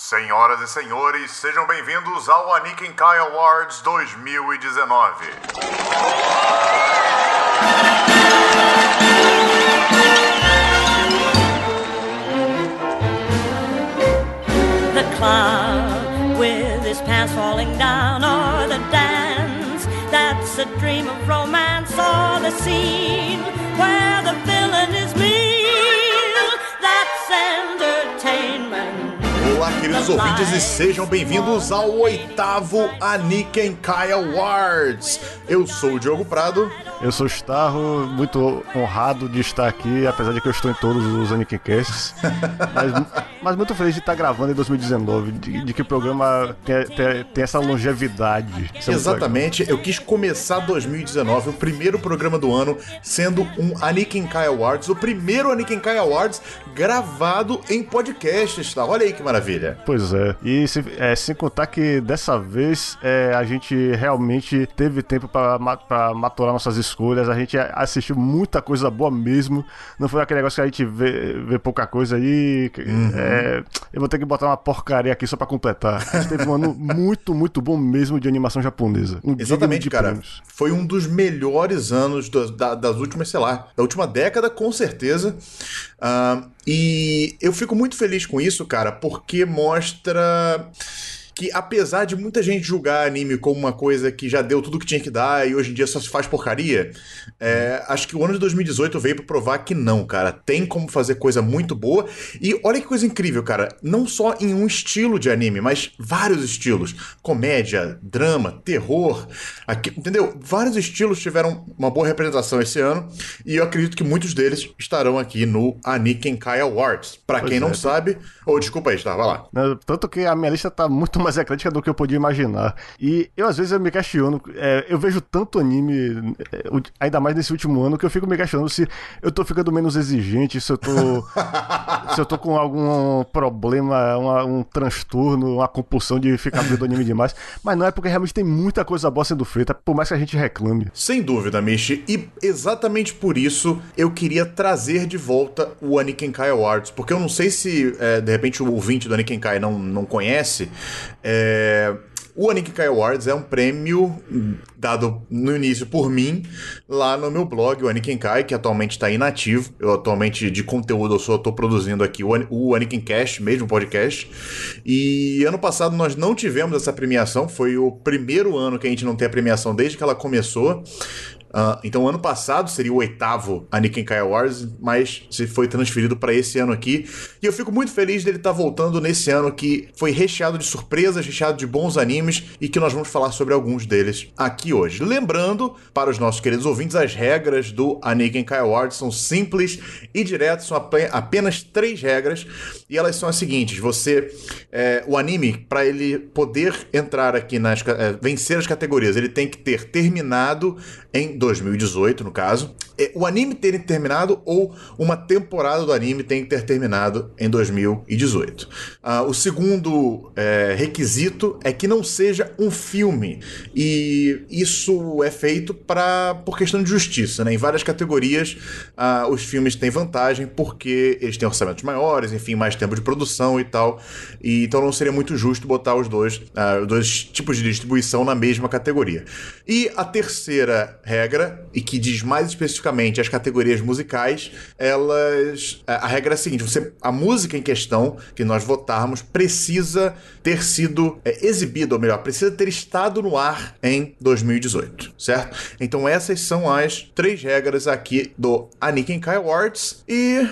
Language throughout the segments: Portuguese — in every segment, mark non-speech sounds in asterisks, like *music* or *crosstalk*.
Senhoras e senhores, sejam bem-vindos ao Aniken Kai Awards 2019. The cloud with his pants falling down, or the dance that's a dream of romance, or the scene queridos ouvintes, e sejam bem-vindos ao oitavo Aniken Kai Awards. Eu sou o Diogo Prado. Eu sou o Starro, muito honrado de estar aqui, apesar de que eu estou em todos os Anakin Casts. *laughs* mas, mas muito feliz de estar gravando em 2019, de, de que o programa tem, tem, tem essa longevidade. É Exatamente, eu quis começar 2019, o primeiro programa do ano, sendo um Aniken Kai Awards, o primeiro Aniken Kai Awards gravado em podcast, tá? Olha aí que maravilha. Pois é. E se- é, sem contar que dessa vez é, a gente realmente teve tempo para maturar nossas escolhas, a gente assistiu muita coisa boa mesmo. Não foi aquele negócio que a gente vê, vê pouca coisa aí. que- é, eu vou ter que botar uma porcaria aqui só pra completar. A gente teve um ano *laughs* muito, muito bom mesmo de animação japonesa. Um Exatamente, de cara. prêmios. Foi um dos melhores anos das, da- das últimas, sei lá, da última década, com certeza. Ah, e eu fico muito feliz com isso, cara, porque mostra que apesar de muita gente julgar anime como uma coisa que já deu tudo que tinha que dar e hoje em dia só se faz porcaria, é, acho que o ano de 2018 veio pra provar que não, cara. Tem como fazer coisa muito boa. E olha que coisa incrível, cara. Não só em um estilo de anime, mas vários estilos. Comédia, drama, terror. aqui- entendeu? Vários estilos tiveram uma boa representação esse ano. E eu acredito que muitos deles estarão aqui no Aniken Kai Awards. Pra Pois quem é, não sabe. Ô, desculpa aí, tá, vai lá. Tanto que a minha lista tá muito mais eclética do que eu podia imaginar. E eu, às vezes, eu me questiono. é, eu vejo tanto anime, é, ainda mais nesse último ano, que eu fico me questionando se eu tô ficando menos exigente, se eu tô. *laughs* se eu tô com algum problema, uma- um transtorno, uma compulsão de ficar vendo anime demais. Mas não é porque realmente tem muita coisa boa sendo feita, por mais que a gente reclame. Sem dúvida, Michi. E exatamente por isso eu queria trazer de volta o Aniken Kai Awards. Porque eu não sei se, é, de repente, o ouvinte do Aniken Kai não, não conhece. É, O Aniken Kai Awards é um prêmio dado no início por mim lá no meu blog, o Aniken Kai, que atualmente está inativo. Eu atualmente, de conteúdo, eu só estou produzindo aqui o, An- o Aniken Cast, mesmo podcast. E ano passado nós não tivemos essa premiação. Foi o primeiro ano que a gente não tem a premiação desde que ela começou. Ah, então, ano passado seria o oitavo Aniken Kai Awards, mas se foi transferido para esse ano aqui. E eu fico muito feliz dele estar voltando nesse ano que foi recheado de surpresas, recheado de bons animes e que nós vamos falar sobre alguns deles aqui hoje. Lembrando, para os nossos queridos ouvintes, as regras do Aniken Kai Awards são simples e diretas, são ape- apenas três regras e elas são as seguintes: você, é, o anime, para ele poder entrar aqui nas, é, vencer as categorias, ele tem que ter terminado em 2018, no caso. É, O anime ter terminado ou uma temporada do anime tem que ter terminado em 2018. Ah, o segundo é, requisito é que não seja um filme. E isso é feito pra, por questão de justiça. Né? Em várias categorias, ah, os filmes têm vantagem porque eles têm orçamentos maiores, enfim, mais tempo de produção e tal. E, então não seria muito justo botar os dois, ah, os dois tipos de distribuição na mesma categoria. E a terceira regra, e que diz mais especificamente as categorias musicais, elas. A regra é a seguinte: você, a música em questão que nós votarmos precisa ter sido é, exibida, ou melhor, precisa ter estado no ar em 2018, certo? Então essas são as três regras aqui do Aniken Kai Awards. E.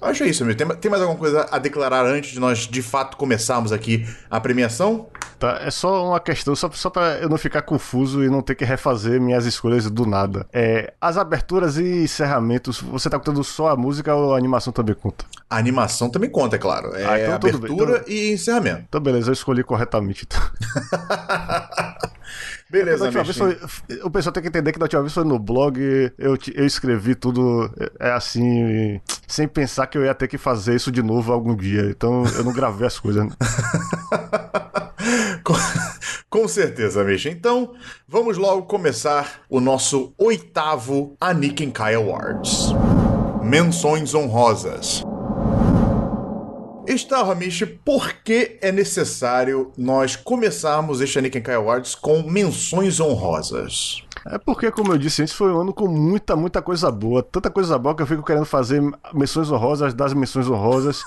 Acho isso, amigo. Tem, tem mais alguma coisa a declarar antes de nós de fato começarmos aqui a premiação? Tá, é só uma questão, só, só pra eu não ficar confuso e não ter que refazer minhas escolhas do nada. É, as aberturas e encerramentos, você tá contando só a música ou a animação também conta? A animação também conta, é claro. É Ah, então tudo bem. abertura e encerramento. Então, beleza, eu escolhi corretamente. Então. *laughs* Beleza, Michi. foi- o pessoal tem que entender que da última vez foi no blog, eu, eu escrevi tudo é, é assim, sem pensar que eu ia ter que fazer isso de novo algum dia. Então eu não gravei as coisas. né? *laughs* Com, com certeza, Misha. Então, vamos logo começar o nosso oitavo Aniken Kai Awards. Menções honrosas. Está, Ramish, por que é necessário nós começarmos este Aniken Kai Awards com menções honrosas? É porque, como eu disse antes, foi um ano com muita, muita coisa boa. Tanta coisa boa que eu fico querendo fazer menções honrosas das menções honrosas.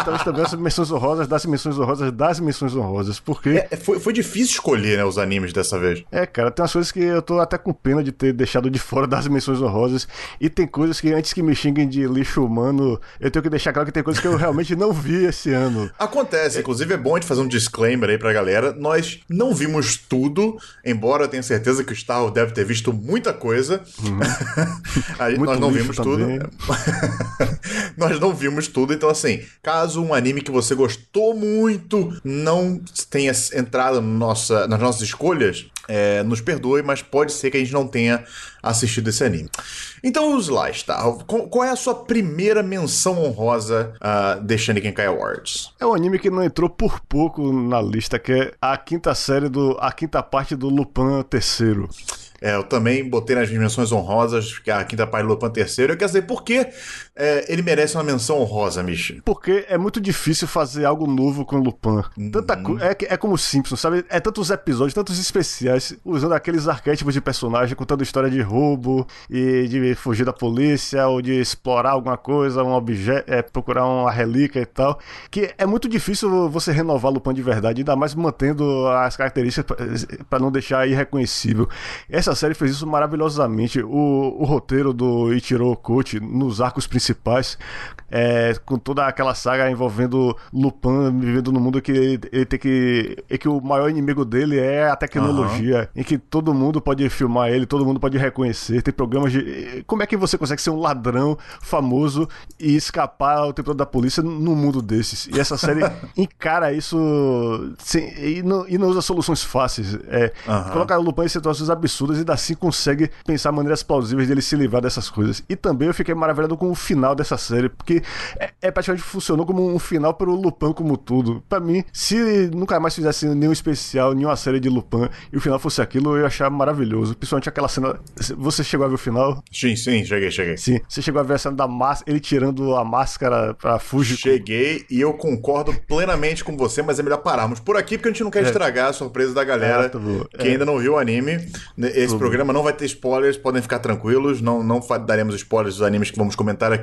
Então, também as menções honrosas das menções honrosas das menções honrosas. Porque. É, foi, foi difícil escolher, né, os animes dessa vez. É, cara, tem umas coisas que eu tô até com pena de ter deixado de fora das menções honrosas. E tem coisas que, antes que me xinguem de lixo humano, eu tenho que deixar claro que tem coisas que eu realmente não vi esse ano. Acontece, é... inclusive é bom a gente fazer um disclaimer aí pra galera. Nós não vimos tudo, embora eu tenha certeza que o Star deve ter visto muita coisa. Uhum. *laughs* Nós não vimos também. tudo. *laughs* nós não vimos tudo, então assim, caso um anime que você gostou muito não tenha entrado no nossa, nas nossas escolhas, é, nos perdoe, mas pode ser que a gente não tenha assistido esse anime. Então vamos lá, está. Qual é a sua primeira menção honrosa uh, de Shaniken Awards? É um anime que não entrou por pouco na lista, que é a quinta série do. a quinta parte do Lupin terceiro. É, eu também botei nas menções honrosas que a quinta parte do Lupin terceiro. Eu quero dizer, por que é, ele merece uma menção honrosa, Michi? Porque é muito difícil fazer algo novo com o Lupin. Uhum. Tanta é, é como Simpsons, sabe? É tantos episódios, tantos especiais, usando aqueles arquétipos de personagem, contando história de roubo e de fugir da polícia, ou de explorar alguma coisa, um objeto, é, procurar uma relíquia e tal. Que é muito difícil você renovar Lupin de verdade, ainda mais mantendo as características para não deixar irreconhecível. Essa essa série fez isso maravilhosamente. O, o roteiro do Ichiro Kochi, nos arcos principais, é, com toda aquela saga envolvendo Lupin vivendo no mundo que ele, ele tem que. e que o maior inimigo dele é a tecnologia, uhum. em que todo mundo pode filmar ele, todo mundo pode reconhecer. Tem programas de. Como é que você consegue ser um ladrão famoso e escapar o tempo da polícia num mundo desses? E essa série *laughs* encara isso sem, e, não, e não usa soluções fáceis. É, uhum. Coloca o Lupin em situações absurdas e assim consegue pensar maneiras plausíveis dele se livrar dessas coisas. E também eu fiquei maravilhado com o final dessa série, porque é, é praticamente funcionou como um final para o Lupin como tudo. Para mim, se nunca mais fizesse nenhum especial, nenhuma série de Lupin e o final fosse aquilo, eu ia achar maravilhoso. Principalmente aquela cena. Você chegou a ver o final? Sim, sim, cheguei, cheguei. Sim, você chegou a ver a cena da máscara, ele tirando a máscara pra fugir. Cheguei e eu concordo plenamente com você, mas é melhor pararmos por aqui porque a gente não quer é. estragar a surpresa da galera é, tá que é. ainda não viu o anime. Esse esse programa não vai ter spoilers, podem ficar tranquilos, não, não daremos spoilers dos animes que vamos comentar aqui.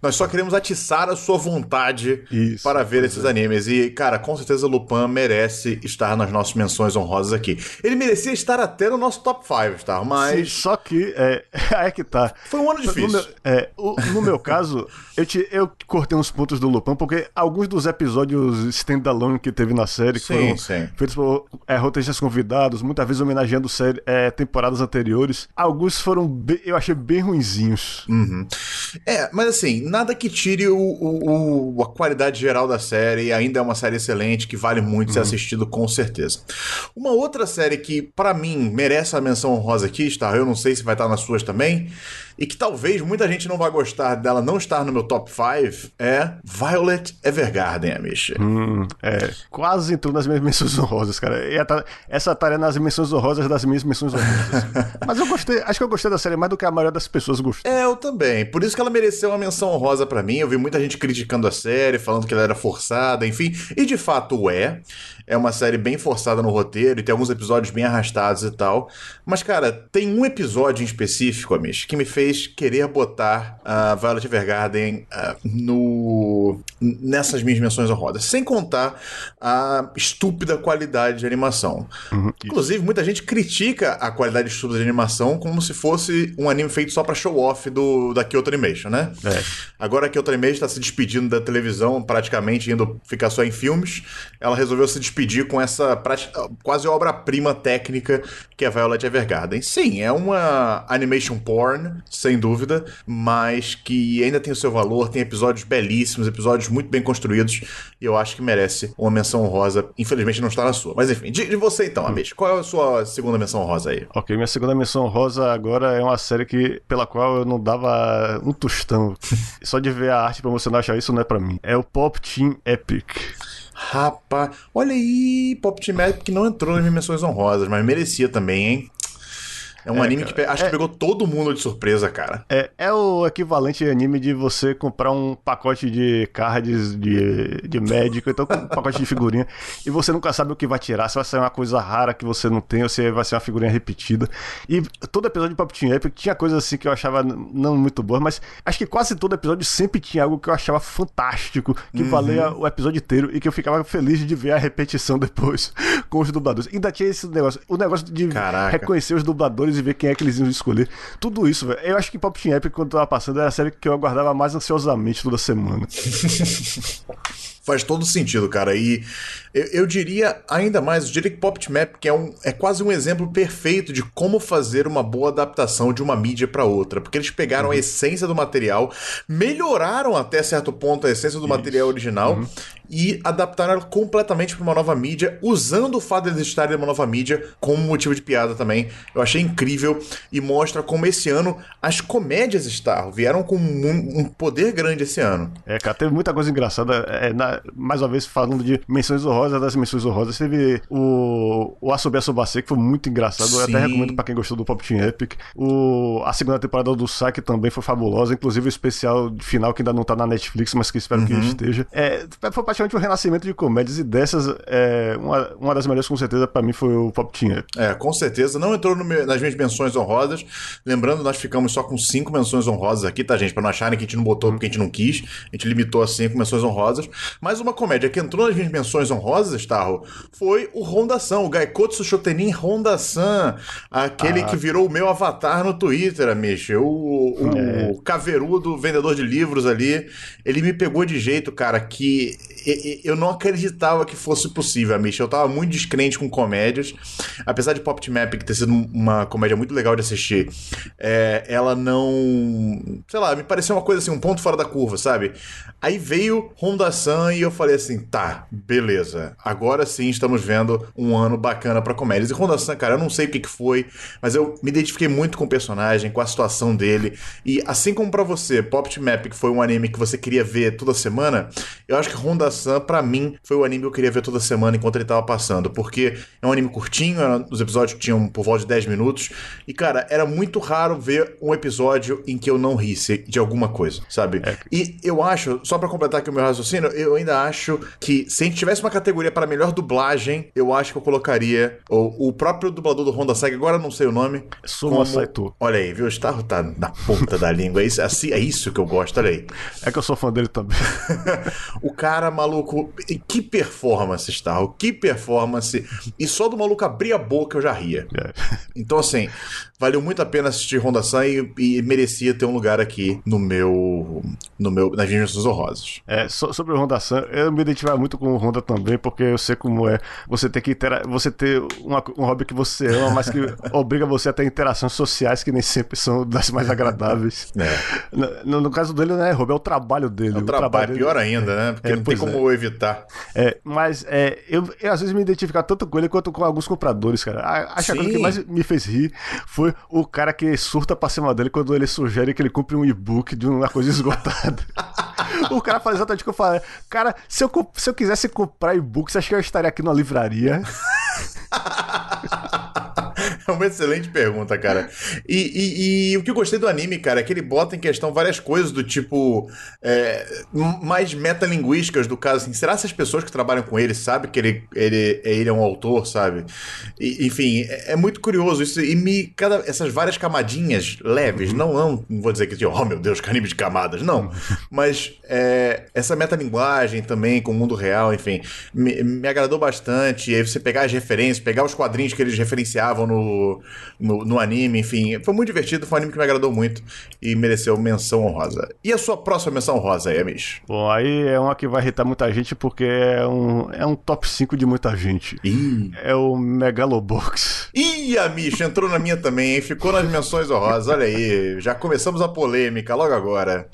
Nós só queremos atiçar a sua vontade Isso, para ver esses é. animes. E, cara, com certeza Lupin merece estar nas nossas menções honrosas aqui. Ele merecia estar até no nosso top 5, tá? Mas. Sim, só que, é, *laughs* é que tá. Foi um ano difícil. No meu, é, o, no meu caso, eu, te, eu cortei uns pontos do Lupin, porque alguns dos episódios standalone que teve na série, sim, foram sim. feitos por é, roteiristas convidados, muitas vezes homenageando série, é, temporadas anteriores. Alguns foram, bem, eu achei bem ruinzinhos. Uhum. É, mas assim, nada que tire o, o, o, a qualidade geral da série. Ainda é uma série excelente que vale muito uhum. ser assistido, com certeza. Uma outra série que, para mim, merece a menção honrosa aqui, está? Eu não sei se vai estar nas suas também e que talvez muita gente não vá gostar dela não estar no meu top 5 é Violet Evergarden, Amish. Hum, é, quase entrou nas minhas menções honrosas, cara. essa tarefa nas menções honrosas das minhas menções honrosas. *laughs* Mas eu gostei, acho que eu gostei da série mais do que a maioria das pessoas gostou. É, eu também. Por isso que ela mereceu uma menção honrosa para mim. Eu vi muita gente criticando a série, falando que ela era forçada, enfim. E de fato é. É uma série bem forçada no roteiro e tem alguns episódios bem arrastados e tal. Mas, cara, tem um episódio em específico, Amish, que me fez querer botar a uh, Violet Evergarden uh, no... nessas minhas menções honrosas. Sem contar a estúpida qualidade de animação. Uhum, Inclusive, muita gente critica a qualidade estúpida de animação como se fosse um anime feito só pra show-off do, da Kyoto Animation, né? É. Agora a Kyoto Animation tá se despedindo da televisão, praticamente indo ficar só em filmes. Ela resolveu se despedir despedir com essa quase obra-prima técnica que é Violet Evergarden. Sim, é uma animation porn, sem dúvida, mas que ainda tem o seu valor, tem episódios belíssimos, episódios muito bem construídos, e eu acho que merece uma menção honrosa. Infelizmente não está na sua. Mas enfim, de, de você então, Amish, qual é a sua segunda menção honrosa aí? Ok, minha segunda menção honrosa agora é uma série que, pela qual eu não dava um tostão. *laughs* Só de ver a arte promocional achar isso não é para mim. É o Pop Team Epic. Rapaz, olha aí, Pop Team que não entrou nas menções honrosas, mas merecia também, hein? É um anime que pe- acho que pegou todo mundo de surpresa, cara. É, é o equivalente anime de você comprar um pacote de cards de, de médico, então um pacote de figurinha, e você nunca sabe o que vai tirar, se vai sair uma coisa rara que você não tem, ou se vai ser uma figurinha repetida. E todo episódio de Pop Team Epic tinha coisas assim que eu achava não muito boas, mas acho que quase todo episódio sempre tinha algo que eu achava fantástico, que valia o episódio inteiro e que eu ficava feliz de ver a repetição *laughs* depois com os dubladores. Ainda tinha esse negócio, o negócio de Caraca. reconhecer os dubladores e ver quem é que eles iam escolher. Tudo isso, velho. Eu acho que Pop Team Epic, quando tava passando, era a série que eu aguardava mais ansiosamente toda semana. *laughs* Faz todo sentido, cara. E eu, eu diria ainda mais, eu diria que Pop Map que é, um, é quase um exemplo perfeito de como fazer uma boa adaptação de uma mídia para outra. Porque eles pegaram a essência do material, melhoraram até certo ponto a essência do material original e adaptaram ela completamente para uma nova mídia, usando o fato de eles estarem numa nova mídia como motivo de piada também. Eu achei incrível e mostra como esse ano as comédias Star vieram com um, um poder grande esse ano. É, cara, teve muita coisa engraçada. É, na- mais uma vez, falando de menções honrosas das menções honrosas, teve o, o Asobi Asobase, que foi muito engraçado. Eu até Sim. recomendo pra quem gostou do Pop Team Epic. O, a segunda temporada do Saque também foi fabulosa, inclusive o especial de final que ainda não tá na Netflix, mas que espero que esteja. É, foi praticamente um renascimento de comédias e dessas, é, uma, uma das melhores com certeza pra mim foi o Pop Team Epic. É, com certeza. Não entrou meu- nas minhas menções honrosas. Lembrando, nós ficamos só com cinco menções honrosas aqui, tá, gente? Pra não acharem que a gente não botou porque a gente não quis. A gente limitou a cinco menções honrosas. Mas uma comédia que entrou nas minhas menções honrosas, Starro, foi o Honda-san, o Gaikotsu Shotenin Honda-san. Aquele que virou o meu avatar no Twitter, Amish. O, o caveirudo vendedor de livros ali. Ele me pegou de jeito, cara, que eu não acreditava que fosse possível, Amish. Eu tava muito descrente com comédias. Apesar de Pop Epic ter sido uma comédia muito legal de assistir, é, ela não. Sei lá, me pareceu uma coisa assim, um ponto fora da curva, sabe? Aí veio Honda-san e eu falei assim: tá, beleza. Agora sim estamos vendo um ano bacana pra comédias. E Honda-san, cara, eu não sei o que, que foi, mas eu me identifiquei muito com o personagem, com a situação dele. E assim como pra você, Pop Team Epic foi um anime que você queria ver toda semana, eu acho que Honda-san, pra mim, foi o anime que eu queria ver toda semana enquanto ele tava passando. Porque é um anime curtinho, era- os episódios tinham por volta de 10 minutos. E, cara, era muito raro ver um episódio em que eu não risse de alguma coisa, sabe? E eu acho, só pra completar aqui o meu raciocínio, eu ainda acho que se a gente tivesse uma categoria para melhor dublagem, eu acho que eu colocaria o, o próprio dublador do Honda Saga, agora não sei o nome. Suma como- Saito. Olha aí, viu? O Starro tá na ponta da língua. É isso, assim, é isso que eu gosto, olha aí. É que eu sou fã dele também. *laughs* o cara, maluco, que performance, Starro, que performance. E só do maluco abrir a boca eu já ria. É. Então, assim, valeu muito a pena assistir Honda San e, e merecia ter um lugar aqui no meu. no meu nas minhas honrosas. É, so- sobre o Honda San, eu me identifico muito com o Honda também, porque eu sei como é você ter que intera você ter uma- um hobby que você ama, mas que *laughs* obriga você a ter interações sociais que nem sempre são das mais agradáveis. É. No, no- caso dele, não é hobby, é o trabalho dele. O trabalho, dele- pior ainda, né? Porque É, não tem pois como evitar. É, mas é, eu, eu às vezes me identificar tanto com ele quanto com alguns compradores, cara. Acho que a coisa que mais me fez rir foi o cara que surta pra cima dele quando ele sugere que ele compre um e-book de uma coisa esgotada. *laughs* o cara fala exatamente o que eu falei. Cara, se eu, se eu quisesse comprar e-book, você acha que eu estaria aqui na livraria? *laughs* *laughs* É uma excelente pergunta, cara. E, e- e o que eu gostei do anime, cara, é que ele bota em questão várias coisas do tipo. é, mais metalinguísticas do caso, assim. Será que as pessoas que trabalham com ele sabem que ele, ele, ele é um autor, sabe? E, enfim, é, é muito curioso isso. E me. Cada, essas várias camadinhas leves, não, não, não vou dizer que, oh meu Deus, anime de camadas, não. *laughs* Mas é, essa metalinguagem também com o mundo real, enfim, me, me agradou bastante. E aí você pegar as referências, pegar os quadrinhos que eles referenciavam no, no, no anime, enfim, foi muito divertido, foi um anime que me agradou muito e mereceu menção honrosa. E a sua próxima menção honrosa aí, Amish? Bom, aí é uma que vai irritar muita gente porque é um, é um top 5 de muita gente. Ih. É o Megalobox. Ih, Amish, entrou na minha também, hein? Ficou nas menções honrosas, olha aí. Já começamos a polêmica logo agora.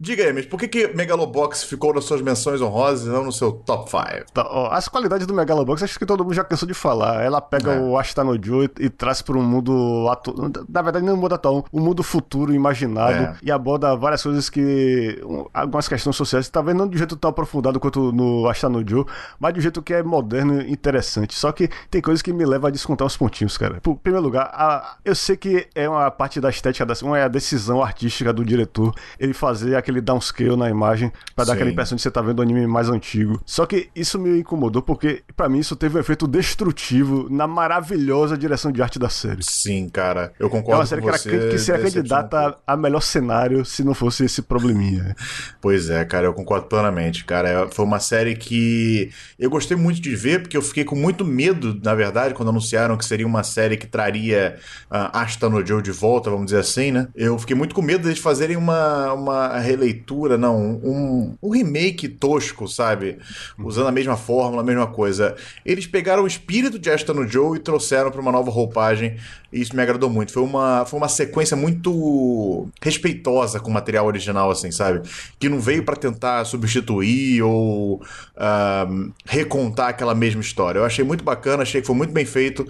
Diga aí, Amish, por que, que Megalobox ficou nas suas menções honrosas e não no seu top 5? Tá, as qualidades do Megalobox, acho que todo mundo já cansou de falar. Ela pega É. o Ashita no Joe e, e traz para um mundo atual. Na verdade, não um mundo atual, um mundo futuro imaginado. É. E aborda várias coisas que. um, algumas questões sociais, talvez não de um jeito tão aprofundado quanto no Ashita no Joe, mas de um jeito que é moderno e interessante. Só que tem coisas que me levam a descontar uns pontinhos cara. Em primeiro lugar, a, eu sei que é uma parte da estética, da, uma é a decisão artística do diretor, ele fazer aquele downscale na imagem para dar aquela impressão de você tá vendo o anime mais antigo. Só que isso me incomodou porque, para mim, isso teve um efeito destrutivo na maravilhosa direção de arte da série. Sim, cara. Eu concordo é uma série com você. Que, era, que seria candidata a, melhor cenário se não fosse esse probleminha. *laughs* Pois é, cara, eu concordo plenamente, cara. É, foi uma série que eu gostei muito de ver, porque eu fiquei com muito medo, na verdade, quando anunciaram que seria uma série que traria uh, Ashton no Joe de volta, vamos dizer assim, né? Eu fiquei muito com medo de fazerem uma, uma releitura, não, um, um remake tosco, sabe? Usando a mesma fórmula, a mesma coisa. Eles pegaram o espírito de Ashton no Joe e trouxeram para uma nova roupagem, e isso me agradou muito. Foi uma, foi uma sequência muito respeitosa com o material original, assim, sabe? Que não veio para tentar substituir ou uh, recontar aquela mesma história. Eu achei muito bacana, achei que foi muito bem feito.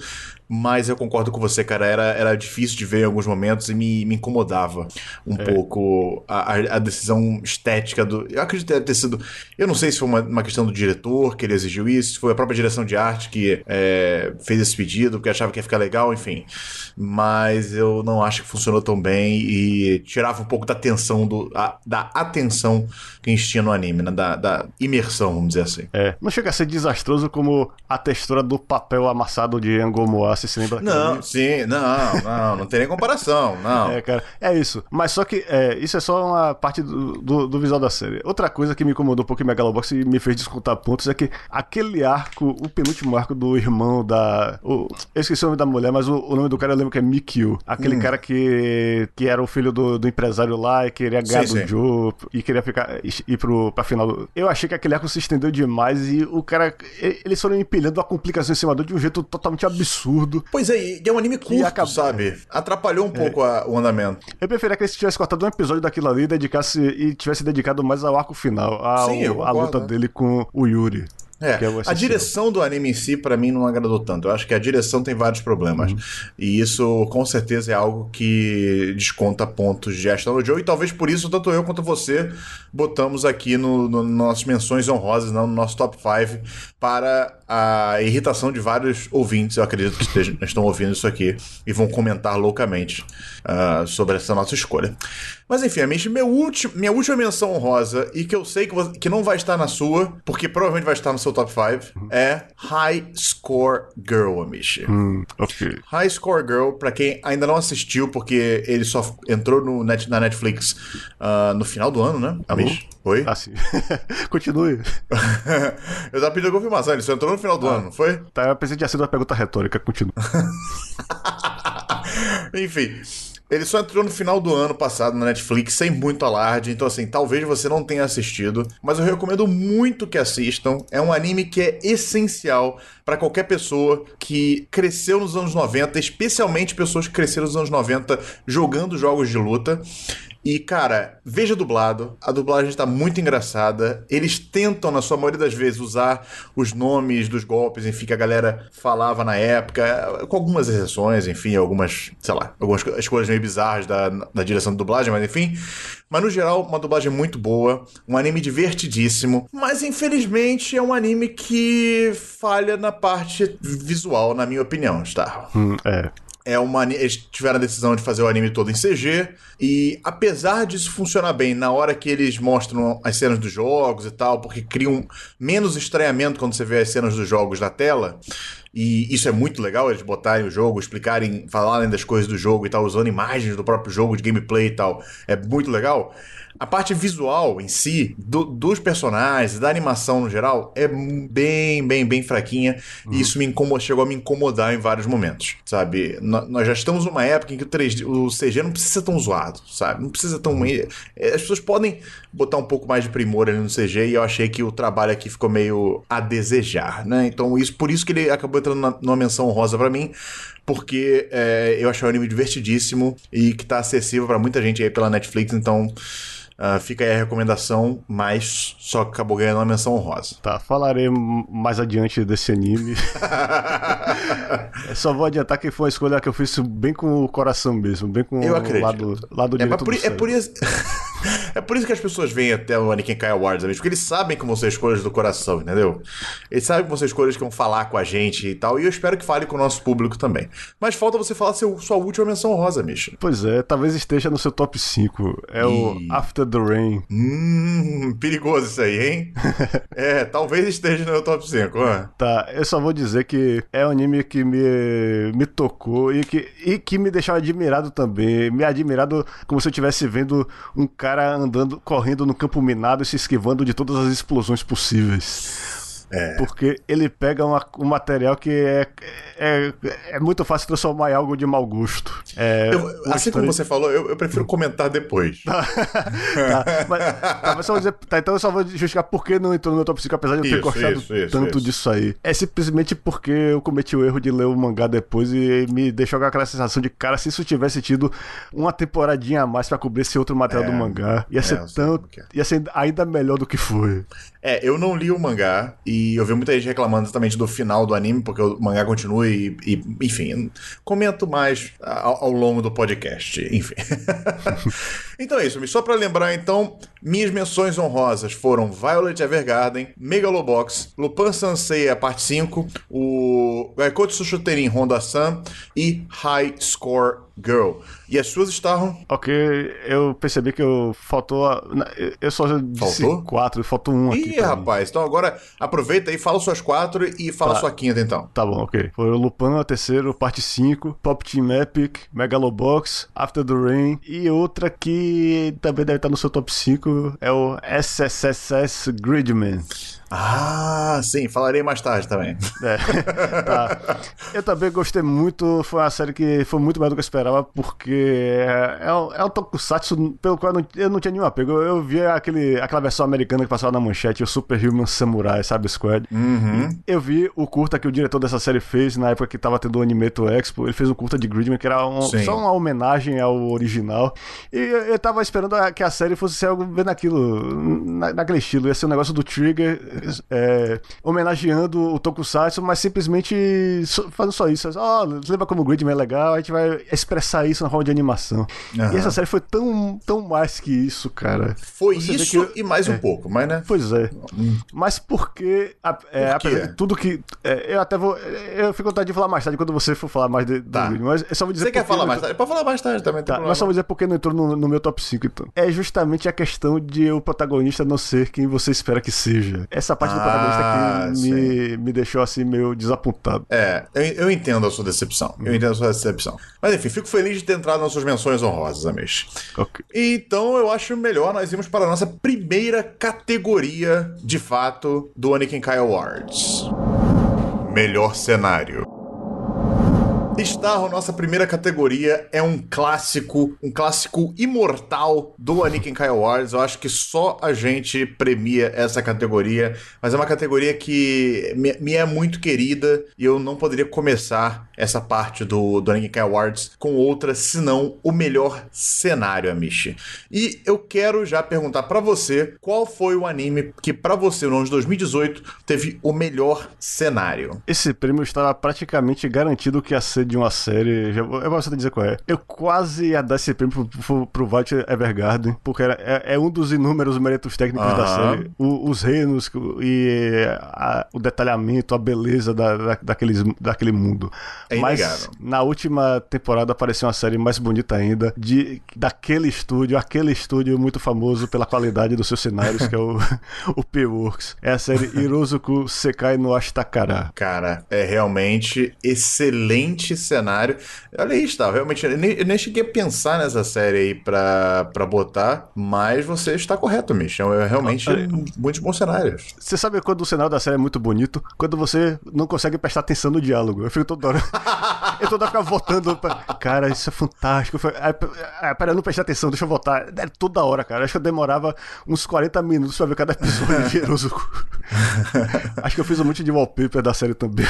Mas eu concordo com você, cara. Era, era difícil de ver em alguns momentos e me, me incomodava um é. pouco a, a, decisão estética do. Eu acredito ter sido. Eu não sei se foi uma, uma questão do diretor que ele exigiu isso, se foi a própria direção de arte que é, fez esse pedido, porque achava que ia ficar legal, enfim. Mas eu não acho que funcionou tão bem e tirava um pouco da atenção, do, a, da atenção que a gente tinha no anime, né? da, da imersão, vamos dizer assim. É. Não chega a ser desastroso como a textura do papel amassado de Angomoa você se lembra Não, sim, não, não, não tem nem comparação, não. *laughs* É, cara, é isso. Mas só que é, isso é só uma parte do, do, do, visual da série. Outra coisa que me incomodou um pouco em Megalobox e me fez descontar pontos é que aquele arco, o penúltimo arco do irmão da. O, eu esqueci o nome da mulher, mas o, o nome do cara eu lembro que é Mikio. Aquele hum. cara que, que era o filho do, do empresário lá e queria ganhar sim, do sim. Joe e queria ficar, ir pro, pra final. Do... Eu achei que aquele arco se estendeu demais e o cara. Eles foram empilhando a complicação em cima dele de um jeito totalmente absurdo absurdo. Pois é, e é um anime curto, acaba... sabe? Atrapalhou um é. pouco a, o andamento. Eu preferia que eles tivessem cortado um episódio daquilo ali e, dedicasse, e tivesse dedicado mais ao arco final, ao, Sim, a luta né? dele com o Yuri. É, é a direção do anime em si, para mim, não agradou tanto. Eu acho que a direção tem vários problemas. Uhum. E isso, com certeza, é algo que desconta pontos de Ashton no Joe. E talvez por isso, tanto eu quanto você botamos aqui no, no nossas menções honrosas, não, no nosso top 5, para a irritação de vários ouvintes. Eu acredito que estejam, *laughs* estão ouvindo isso aqui e vão comentar loucamente uh, sobre essa nossa escolha. Mas enfim, meu ulti, minha última menção honrosa, e que eu sei que, você, que não vai estar na sua, porque provavelmente vai estar no seu top 5, é High Score Girl, Amish. Hum, ok. High Score Girl, pra quem ainda não assistiu, porque ele só entrou no net, na Netflix uh, no final do ano, né, Amish? Uhum. Oi? Ah, sim. *laughs* Continue. *laughs* eu tava pedindo confirmação, ele só entrou no final do ah, ano, não foi? Tá, eu pensei que tinha sido uma pergunta retórica, continua. *laughs* Enfim. Ele só entrou no final do ano passado na Netflix, sem muito alarde, então assim, talvez você não tenha assistido, mas eu recomendo muito que assistam. É um anime que é essencial para qualquer pessoa que cresceu nos anos 90, especialmente pessoas que cresceram nos anos 90 jogando jogos de luta. E, cara, veja dublado. A dublagem está muito engraçada. Eles tentam, na sua maioria das vezes, usar os nomes dos golpes, enfim, que a galera falava na época, com algumas exceções, enfim, algumas, sei lá, algumas escolhas meio bizarras da, da direção de dublagem, mas enfim. Mas no geral, uma dublagem muito boa, um anime divertidíssimo, mas infelizmente é um anime que falha na parte visual, na minha opinião, está? Hum, é é uma eles tiveram a decisão de fazer o anime todo em CG e apesar disso funcionar bem na hora que eles mostram as cenas dos jogos e tal, porque criam menos estranhamento quando você vê as cenas dos jogos na tela. E isso é muito legal, eles botarem o jogo, explicarem, falarem das coisas do jogo e tal, usando imagens do próprio jogo, de gameplay e tal. É muito legal. A parte visual em si, do, dos personagens, da animação no geral, é bem, bem, bem fraquinha. Uhum. E isso me chegou a me incomodar em vários momentos, sabe? N nós já estamos numa época em que o 3D, o CG não precisa ser tão zoado, sabe? Não precisa tão. Uhum. As pessoas podem botar um pouco mais de primor ali no CG e eu achei que o trabalho aqui ficou meio a desejar, né? Então, isso, por isso que ele acabou entrando na, numa menção rosa para mim, porque é, eu achei o anime divertidíssimo e que tá acessível para muita gente aí pela Netflix, então. Uh, fica aí a recomendação, mas só acabou ganhando uma menção honrosa. Tá, falarei mais adiante desse anime. *laughs* só vou adiantar que foi uma escolha que eu fiz bem com o coração mesmo, bem com eu o lado, lado é, direito por, é por isso *laughs* É por isso que as pessoas vêm até o Anakin Kai Awards, amigos, porque eles sabem que vão ser escolhas do coração, entendeu? Eles sabem que vão ser escolhas que vão falar com a gente e tal, e eu espero que fale com o nosso público também. Mas falta você falar seu, sua última menção rosa, Misha. Pois é, talvez esteja no seu top 5. É o After the Rain. Hum, perigoso isso aí, hein? *laughs* é, talvez esteja no meu top 5. Ah. Tá, eu só vou dizer que é um anime que me, me tocou e que, e que me deixou admirado também. Me admirado como se eu estivesse vendo um cara andando, correndo no campo minado e se esquivando de todas as explosões possíveis. É. Porque ele pega uma, um material que é, é, é, muito fácil transformar em algo de mau gosto. É, eu, assim como você falou, eu, eu prefiro comentar depois. *laughs* tá, mas, tá, mas dizer, tá, então eu só vou justificar por que não entrou no meu top 5, apesar de eu ter isso, gostado isso, isso, tanto disso aí. É simplesmente porque eu cometi o erro de ler o mangá depois e me deixou com aquela sensação de, cara, se isso tivesse tido uma temporadinha a mais para cobrir esse outro material do é, mangá, ia ser é, tão. É. ia ser ainda melhor do que foi. É, eu não li o mangá e eu vi muita gente reclamando exatamente do final do anime, porque o mangá continua e, e enfim, comento mais ao, ao longo do podcast, enfim. *laughs* então é isso, só para lembrar então, minhas menções honrosas foram Violet Evergarden, Megalobox, Lupin Sansei a parte 5, o Gaikotsu Shuterin Honda-san e High Score Girl. E as suas estavam? Ok, eu percebi que eu faltou. Eu só disse faltou? quatro, faltou um aqui. Ih, rapaz, mim. então agora aproveita aí, fala suas quatro e fala tá. sua quinta então. Tá bom, ok. Foi o Lupin, a terceiro, parte 5, Pop Team Epic, Megalobox, After the Rain e outra que também deve estar no seu top 5 é o SSSS Gridman. Ah, sim, falarei mais tarde também. É, *laughs* tá. Eu também gostei muito, foi uma série que foi muito mais do que eu esperava, porque é, é, um, é um tokusatsu pelo qual eu não, eu não tinha nenhum apego. Eu, eu vi aquele, aquela versão americana que passava na manchete, o Super Human Samurai, sabe, Squad. Uhum. Eu vi o curta que o diretor dessa série fez na época que tava tendo o Animeto Expo. Ele fez um curta de Gridman, que era um, só uma homenagem ao original. E eu, eu tava esperando que a série fosse ser algo bem naquilo, na, naquele estilo. Ia ser um negócio do Trigger é, homenageando o Tokusatsu, mas simplesmente fazendo só isso. Ó, oh, lembra como o Gridman é legal? A gente vai expressar isso na forma de animação. Uhum. E essa série foi tão, tão mais que isso, cara. Foi Você isso eu, e mais é, um pouco, mas né? Pois é. Hum. Mas porque, é, Por apesar de tudo que. É, eu até vou. Eu fico com vontade de falar mais tarde quando você for falar mais de, tá. do Gridman. Mas eu só vou dizer. Você quer falar mais tarde? Pode falar mais tarde também. Tá, mas só vou dizer porque não entrou no, no meu top 5, então. É justamente a questão de o protagonista não ser quem você espera que seja. Essa parte do protagonista ah, que me, me deixou assim meio desapontado. É, eu, eu entendo a sua decepção. Eu entendo a sua decepção. Mas enfim, fico feliz de ter entrado nas suas menções honrosas, Amish. Ok. Então eu acho melhor nós irmos para a nossa primeira categoria, de fato, do Anakin Kai Awards. Melhor cenário. Star, nossa primeira categoria, é um clássico, um clássico imortal do Anakin Kai Awards. Eu acho que só a gente premia essa categoria, mas é uma categoria que me, me é muito querida e eu não poderia começar essa parte do, do Anakin Kai Awards com outra, senão o melhor cenário, Amishi. E eu quero já perguntar para você qual foi o anime que para você no ano de 2018 teve o melhor cenário. Esse prêmio estava praticamente garantido que ia ser de uma série. Já, eu vou só dizer qual é. Eu quase ia dar esse prêmio pro, pro, pro White Evergarden, porque era, é, é, um dos inúmeros méritos técnicos da série. O, os reinos e a, o detalhamento, a beleza da, da, daqueles, daquele mundo. É Mas na última temporada apareceu uma série mais bonita ainda, de, daquele estúdio, aquele estúdio muito famoso pela qualidade dos seus cenários, que é o, *laughs* o P-Works. É a série *laughs* Hirozuku Sekai no Ashtakara. Cara, é realmente excelente cenário. Olha aí, está. Realmente, eu nem, eu nem, cheguei a pensar nessa série aí pra, pra botar, mas você está correto, Michel. É realmente ah, muitos bons cenários. Você sabe quando o cenário da série é muito bonito? Quando você não consegue prestar atenção no diálogo. Eu fico toda hora. *laughs* eu toda hora ficava votando. Pra... Cara, isso é fantástico. Aí, pera, eu não prestei atenção, deixa eu votar. É toda hora, cara. Acho que eu demorava uns 40 minutos pra ver cada episódio *laughs* de Erozuku. Acho que eu fiz um monte de wallpaper da série também.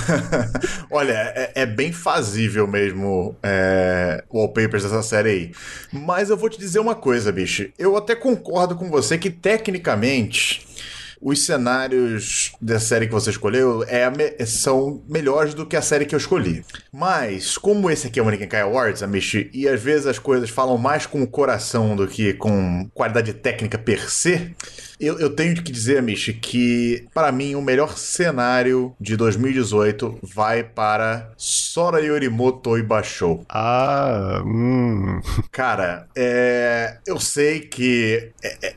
*laughs* Olha, é, é, bem fazível mesmo é, wallpapers dessa série aí. Mas eu vou te dizer uma coisa, bicho. Eu até concordo com você que tecnicamente os cenários da série que você escolheu é me são melhores do que a série que eu escolhi. Mas, como esse aqui é o Manikenkai Awards, Amishi, e às vezes as coisas falam mais com o coração do que com qualidade técnica per se, eu, eu tenho que dizer, Amish, que para mim o melhor cenário de 2018 vai para Sora Yorimoto Ibashou. Ah, hum. Cara, é, eu sei que é, é,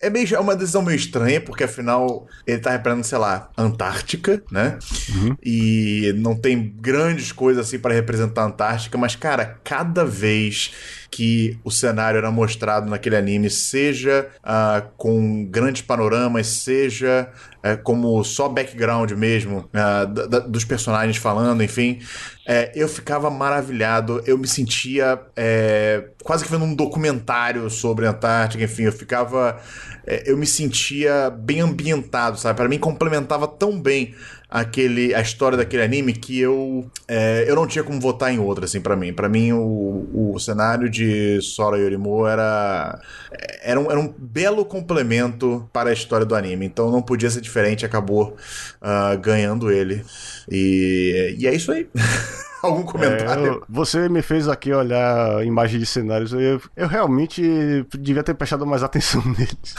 é, meio, é uma decisão meio estranha, porque afinal ele tá representando, sei lá, Antártica, né? Uhum. E não tem grandes coisas assim para representar a Antártica, mas, cara, cada vez que o cenário era mostrado naquele anime, seja uh, com grandes panoramas, seja uh, como só background mesmo, uh, dos personagens falando, enfim, é, eu ficava maravilhado, eu me sentia é, quase que vendo um documentário sobre a Antártica, enfim, eu ficava. Eu me sentia bem ambientado, sabe? Para mim complementava tão bem aquele a história daquele anime que eu é, eu não tinha como votar em outra assim para mim. Para mim o, o cenário de Sora Yorimo era era um, era um belo complemento para a história do anime. Então não podia ser diferente acabou uh, ganhando ele. E, e é isso aí *laughs* algum comentário? É, eu, você me fez aqui olhar imagem de cenários. Eu, eu realmente devia ter prestado mais atenção *laughs* neles.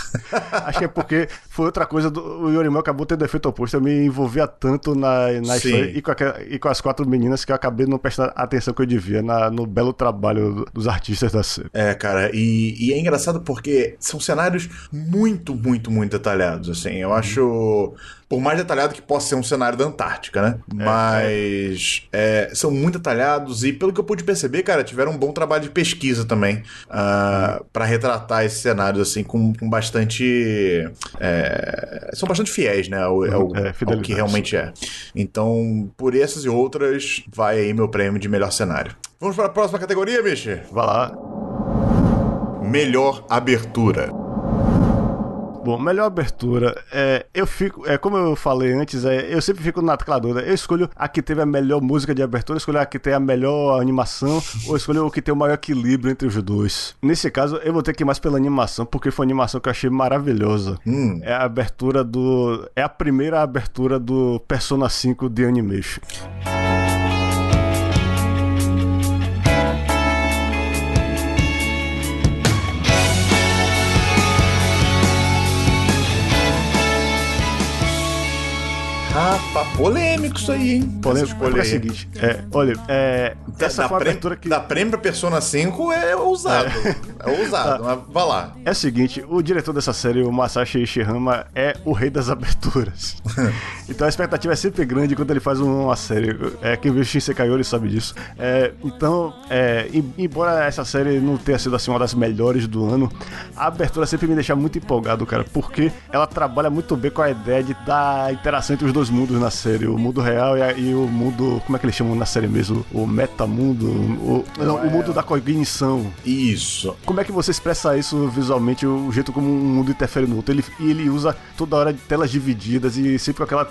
Acho que é porque foi outra coisa. Do, o Yorimel acabou tendo efeito oposto. Eu me envolvia tanto na, na história e com, aquela, e com, as quatro meninas que eu acabei não prestando a atenção que eu devia na, no belo trabalho dos artistas da série. É, cara. E, e, é engraçado porque são cenários muito, muito, muito detalhados. Assim, eu acho por mais detalhado que possa ser um cenário da Antártica, né? É, Mas é. É, são muito detalhados e, pelo que eu pude perceber, cara, tiveram um bom trabalho de pesquisa também uh, para retratar esses cenários, assim, com, com bastante. É, são bastante fiéis, né? Ao, ao, é, ao, que realmente é. Então, por essas e outras, vai aí meu prêmio de melhor cenário. Vamos para a próxima categoria, Michi? Vai lá. Melhor abertura. Bom, melhor abertura. É, eu fico, é, como eu falei antes, é, eu sempre fico na tecladora. Eu escolho a que teve a melhor música de abertura, eu escolho a que tem a melhor animação, ou escolho o que tem o maior equilíbrio entre os dois. Nesse caso, eu vou ter que ir mais pela animação, porque foi uma animação que eu achei maravilhosa. Hum. É a abertura do. É a primeira abertura do Persona 5 de Animation. Rapaz, polêmico isso aí, hein? Polêmico é o seguinte. É, olha, é, essa da, foi abertura que. Da prêmio pra Persona 5 é ousado. É, é ousado, tá. mas vá lá. É o seguinte: o diretor dessa série, o Masashi Ishihama, é o rei das aberturas. *laughs* então a expectativa é sempre grande quando ele faz uma série. É, quem viu Shinsei Kayori sabe disso. É, então, é, embora essa série não tenha sido assim uma das melhores do ano, a abertura sempre me deixa muito empolgado, cara, porque ela trabalha muito bem com a ideia de dar interação entre os dois dois mundos na série, o mundo real e, a, e, o mundo, como é que eles chamam na série mesmo? O metamundo, o, não, o mundo da cognição. Isso. Como é que você expressa isso visualmente, o jeito como um mundo interfere no outro? Ele, e ele usa toda hora telas divididas e sempre com, aquela,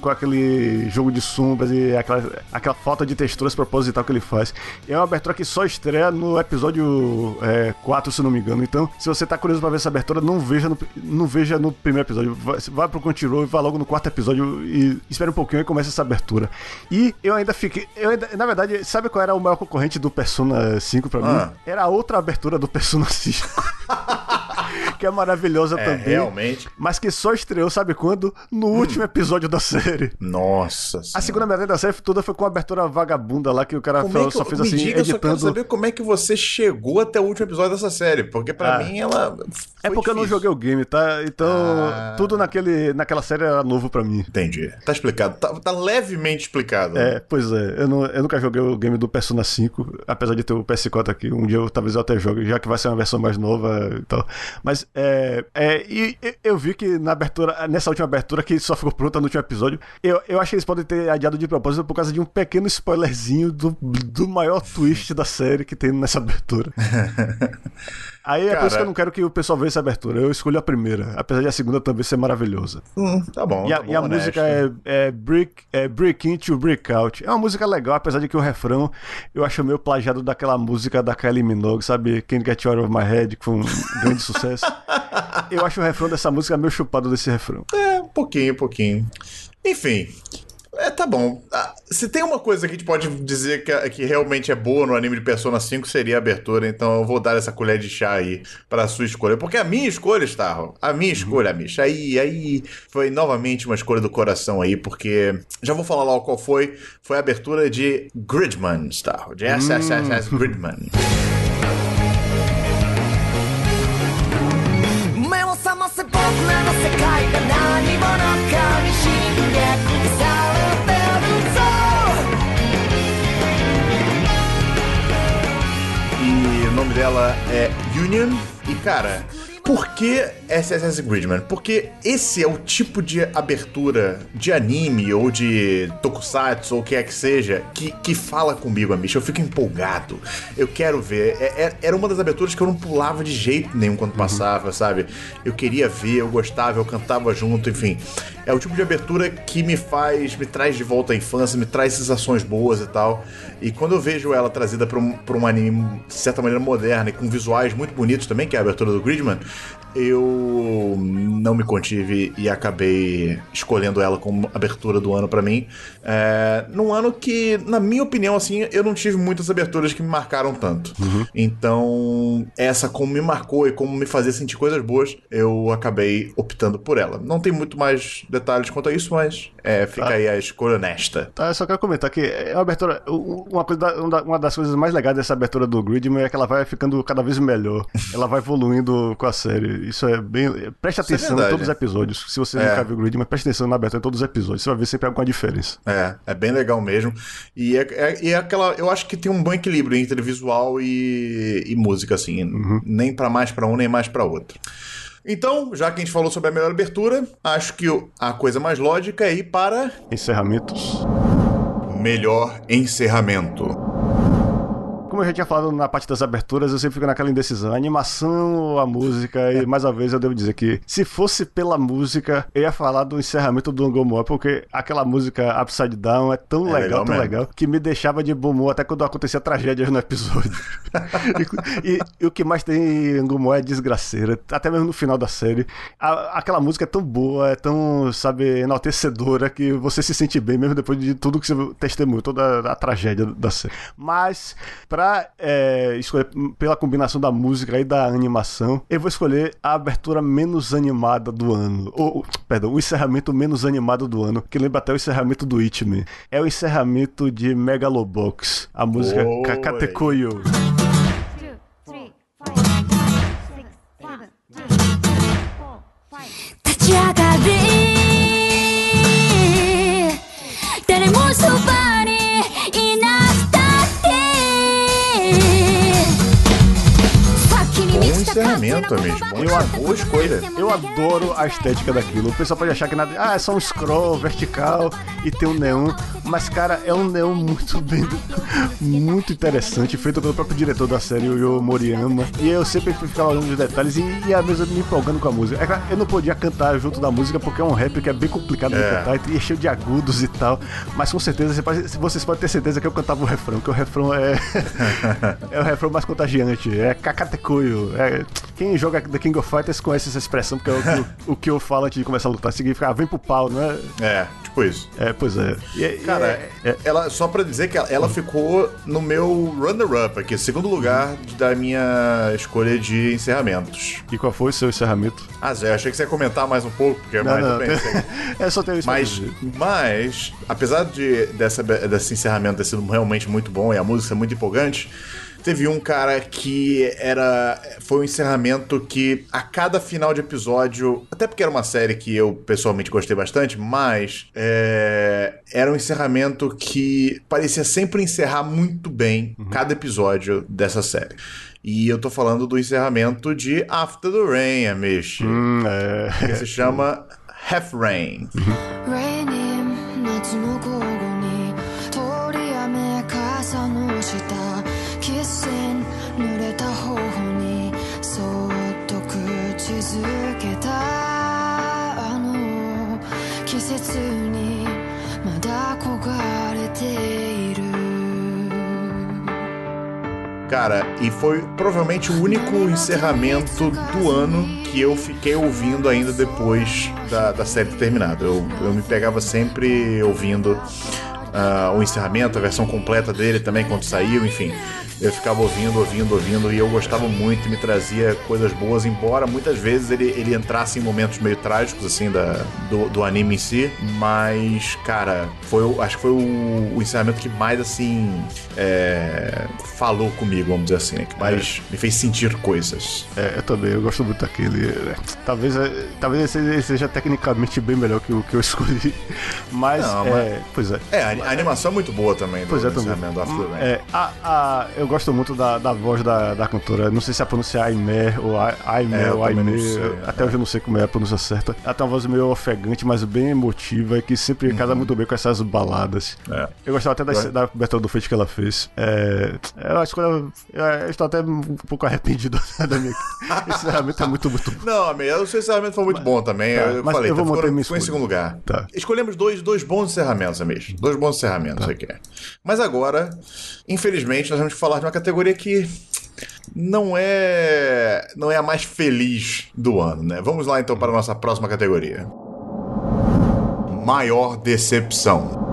com aquele jogo de sombras e aquela, aquela falta de texturas proposital que ele faz. E é uma abertura que só estreia no episódio é, 4, se não me engano. Então, se você tá curioso pra ver essa abertura, não veja no, não veja no primeiro episódio. Vai, vai pro Crunchyroll e vai logo no quarto episódio e espera um pouquinho e começa essa abertura. E eu ainda fiquei. Eu ainda, na verdade, sabe qual era o maior concorrente do Persona 5 pra ah. mim? Era a outra abertura do Persona 5. *laughs* que é maravilhosa é, também. Realmente. Mas que só estreou, sabe quando? No hum. último episódio da série. Nossa. A segunda metade da série toda foi com a abertura vagabunda lá que o cara é que, só fez assim, diga, editando. Eu só quero saber como é que você chegou até o último episódio dessa série, porque para ah. mim ela. É porque difícil. eu não joguei o game, tá? Então, ah. tudo naquele, naquela série era novo para mim. Entendi. Tá explicado. Tá, tá levemente explicado. É, pois é. Eu, não, eu nunca joguei o game do Persona 5, apesar de ter o PS4 aqui. Um dia eu, talvez eu até jogue, já que vai ser uma versão mais nova e tal. Mas é, é, e eu vi que na abertura, nessa última abertura, que só ficou pronta no último episódio, eu, eu acho que eles podem ter adiado de propósito por causa de um pequeno spoilerzinho do, do maior twist da série que tem nessa abertura. *laughs* Aí é Cara... por isso que eu não quero que o pessoal veja essa abertura. Eu escolho a primeira, apesar de a segunda também ser maravilhosa. Hum, tá bom. E a, tá bom, e a música é, é, break, é Break In to Break Out. É uma música legal, apesar de que o refrão eu acho meio plagiado daquela música da Kylie Minogue, sabe? Can't Get You Out of My Head, que foi um grande *laughs* sucesso. Eu acho o refrão dessa música meio chupado desse refrão. É, um pouquinho, um pouquinho. Enfim. É, tá bom. Ah, se tem uma coisa que a gente pode dizer que, que realmente é boa no anime de Persona 5 seria a abertura, então eu vou dar essa colher de chá aí pra sua escolha. Porque a minha escolha, Starro, a minha escolha, Misha, aí, aí foi novamente uma escolha do coração aí, porque já vou falar logo qual foi. Foi a abertura de Gridman, Starro, de SSSS Gridman. *laughs* dela é Union. E cara, por que SSS Gridman? Porque esse é o tipo de abertura de anime ou de tokusatsu ou o que é que seja que, que fala comigo, amigo. Eu fico empolgado. Eu quero ver. É- é- era uma das aberturas que eu não pulava de jeito nenhum quando passava, sabe? Eu queria ver, eu gostava, eu cantava junto, enfim. É o tipo de abertura que me faz, me traz de volta à infância, me traz sensações boas e tal. E quando eu vejo ela trazida pra um, um anime, de certa maneira, moderna e com visuais muito bonitos também, que é a abertura do Gridman, eu não me contive e acabei escolhendo ela como abertura do ano pra mim. É, num ano que, na minha opinião, assim, eu não tive muitas aberturas que me marcaram tanto. Então, essa como me marcou e como me fazia sentir coisas boas, eu acabei optando por ela. Não tem muito mais detalhes quanto a isso, mas é, fica aí a escolha honesta. Tá, eu só quero comentar que é uma abertura. Uma, coisa uma das coisas mais legais dessa abertura do Gridman é que ela vai ficando cada vez melhor. *laughs* ela vai evoluindo com a série. Isso é bem. Preste Isso é atenção em verdade. todos os episódios. Se você É. nunca viu o Gridman, preste atenção na abertura em todos os episódios. Você vai ver sempre alguma diferença. É, é bem legal mesmo. E é, é- é aquela. Eu acho que tem um bom equilíbrio entre visual e, e música, assim. Nem pra mais pra um, nem mais pra outro. Então, já que a gente falou sobre a melhor abertura, acho que a coisa mais lógica é ir para Encerramentos. melhor encerramento. Como eu já tinha falado na parte das aberturas, eu sempre fico naquela indecisão. A animação ou a música, e *laughs* mais uma vez eu devo dizer que se fosse pela música, eu ia falar do encerramento do Angomoa, porque aquela música Upside Down é tão É legal, legal tão mesmo. legal, que me deixava de bom humor até quando acontecia tragédias no episódio. *laughs* e, e- e o que mais tem em Angomoa é desgraceira, até mesmo no final da série. A- aquela música é tão boa, é tão, sabe, enaltecedora, que você se sente bem mesmo depois de tudo que você testemunhou, toda a tragédia da série. Mas, pra é, escolher pela combinação da música e da animação, eu vou escolher a abertura menos animada do ano. Ou, perdão, o encerramento menos animado do ano, que lembra até o encerramento do It Me. É o encerramento de Megalobox, a música Oi. Kakatekoyo. two, encerramento, 言 amigo. 葉 Bom, uma boa escolha. Eu adoro a estética daquilo. O pessoal pode achar que nada. Ah, é só um scroll vertical e tem um neon. Mas, cara, é um neon muito bem. muito interessante, feito pelo próprio diretor da série, o Yo Moriyama. E eu sempre ficava olhando os detalhes e, e a me empolgando com a música. É claro, eu não podia cantar junto da música porque é um rap que é bem complicado de É. cantar e é cheio de agudos e tal. Mas com certeza, você pode- vocês podem ter certeza que eu cantava o refrão, que o refrão é. *laughs* é o refrão mais contagiante. É Kakatekoyo. É... Quem joga The King of Fighters conhece essa expressão, porque é o que, eu- *laughs* o que eu falo antes de começar a lutar. Significa, ah, vem pro pau, não é? É, tipo isso. É, pois é. E, e- Cara, é- é- ela, só pra dizer que ela, ela ficou no meu runner-up aqui, segundo lugar da minha escolha de encerramentos. E qual foi o seu encerramento? Ah, Zé, achei que você ia comentar mais um pouco, porque Não, mais não, eu pensei. *laughs* é só ter isso pra Mas, dizer. mas, apesar de dessa, desse encerramento ter sido realmente muito bom e a música ser muito empolgante, teve um cara que era. Foi um encerramento que a cada final de episódio. Até porque era uma série que eu pessoalmente gostei bastante, mas é, era um encerramento que parecia sempre encerrar muito bem cada episódio dessa série. E eu tô falando do encerramento de After the Rain, Amish. Hum, é. Que se chama Half Rain. レ Cara, e foi provavelmente o único encerramento do ano que eu fiquei ouvindo ainda depois da, da série ter terminado. Eu, eu me pegava sempre ouvindo ah, o encerramento, a versão completa dele também quando saiu, enfim. Eu ficava ouvindo, ouvindo, ouvindo e eu gostava muito, me trazia coisas boas, embora muitas vezes ele, ele entrasse em momentos meio trágicos, assim, da, do, do anime em si. Mas, cara, foi, acho que foi o, o encerramento que mais, assim, é, falou comigo, vamos dizer assim, né? Que mais me fez sentir coisas. É, eu também, eu gosto muito daquele. né? Talvez, é, talvez ele seja tecnicamente bem melhor que o que eu *laughs* escolhi. Mas, Não, é, pois é. É, a, a animação é muito boa também do Pois é, também. do After Rain. É, a, a, eu gosto muito da, da voz da, da cantora. Não sei se a pronúncia é Aimé ou Aimé É, eu ou Aimé. sei. Até hoje eu não sei como é a pronúncia certa. Ela tem uma voz meio ofegante, mas bem emotiva e que sempre casa muito bem com essas baladas. Uhum. É. Eu gostava até da, Eu- da abertura do feito que ela fez. É, eu acho que eu, eu estou até um pouco arrependido *laughs* da minha. *laughs* Esse encerramento é muito, muito bom. Não, amigo, o seu encerramento foi muito bom também. tá, eu mas falei, eu vou tá, manter ficou, ficou em segundo lugar. Tá. Escolhemos dois, dois bons encerramentos, amigo. Dois bons encerramentos aqui. Mas agora, infelizmente, nós vamos falar de uma categoria que não é não é a mais feliz do ano, né? Vamos lá então para a nossa próxima categoria. Maior decepção.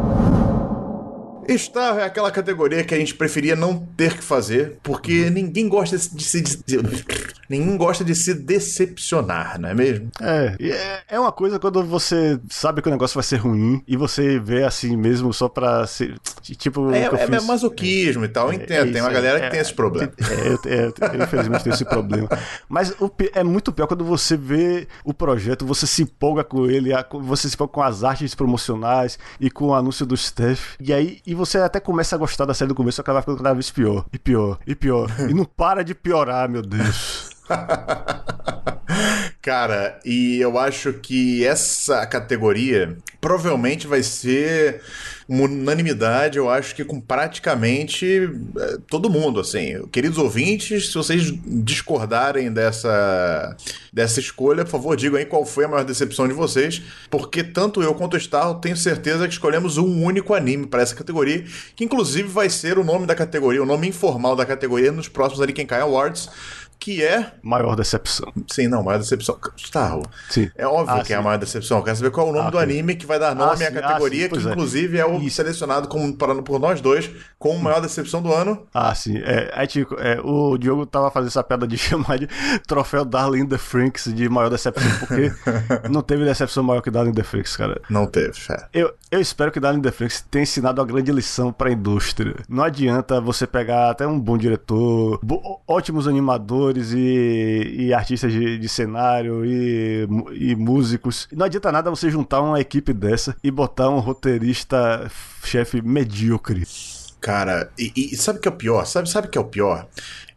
Star é aquela categoria que a gente preferia não ter que fazer, porque ninguém gosta de se de- *laughs* ninguém gosta de se decepcionar, não é mesmo? É, é, é uma coisa quando você sabe que o negócio vai ser ruim e você vê assim mesmo só pra ser. Tipo, É, é, é masoquismo e tal, eu É, entendo. é tem uma isso, galera é, que tem é, esse problema. *laughs* É, eu, é, infelizmente tenho esse problema. Mas o é muito pior quando você vê o projeto, você se empolga com ele, você se empolga com as artes promocionais e com o anúncio do Steph. E aí e você até começa a gostar da série do começo, só que ela vai ficando cada vez pior, e pior, e pior. e não para de piorar, meu Deus. *laughs* Cara, e eu acho que essa categoria provavelmente vai ser uma unanimidade, eu acho que com praticamente eh, todo mundo, assim. Queridos ouvintes, se vocês discordarem dessa, dessa escolha, por favor, digam aí qual foi a maior decepção de vocês, porque tanto eu quanto o Star tenho certeza que escolhemos um único anime para essa categoria, que inclusive vai ser o nome da categoria, o nome informal da categoria nos próximos Arikenkai Awards, que é Maior decepção. Sim, não, maior decepção. Starro. Sim. É óbvio Ah, que é a sim. maior decepção. Eu quero saber qual é o nome Ah, do anime que vai dar nome Ah, à sim, ah, categoria, sim, pois que é. inclusive é o Isso. selecionado como, parando por nós dois como maior decepção do ano. Ah, sim. É, aí, tipo, é, o Diogo tava fazendo essa piada de *laughs* chamar de troféu Darling in the Franks de maior decepção, porque *laughs* não teve decepção maior que Darling in the Franks, cara. Não teve, fé. Eu, eu espero que Darling in the Franks tenha ensinado uma grande lição pra indústria. Não adianta você pegar até um bom diretor, ótimos animadores e, e artistas de, de cenário e, e músicos. Não adianta nada você juntar uma equipe dessa e botar um roteirista chefe medíocre. Cara, e, e sabe o que é o pior? Sabe, sabe o que é o pior?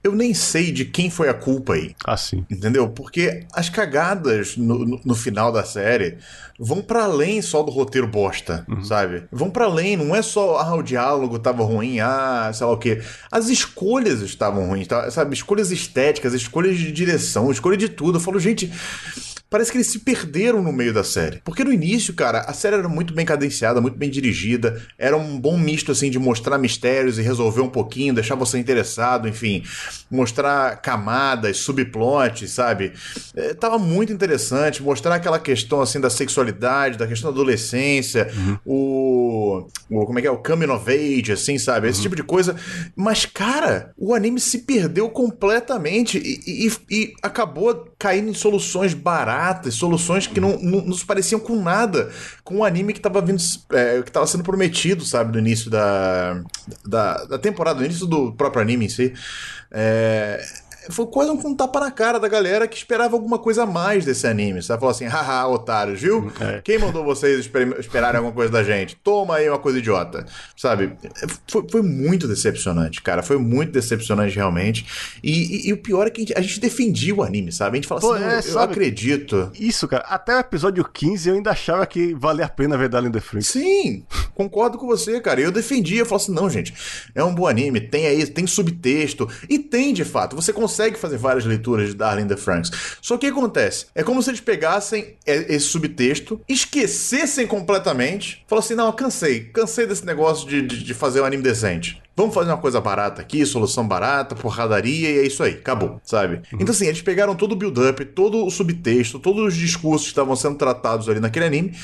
Eu nem sei de quem foi a culpa aí. Assim. Entendeu? Porque as cagadas no, no, no final da série vão pra além só do roteiro bosta, sabe? Vão pra além, não é só, ah, o diálogo tava ruim, ah, sei lá o quê. As escolhas estavam ruins, tá? sabe? Escolhas estéticas, escolhas de direção, escolha de tudo. Eu falo, gente. Parece que eles se perderam no meio da série. Porque no início, cara, a série era muito bem cadenciada, muito bem dirigida. Era um bom misto, assim, de mostrar mistérios e resolver um pouquinho, deixar você interessado, enfim. Mostrar camadas, subplots, sabe? É, tava muito interessante. Mostrar aquela questão, assim, da sexualidade, da questão da adolescência, o, o. Como é que é? O coming of age, assim, sabe? Esse tipo de coisa. Mas, cara, o anime se perdeu completamente e, e- e acabou caindo em soluções baratas, soluções que não, não, se pareciam com nada com o anime que tava vindo, é, que tava sendo prometido, sabe, no início da, da, da temporada, no início do próprio anime em si. É, foi quase um tapa na cara da galera que esperava alguma coisa a mais desse anime. Sabe? Falou assim, haha, otários, viu? É. Quem mandou vocês esper- esperarem alguma coisa da gente? Toma aí uma coisa idiota. Sabe? Foi, foi muito decepcionante, cara. Foi muito decepcionante, realmente. E, e- e o pior é que a gente, a gente defendia o anime, sabe? A gente fala Pô, assim, é, eu sabe? acredito. Isso, cara. Até o episódio 15 eu ainda achava que valia a pena ver Darling in the Franks. Sim, concordo com você, cara. Eu defendia, eu falava assim, não, gente, é um bom anime, tem aí, tem subtexto, e tem de fato, você consegue fazer várias leituras de Darling in the Franks. Só que o que acontece? É como se eles pegassem e- esse subtexto, esquecessem completamente, falassem não, cansei, cansei desse negócio de, de, de fazer um anime decente. Vamos fazer uma coisa barata aqui, solução barata, porradaria e é isso aí, acabou, sabe? Então assim, eles pegaram todo o build-up, todo o subtexto, todos os discursos que estavam sendo tratados ali naquele anime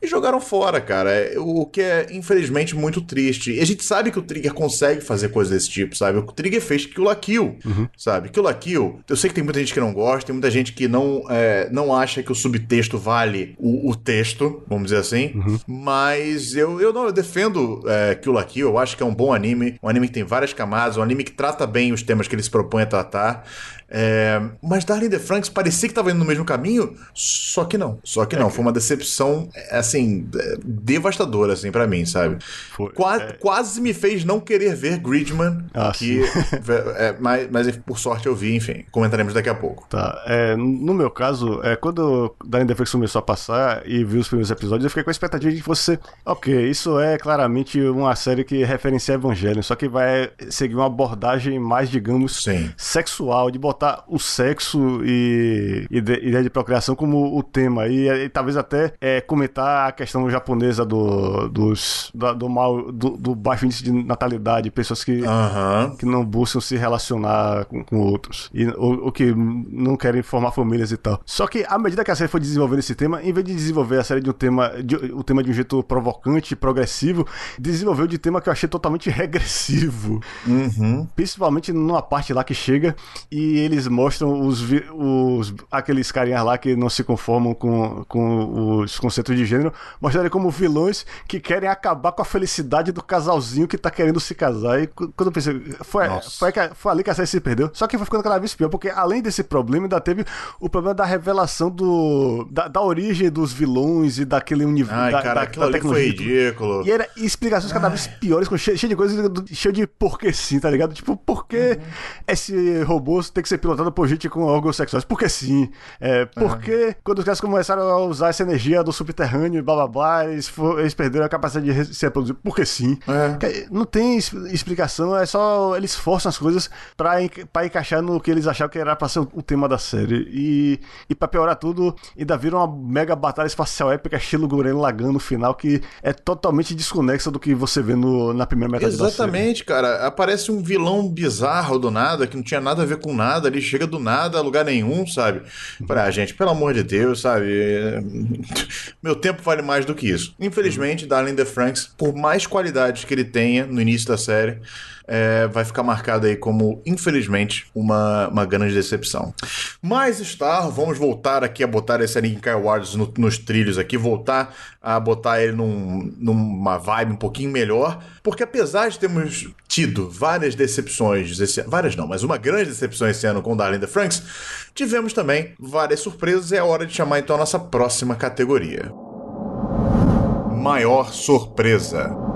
e jogaram fora, cara. É, O que é, infelizmente, muito triste. E a gente sabe que o Trigger consegue fazer coisas desse tipo, sabe? O Trigger fez Kill la Kill, sabe? Kill la Kill, eu sei que tem muita gente que não gosta, tem muita gente que não, é, não acha que o subtexto vale o, o texto, vamos dizer assim, mas eu, eu não, eu defendo é, Kill la Kill, eu acho que é um bom anime, um anime que tem várias camadas, um anime que trata bem os temas que ele se propõe a tratar. É, mas Darling in the Franks parecia que tava indo no mesmo caminho, só que não. Só que não. Foi uma decepção, é, assim, é, devastadora, assim, pra mim, sabe? Foi. Qua- Quase me fez não querer ver Gridman, Ah, que, *laughs* é, mas, mas por sorte eu vi, enfim. Comentaremos daqui a pouco. Tá, é, no meu caso, é, quando Darren Deflex começou a passar e viu os primeiros episódios, eu fiquei com a expectativa de que fosse, ok, isso é claramente uma série que referencia Evangelho, só que vai seguir uma abordagem mais, digamos, Sim. sexual, de botar o sexo e de- ideia de procriação como o tema, e, e talvez até é, comentar a questão japonesa do, dos, da- do, mal, do, do baixo índice de natalidade, pessoas que Aham. que não buscam se relacionar com, com outros. E, ou, ou que não querem formar famílias e tal. Só que à medida que a série foi desenvolvendo esse tema, em vez de desenvolver a série de um tema, de, o tema de um jeito provocante, progressivo, desenvolveu de tema que eu achei totalmente *laughs* regressivo. Uhum. Principalmente numa parte lá que chega e eles mostram os, os aqueles carinhas lá que não se conformam com, com os conceitos de gênero, mostrando como vilões que querem acabar com a felicidade do casalzinho que tá querendo se casar. E quando eu pensei, foi, foi, foi ali que a série se perdeu. Só que foi ficando cada vez pior, porque além desse problema, ainda teve o problema da revelação do da, da origem dos vilões e daquele universo. Ai, da, cara, da- aquilo da ali foi e ridículo. E era explicações cada vez piores, cheio, cheio de coisas, cheio de porquê sim, tá ligado? Tipo, por que esse robô tem que ser pilotado por gente com órgãos sexuais? Porque sim. É, por que quando os caras começaram a usar essa energia do subterrâneo e blá blá blá, eles, fo- eles perderam a capacidade de se reproduzir? Porque sim. É. Não tem explicação, é só eles forçam as coisas pra, pra encaixar no que eles achavam que era pra ser o, tema da série. E, e pra piorar tudo, ainda vira uma mega batalha espacial épica, estilo Guren Lagan no final, que é totalmente desconexa do que você vê no, na primeira metade da série. Exatamente, cara. Aparece um vilão bizarro do nada, que não tinha nada a ver com nada, ele chega do nada a lugar nenhum, sabe? Pra gente, pelo amor de Deus, sabe? *laughs* Meu tempo vale mais do que isso. Infelizmente, Darling in the Franks, por mais qualidades que ele tenha no início da série, é, vai ficar marcado aí como, infelizmente, uma, uma grande decepção. Mas Star, vamos voltar aqui a botar esse Anime Kai Awards no- nos trilhos aqui, voltar a botar ele num- numa vibe um pouquinho melhor, porque apesar de termos tido várias decepções, esse, várias não, mas uma grande decepção esse ano com the Franks, tivemos também várias surpresas e é hora de chamar então a nossa próxima categoria. Maior surpresa.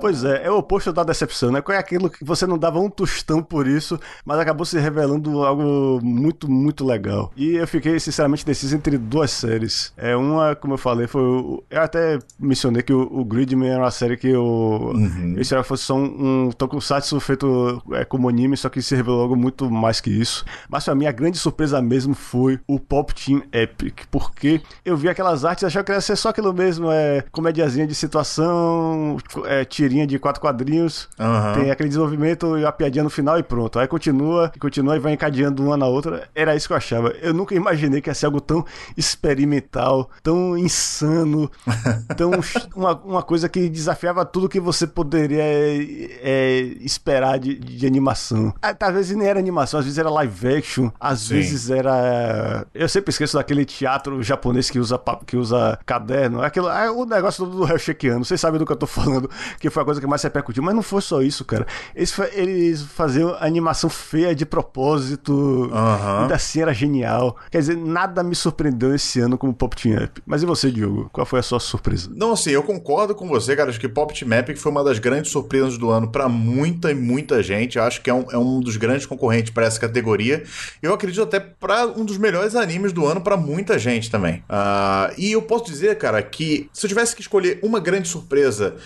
Pois é, é o oposto da decepção, né? Qual é aquilo que você não dava um tostão por isso, mas acabou se revelando algo muito, muito legal. E eu fiquei, sinceramente, deciso entre duas séries. É uma, como eu falei, foi. o- Eu até mencionei que o, o Gridman era uma série que eu. Eu esperava que fosse só um, um tokusatsu feito é, como anime, só que se revelou algo muito mais que isso. Mas pra mim, a grande surpresa mesmo foi o Pop Team Epic, porque eu vi aquelas artes e achava que ia ser só aquilo mesmo, é comediazinha de situação, é, tirinha de quatro quadrinhos, Aham. tem aquele desenvolvimento e a piadinha no final e pronto. Aí continua, e continua e vai encadeando uma na outra. Era isso que eu achava. Eu nunca imaginei que ia ser algo tão experimental, tão insano, *laughs* tão uma, uma coisa que desafiava tudo que você poderia é, esperar de, de animação. Ah, Talvez nem era animação, às vezes era live action, às Sim. vezes era. Eu sempre esqueço daquele teatro japonês que usa, que usa caderno. Aquilo, é o negócio do Hellshakeano. Vocês sabem do que eu tô falando, que foi a coisa que mais se repercutiu. Mas não foi só isso, cara. Eles, eles faziam animação feia de propósito. Aham. Ainda assim era genial. Quer dizer, nada me surpreendeu esse ano como Pop Team Up. Mas e você, Diogo? Qual foi a sua surpresa? Não, assim, eu concordo com você, cara. Acho que Pop Team Epic foi uma das grandes surpresas do ano pra muita e muita gente. Eu acho que é um, é um dos grandes concorrentes pra essa categoria. Eu acredito até pra um dos melhores animes do ano pra muita gente também. Ah, e eu posso dizer, cara, que se eu tivesse que escolher uma grande surpresa.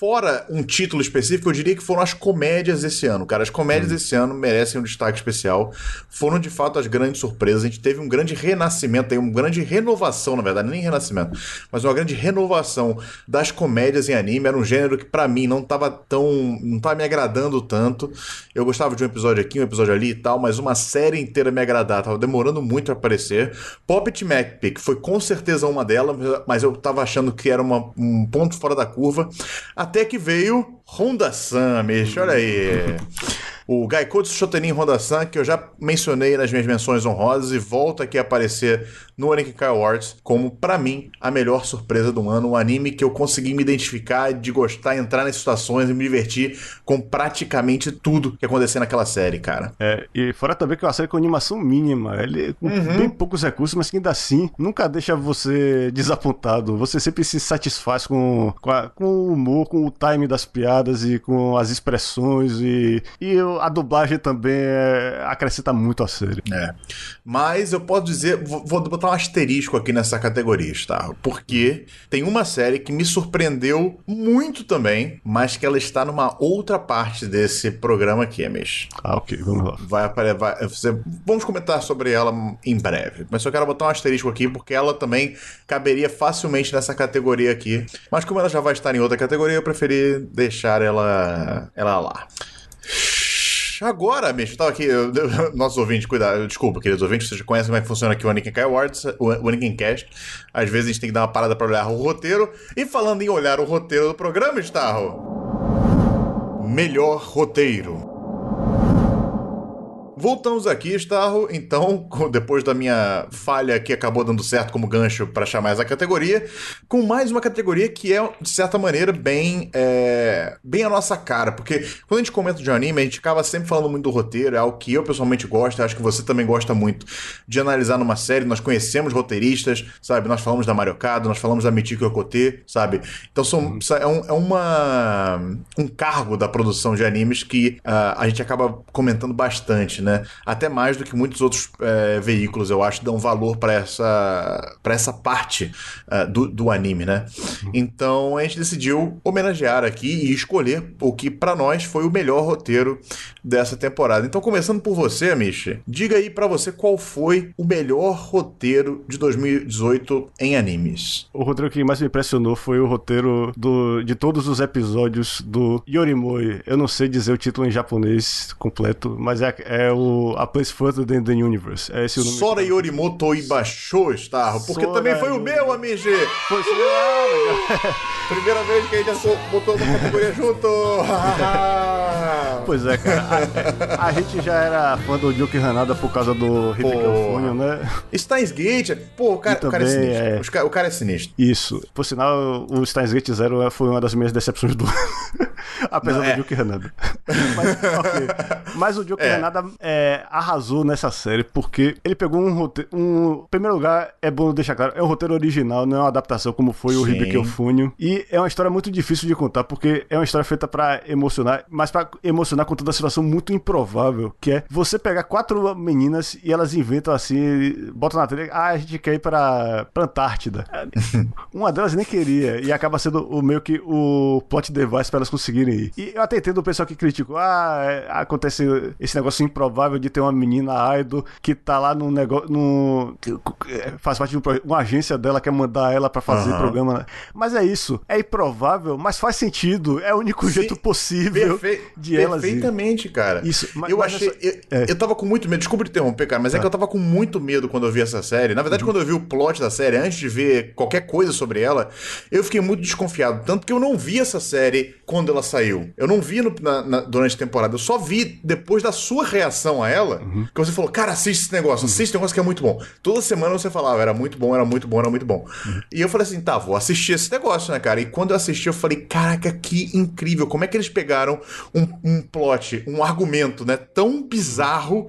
Fora um título específico, eu diria que foram as comédias desse ano, cara. As comédias desse ano merecem um destaque especial. Foram de fato as grandes surpresas. A gente teve um grande renascimento, uma grande renovação, na verdade, nem renascimento, mas uma grande renovação das comédias em anime. Era um gênero que pra mim não tava tão. não tava me agradando tanto. Eu gostava de um episódio aqui, um episódio ali e tal, mas uma série inteira me agradar. Tava demorando muito pra aparecer. Poppet Macpick foi com certeza uma delas, mas eu tava achando que era uma- um ponto fora da curva. Até que veio Honda-san, Mish, olha aí. *laughs* O Gaikotsu Shotenin Honda-san, que eu já mencionei nas minhas menções honrosas e volta aqui a aparecer no Anikikai Awards como, pra mim, a melhor surpresa do ano. Um anime que eu consegui me identificar, de gostar, entrar nas situações e me divertir com praticamente tudo que acontecia naquela série, cara. É, e fora também que é uma série com animação mínima, ele com bem poucos recursos, mas que ainda assim nunca deixa você desapontado. Você sempre se satisfaz com, com, a- com o humor, com o time das piadas e com as expressões e, e a dublagem também é, acrescenta muito a série. É. Mas eu posso dizer, vou, vou botar um asterisco aqui nessa categoria, tá? Porque tem uma série que me surpreendeu muito também, mas que ela está numa outra parte desse programa aqui, Amish. Ah, ok, vamos lá. Vai aparecer. vamos comentar sobre ela em breve. Mas eu quero botar um asterisco aqui, porque ela também caberia facilmente nessa categoria aqui. Mas como ela já vai estar em outra categoria, eu preferi deixar ela, ela lá. Agora, eu tava aqui. eu- eu- *laughs* nossos ouvintes, cuidado, desculpa, queridos ouvintes, vocês já conhecem como é que funciona aqui o Anakin Kai Awards, o Anakin Cast. Às vezes a gente tem que dar uma parada pra olhar o roteiro. E falando em olhar o roteiro do programa, Starro. Melhor roteiro. Voltamos aqui, Starro. Então, depois da minha falha que acabou dando certo como gancho para chamar essa categoria, com mais uma categoria que é, de certa maneira, bem, é, bem a nossa cara. Porque quando a gente comenta de um anime, a gente acaba sempre falando muito do roteiro, é algo que eu pessoalmente gosto, acho que você também gosta muito de analisar numa série. Nós conhecemos roteiristas, sabe? Nós falamos da Mariocado, nós falamos da Michiko Yokote, sabe? Então são, é, um, é uma, um cargo da produção de animes que ah, a gente acaba comentando bastante, né? Até mais do que muitos outros eh, veículos, eu acho, dão valor para essa, pra essa parte ah, do, do anime, né? Então a gente decidiu homenagear aqui e escolher o que para nós foi o melhor roteiro dessa temporada. Então, começando por você, Michi, diga aí para você qual foi o melhor roteiro de 2018 em animes. O roteiro que mais me impressionou foi o roteiro do, de todos os episódios do Yorimoi. Eu não sei dizer o título em japonês completo, mas é, é o A Place Further Than the Universe. É esse o nome. Sora Yorimoto Ibasho, Starro, porque Sora também foi o meu, Amigi. Foi esse- ah, legal. *laughs* Primeira vez que a gente botou uma categoria junto. *laughs* Pois é, cara. A, a gente já era fã do Joke Hanada por causa do. California, né? Steins Gate, pô, o cara, o cara é sinistro. é- O cara é sinistro. Isso. Por sinal, o Steins Gate Zero foi uma das minhas decepções do *laughs* Apesar Não, é. do Joke Hanada. Mas, ok. Mas o Joke É. Hanada é, arrasou nessa série porque ele pegou um roteiro. Um, em primeiro lugar, é bom deixar claro, é um roteiro original, não é uma adaptação como foi o Sim. Hibiki Funio. E é uma história muito difícil de contar porque é uma história feita pra emocionar, mas pra emocionar contando uma situação muito improvável, que é você pegar quatro meninas e elas inventam assim, botam na trilha, ah, a gente quer ir pra, pra Antártida. *laughs* Uma delas nem queria e acaba sendo o meio que o plot device pra elas conseguirem ir. E eu até entendo o pessoal que criticou, ah, é, acontece esse negócio improvável de ter uma menina idol que tá lá num negócio, num, é, faz parte de um uma agência dela quer mandar ela pra fazer Aham. programa. né? Mas é isso, é improvável, mas faz sentido, é o único jeito possível Perfe- de elas. Perfeitamente, cara. Isso, mas- eu mas achei. essa- Eu, é. eu tava com muito medo. Desculpa te interromper, cara, mas é Tá. que eu tava com muito medo quando eu vi essa série. Na Uhum. verdade, quando eu vi o plot da série, antes de ver qualquer coisa sobre ela, eu fiquei muito desconfiado. Tanto que eu não vi essa série quando ela saiu. Eu não vi no- na- na- durante a temporada. Eu só vi depois da sua reação a ela, Uhum. que você falou, cara, assiste esse negócio, assiste esse negócio que é muito bom. Toda semana você falava, era muito bom, era muito bom, era muito bom. Uhum. E eu falei assim, tá, vou assistir esse negócio, né, cara? E quando eu assisti, eu falei, caraca, que incrível. Como é que eles pegaram um, um plot, um argumento, né, tão bizarro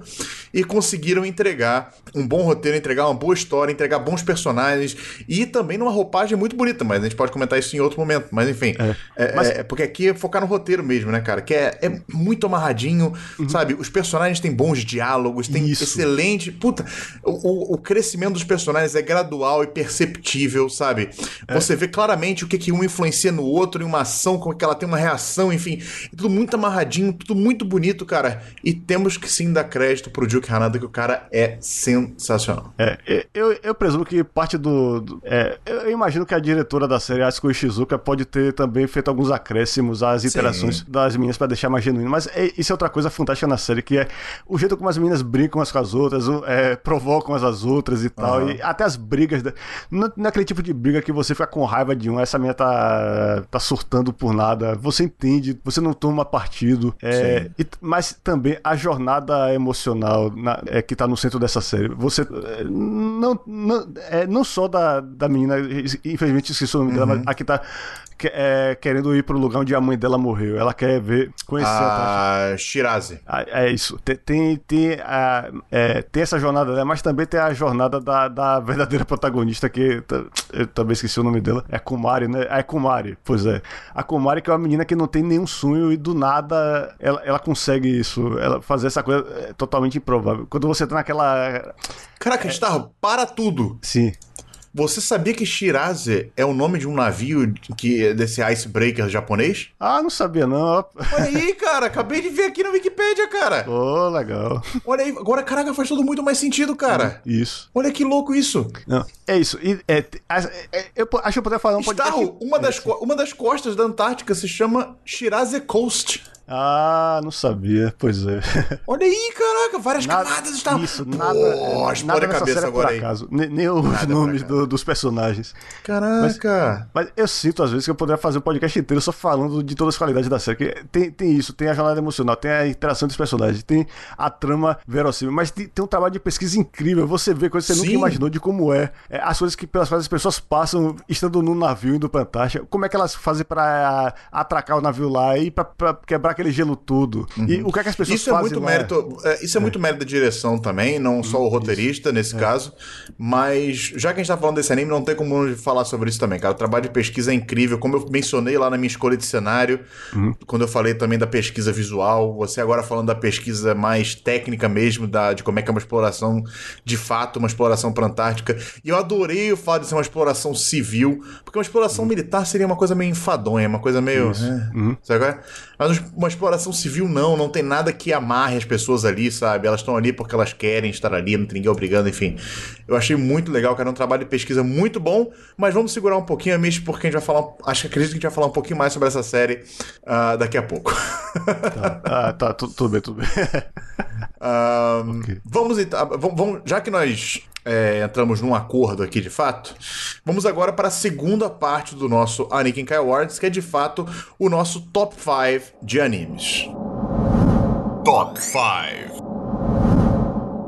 e conseguiram entregar um bom roteiro, entregar uma boa história, entregar bons personagens e também numa roupagem muito bonita, mas a gente pode comentar isso em outro momento. Mas enfim, é, Mas- é- porque aqui é focar no roteiro mesmo, né, cara? Que é, é muito amarradinho, sabe? Os personagens têm bons diálogos, tem. Isso. excelente. Puta, o, o- crescimento dos personagens é gradual e perceptível, sabe? É. Você vê claramente o que, que um influencia no outro em uma ação, como que ela tem uma reação, enfim. É tudo muito amarradinho, tudo muito bonito, cara. E temos que sim dar crédito pro Duke Hanada, que o cara é sensacional. É, e- eu, eu presumo que parte do. do- é, eu imagino que a diretora da série, Asuko Ishizuka, pode ter também feito alguns acréscimos às interações das meninas pra deixar mais genuíno. Mas é- isso é outra coisa fantástica na série, que é o jeito como as meninas brincam umas com as outras, é, provocam umas às outras e tal. E até as brigas. da- Não, não é aquele tipo de briga que você fica com raiva de um, essa menina tá, tá surtando por nada. Você entende, você não toma partido. É, e- mas também a jornada emocional na- é, que tá no centro dessa série. Você. é, Não, não, é, não só da, da menina, infelizmente esqueci o nome dela, mas a que tá que- é, querendo ir pro lugar onde a mãe dela morreu. Ela quer ver, conhecer a A Shirazi. ah, É isso. Tem, tem, tem, a- é, tem essa jornada dela, mas também tem a jornada da, da verdadeira protagonista, que eu também esqueci o nome dela. É Kumari, né? É Kumari, pois é. A Kumari, que é uma menina que não tem nenhum sonho e do nada ela, ela consegue isso. Ela fazer essa coisa é totalmente improvável. Quando você tá naquela. Caraca, Starro, para tudo! Sim. Você sabia que Shirazi é o nome de um navio que desse icebreaker japonês? Ah, não sabia não. Olha aí, cara, acabei de ver aqui na Wikipedia, cara. Pô, legal. Olha aí, agora, caraca, faz tudo muito mais sentido, cara. Isso. Olha que louco isso. Não, é isso. É, a- é, eu acho que eu poderia falar um podcast. Starro, uma das, co- uma das costas da Antártica se chama Shirazi Coast. Ah, não sabia. Pois é. Olha aí, caraca, várias Nada, camadas, Starro. Isso, nada. Oh, nada explode a nessa cabeça série é por agora aí. acaso. Nem, nem os Nada por nomes do- dos personagens. Caraca. Mas eu sinto, às vezes, que eu poderia fazer um podcast inteiro só falando de todas as qualidades da série. Tem, tem isso, tem a jornada emocional, tem a interação dos personagens, tem a trama verossímil, mas tem, tem um trabalho de pesquisa incrível. Você vê coisas que você nunca Sim. imaginou de como é, é, as coisas que, pelas quais as pessoas passam estando no navio indo pra Antártica. Como é que elas fazem pra atracar o navio lá e pra, pra quebrar aquele gelo todo? E o que é que as pessoas Isso é fazem muito lá? mérito, é, isso é muito mérito da direção também, não só o roteirista nesse caso, mas já que a gente tá falando desse anime, não tem como falar sobre isso também, cara. O trabalho de pesquisa é incrível, como eu mencionei lá na minha escolha de cenário, quando eu falei também da pesquisa visual, você agora falando da pesquisa mais técnica mesmo, da, de como é que é uma exploração de fato, uma exploração pra Antártica. E eu adorei o fato de ser uma exploração civil, porque uma exploração militar seria uma coisa meio enfadonha, uma coisa meio. é, Sabe qual é? Mas uma exploração civil não, não tem nada que amarre as pessoas ali, sabe? Elas estão ali porque elas querem estar ali, não tem ninguém obrigando, enfim. Eu achei muito legal, cara, é um trabalho de pesquisa muito bom, mas vamos segurar um pouquinho a Mish, porque a gente vai falar, acho que acredito que a gente vai falar um pouquinho mais sobre essa série ah, daqui a pouco. Ah, tá, tu- tudo bem, tudo bem. *laughs* Ahn, Ok. Vamos então, vamos- já que nós é, entramos num acordo aqui de fato, vamos agora para a segunda parte do nosso Anikin Kai Awards, que é de fato o nosso top 5 de animes. Top 5.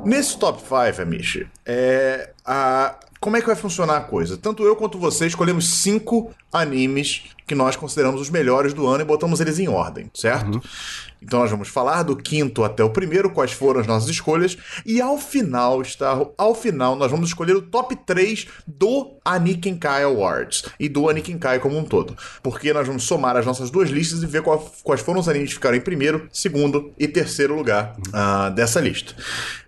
Nesse top 5, Amishi, é, a, como é que vai funcionar a coisa? Tanto eu quanto você escolhemos cinco animes que nós consideramos os melhores do ano e botamos eles em ordem, certo? Então nós vamos falar do quinto até o primeiro, quais foram as nossas escolhas, e ao final, está, ao final nós vamos escolher o top 3 do Aniken Kai Awards e do Aniken Kai como um todo. Porque nós vamos somar as nossas duas listas e ver qual- quais foram os animes que ficaram em primeiro, segundo e terceiro lugar ah, dessa lista.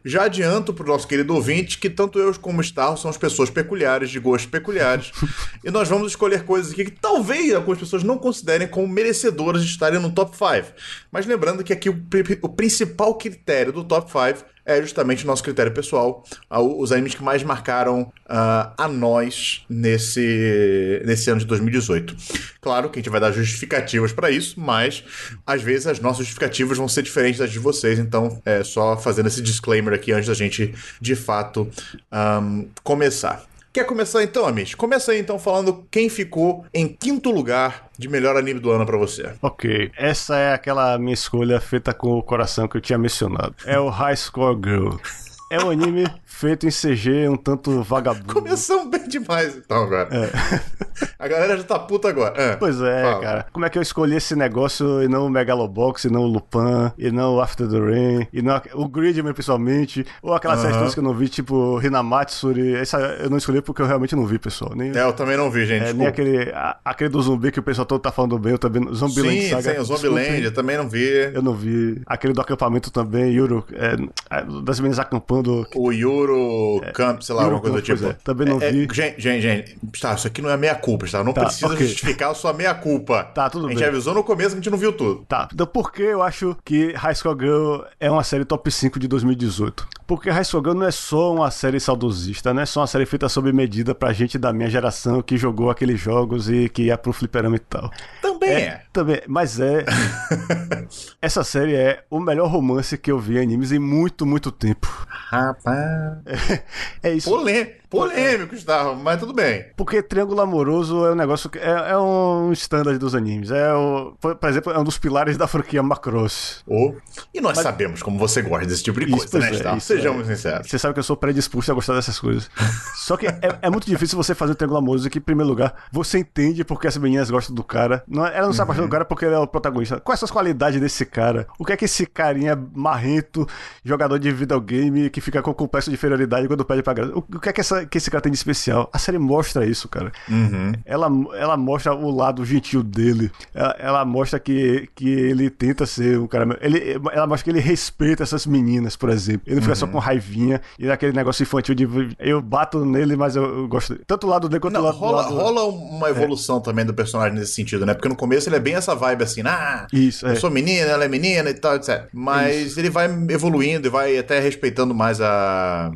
Já adianto para o nosso querido ouvinte que tanto eu como o Star somos pessoas peculiares, de gostos peculiares, *laughs* e nós vamos escolher coisas aqui que talvez algumas pessoas não considerem como merecedoras de estarem no top 5. Mas lembrando que aqui o, o principal critério do top 5 é justamente o nosso critério pessoal, os animes que mais marcaram ah, a nós nesse, nesse ano de 2018. Claro que a gente vai dar justificativas para isso, mas às vezes as nossas justificativas vão ser diferentes das de vocês, então é só fazendo esse disclaimer aqui antes da gente de fato ahm, começar. Quer começar então, Amish? Começa aí então falando quem ficou em quinto lugar de melhor anime do ano pra você. Ok, essa é aquela minha escolha feita com o coração que eu tinha mencionado. É o High Score Girl. É um anime feito em CG, um tanto vagabundo. Começamos bem demais então agora. *laughs* A galera já tá puta agora. É. Pois é, Fala. cara. Como é que eu escolhi esse negócio e não o Megalobox, e não o Lupin, e não o After the Rain, e não o Gridman, pessoalmente, ou aquelas séries todas que eu não vi, tipo Hinamatsuri. Essa eu não escolhi porque eu realmente não vi, pessoal. Nem, É, eu também não vi, gente. é, nem aquele, a- aquele do zumbi que o pessoal todo tá falando bem, eu também. Zombieland Sim, Saga. sim, o. Zombieland, eu também não vi. Eu não vi. Aquele do acampamento também, Yuro, é, das meninas acampando. O Yuro Camp, sei lá, Yuro alguma coisa do tipo. é. Também não É, é, vi. gente, gente, gente, tá, isso aqui não é meia culpa, tá? Não Tá, precisa ok. justificar a sua meia culpa. Tá, tudo A gente bem. avisou no começo que a gente não viu tudo. Tá, então por que eu acho que High School Girl é uma série top 5 de 2018? Porque High School Girl não é só uma série saudosista, não é só uma série feita sob medida pra gente da minha geração que jogou aqueles jogos e que ia pro fliperama e tal. Também é. Também, mas é. *laughs* Essa série é o melhor romance que eu vi em animes em muito, muito tempo. Rapaz. É isso. Polê... Polêmico, Gustavo, mas tudo bem. Porque Triângulo Amoroso é um negócio que é, é um standard dos animes. É o, por exemplo, é um dos pilares da franquia Macross. Ô, E nós sabemos como você gosta desse tipo de coisa, né, é, Gustavo? isso Sejamos é. sinceros. Você sabe que eu sou predisposto a gostar dessas coisas. *laughs* Só que é, é muito difícil você fazer um triângulo amoroso que, em primeiro lugar, você entende porque as meninas gostam do cara. Não, é- ela não se apaixona do cara porque ele é o protagonista. Quais são as qualidades desse cara? O que é que esse carinha marrento, jogador de videogame, que fica com complexo de inferioridade quando pede pra graça? O, o que é que, essa- que esse cara tem de especial? A série mostra isso, cara. Ela, ela mostra o lado gentil dele. Ela, ela mostra que, que ele tenta ser um cara. Ele, ela mostra que ele respeita essas meninas, por exemplo. Ele não fica só com raivinha e aquele negócio infantil de eu bato nele, mas eu, eu gosto dele. Tanto o lado dele quanto o lado, rola, do lado... rola uma evolução também do personagem nesse sentido, né? Porque no começo ele é bem essa vibe assim, ah, Isso, é. eu sou menina, ela é menina e tal, etc. Mas ele vai evoluindo e vai até respeitando mais a,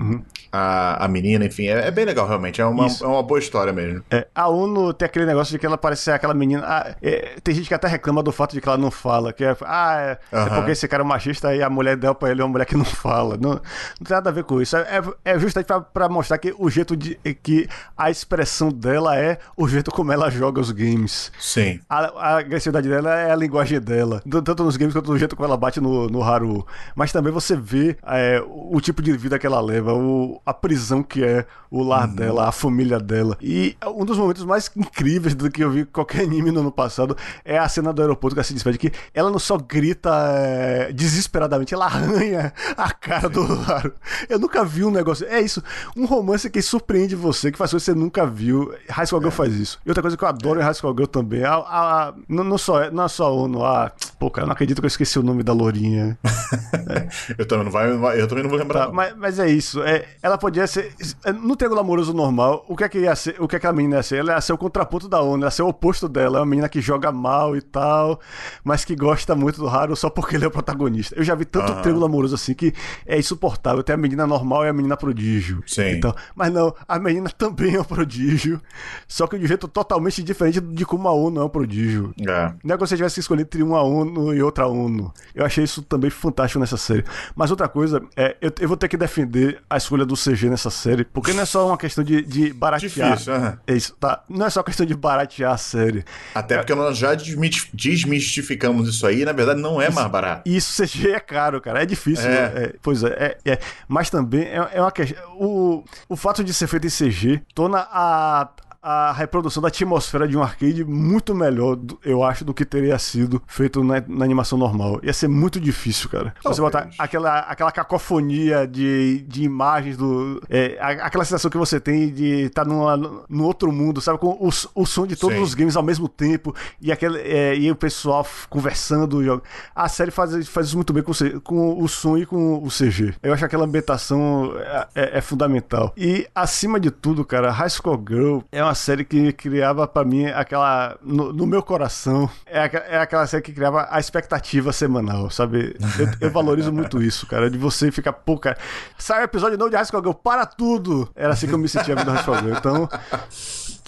a, a menina, enfim. É, é bem legal, realmente. É uma, Uhum. Isso. é uma boa história mesmo. É, a Uno tem aquele negócio de que ela parece ser aquela menina. ah, é, tem gente que até reclama do fato de que ela não fala. Que é, ah, é, Aham. porque esse cara é machista e a mulher deu pra ele é uma mulher que não fala. Não, não tem nada a ver com isso. É, é, justamente pra, pra mostrar que o jeito de. que a expressão dela é o jeito como ela joga os games. Sim. A, a agressividade dela é a linguagem dela. Tanto nos games quanto no jeito como ela bate no, no Haru. Mas também você vê é, o, o tipo de vida que ela leva, o, a prisão que é o lar dela, a família dela. E um dos momentos mais incríveis do que eu vi qualquer anime no ano passado é a cena do aeroporto que ela se despede, que ela não só grita é, desesperadamente, ela arranha a cara do Haru. Eu nunca vi um negócio. É isso, um romance que surpreende você, que faz coisas que você nunca viu. High School Girl faz isso. E outra coisa que eu adoro em High School Girl também, a, a- não, não só, não é só a ONU, a. Pô, cara, eu não acredito que eu esqueci o nome da Lourinha. *laughs* Eu também não, vai, eu também não vou lembrar. Tá, mas, mas é isso. É, ela podia ser. No triângulo amoroso normal, o que é que ia ser? O que é que a menina ia ser? Ela ia ser o contraponto da ONU, ia ser o oposto dela. É uma menina que joga mal e tal, mas que gosta muito do Haru só porque ele é o protagonista. Eu já vi tanto Aham. triângulo amoroso assim que é insuportável. Tem a menina normal e a menina prodígio. Sim. Então, mas não, a menina também é um prodígio. Só que de um jeito totalmente diferente de como a ONU é um prodígio. É. Não é que você tivesse que escolher entre uma ONU e outra ONU. Eu achei isso também fantástico nessa série. Mas outra coisa, é, eu, eu vou ter que defender a escolha do CG nessa série, porque não é só uma questão de, de baratear. Difícil. É isso, tá? Não é só questão de baratear a série. Até porque nós já desmistificamos isso aí, na verdade não é mais barato. E isso CG é caro, cara. É difícil. É. é, pois é, é, é. Mas também é, é uma questão. O, o fato de ser feito em CG torna a. A reprodução da atmosfera de um arcade muito melhor, eu acho, do que teria sido feito na, na animação normal. Ia ser muito difícil, cara. Você botar aquela, aquela cacofonia de, de imagens do. é, a- aquela sensação que você tem de estar numa, no outro mundo, sabe? Com o, o som de todos Sim. os games ao mesmo tempo e, aquele, é, e o pessoal conversando. joga- A série faz, faz isso muito bem com, com o som e com o CG. Eu acho que aquela ambientação é, é- é fundamental. E acima de tudo, cara, High School Girl é uma série que criava pra mim aquela. No, no meu coração, é, é aquela série que criava a expectativa semanal, sabe? Eu, eu valorizo muito isso, cara. De você ficar, pô, cara, sai o episódio novo de School Girl, para tudo! Era assim que eu me sentia vendo School Girl. Então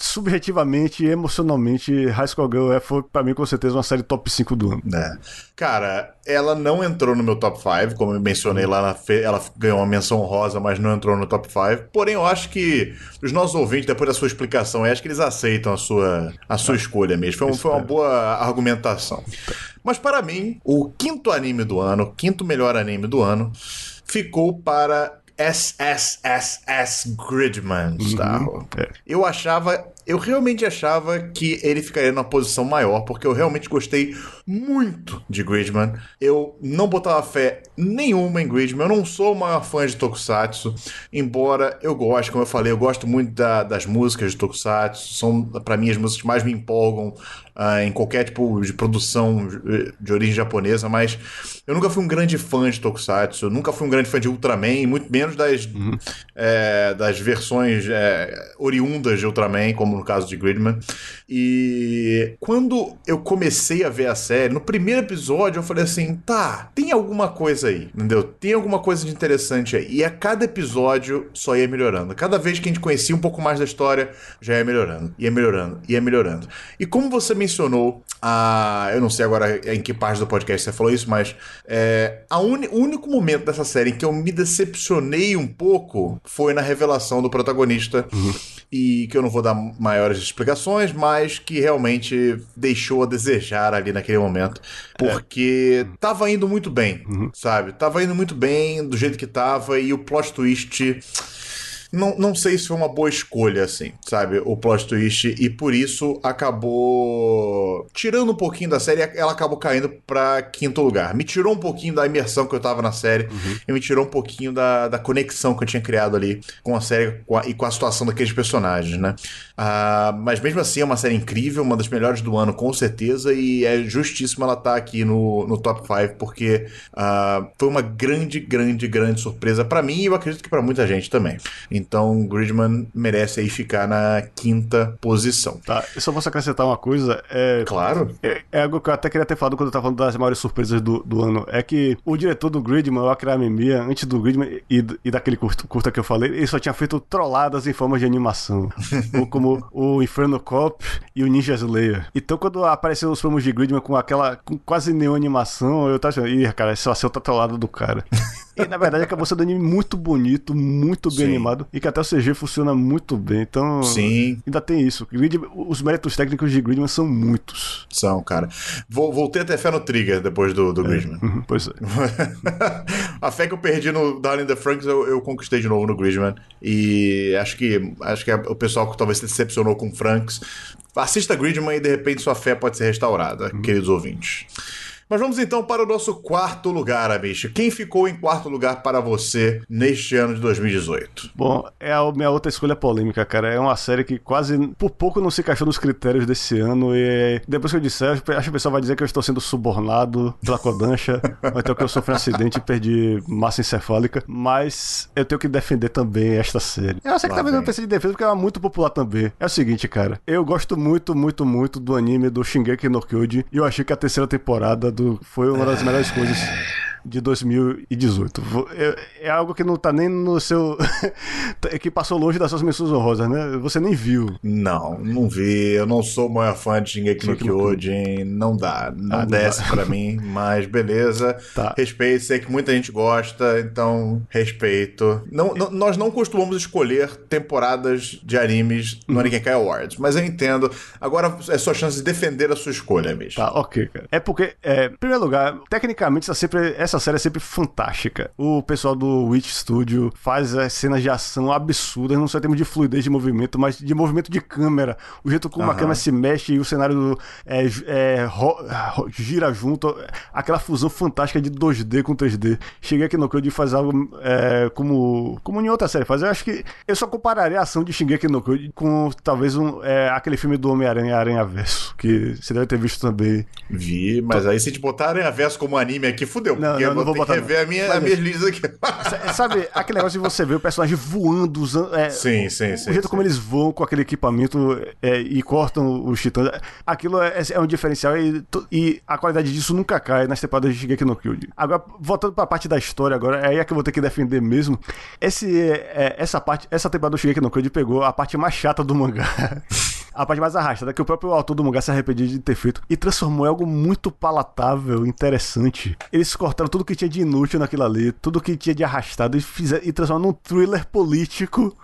subjetivamente e emocionalmente, High School Girl é, foi pra mim com certeza uma série top 5 do ano. É. Cara, ela não entrou no meu top 5, como eu mencionei lá, fe- ela ganhou uma menção honrosa, mas não entrou no top 5. Porém, eu acho que os nossos ouvintes, depois da sua explicação, acho que eles aceitam a sua, a sua escolha mesmo. Foi, um- foi uma boa argumentação. Mas para mim, o quinto anime do ano, o quinto melhor anime do ano, ficou para SSSS Gridman, Starro. É. Eu achava, eu realmente achava que ele ficaria numa posição maior, porque eu realmente gostei muito de Gridman. Eu não botava fé nenhuma em Gridman, eu não sou o maior fã de Tokusatsu, embora eu goste, como eu falei, eu gosto muito da- das músicas de Tokusatsu, são pra mim as músicas que mais me empolgam ah, em qualquer tipo de produção eh, de origem japonesa, mas eu nunca fui um grande fã de Tokusatsu, eu nunca fui um grande fã de Ultraman, muito menos das, eh, das versões eh, oriundas de Ultraman, como no caso de Gridman. E quando eu comecei a ver a série, no primeiro episódio eu falei assim: tá, tem alguma coisa aí, entendeu? Tem alguma coisa de interessante aí. E a cada episódio só ia melhorando. Cada vez que a gente conhecia um pouco mais da história, já ia melhorando, ia melhorando, ia melhorando. E como você mencionou, a, eu não sei agora em que parte do podcast você falou isso, mas é, a uni- o único momento dessa série em que eu me decepcionei um pouco foi na revelação do protagonista. E que eu não vou dar maiores explicações, mas que realmente deixou a desejar ali naquele momento. Porque tava indo muito bem, sabe? Tava indo muito bem do jeito que tava, e o plot twist. Não, não sei se foi uma boa escolha, assim, sabe? O plot twist. E por isso acabou. Tirando um pouquinho da série, ela acabou caindo pra quinto lugar. Me tirou um pouquinho da imersão que eu tava na série. E me tirou um pouquinho da, da conexão que eu tinha criado ali com a série com a- e com a situação daqueles personagens, né? Ah, mas mesmo assim, é uma série incrível, uma das melhores do ano, com certeza. E é justíssimo ela estar aqui no, no top 5, porque ah, foi uma grande, grande, grande surpresa pra mim e eu acredito que pra muita gente também. Então, Gridman merece aí ficar na quinta posição. Tá, eu só posso acrescentar uma coisa. É, Claro. É, é algo que eu até queria ter falado quando eu tava falando das maiores surpresas do, do ano. É que o diretor do Gridman, o Akira Mimiya, antes do Gridman e, e daquele curta, curta que eu falei, ele só tinha feito trolladas em forma de animação. *laughs* ou como o Inferno Cop e o Ninja Slayer. Então quando apareceram os promos de Gridman com aquela com quase nenhuma animação, eu tava achando, ih, cara, esse vai ser outra trollada do cara. *laughs* E na verdade acabou sendo um anime muito bonito, muito bem Sim. animado e que até o CG funciona muito bem. Então Sim. ainda tem isso. Gridman- os méritos técnicos de Gridman são muitos. São, cara. Vou, voltei a ter fé no Trigger depois do, do Gridman. Uhum, Pois é. *laughs* a fé que eu perdi no Darling in the Franks eu, eu conquistei de novo no Gridman. E acho que acho que é o pessoal que talvez se decepcionou com Franks. Assista Gridman e de repente sua fé pode ser restaurada, queridos ouvintes. Mas vamos então para o nosso quarto lugar, Amish. Quem ficou em quarto lugar para você neste ano de 2018? Bom, é a minha outra escolha polêmica, cara. É uma série que quase, por pouco, não se encaixou nos critérios desse ano. E depois que eu disser, acho que o pessoal vai dizer que eu estou sendo subornado pela Kodansha, *laughs* ou então que eu sofri um acidente e perdi massa encefálica. Mas eu tenho que defender também esta série. Eu sei que vem. não precise de defesa porque ela é muito popular também. É o seguinte, cara. Eu gosto muito, muito, muito do anime do Shingeki no Kyojin. E eu achei que a terceira temporada foi uma das melhores coisas de 2018. Vo- É, é algo que não tá nem no seu. *laughs* que passou longe das suas menções honrosas, né? Você nem viu. Não, não vi. Eu não sou o maior fã de Shingeki no Kyojin. Não dá. Não Ah, não desce dá. pra mim. Mas beleza. Tá. Respeito. Sei que muita gente gosta. Então, respeito. Não, não- nós não costumamos escolher temporadas de animes Uhum. no Anikekai Awards. Mas eu entendo. Agora é sua chance de defender a sua escolha, bicho. Tá, ok, cara. É porque, é, em primeiro lugar, tecnicamente essa, sempre, essa série é sempre fantástica. O pessoal do Witch Studio faz as cenas de ação absurdas, não só em termos de fluidez de movimento, mas de movimento de câmera. O jeito como a Aham. câmera se mexe e o cenário do- é, é, ro- ro- gira junto. Aquela fusão fantástica de 2D com 3D. Cheguei aqui no Kyojin faz algo é, como, como em outra série faz. Eu acho que eu só compararia a ação de Shingeki no Kyojin com talvez um, é, aquele filme do Homem-Aranha, Aranha Verso, que você deve ter visto também. Vi, mas aí se te botarem a verso como anime aqui, fudeu. Não, eu não vou vou botar, rever a minha, Mas as minhas listas aqui. Sa- Sabe aquele negócio de você ver o personagem voando, usando. é, sim, sim, sim. o jeito sim. como eles voam com aquele equipamento é, e cortam os titãs, aquilo é, é um diferencial e, e a qualidade disso nunca cai nas temporadas de Shigeki no Kyojin. Agora, voltando pra parte da história agora, é aí é que eu vou ter que defender mesmo. Esse, é, essa parte, essa temporada do Shigeki no Kyojin pegou a parte mais chata do mangá. *laughs* a parte mais arrastada que o próprio autor do mangá se arrependia de ter feito e transformou em algo muito palatável, interessante. Eles cortaram tudo que tinha de inútil naquilo ali, tudo que tinha de arrastado e, fizeram, e transformaram num thriller político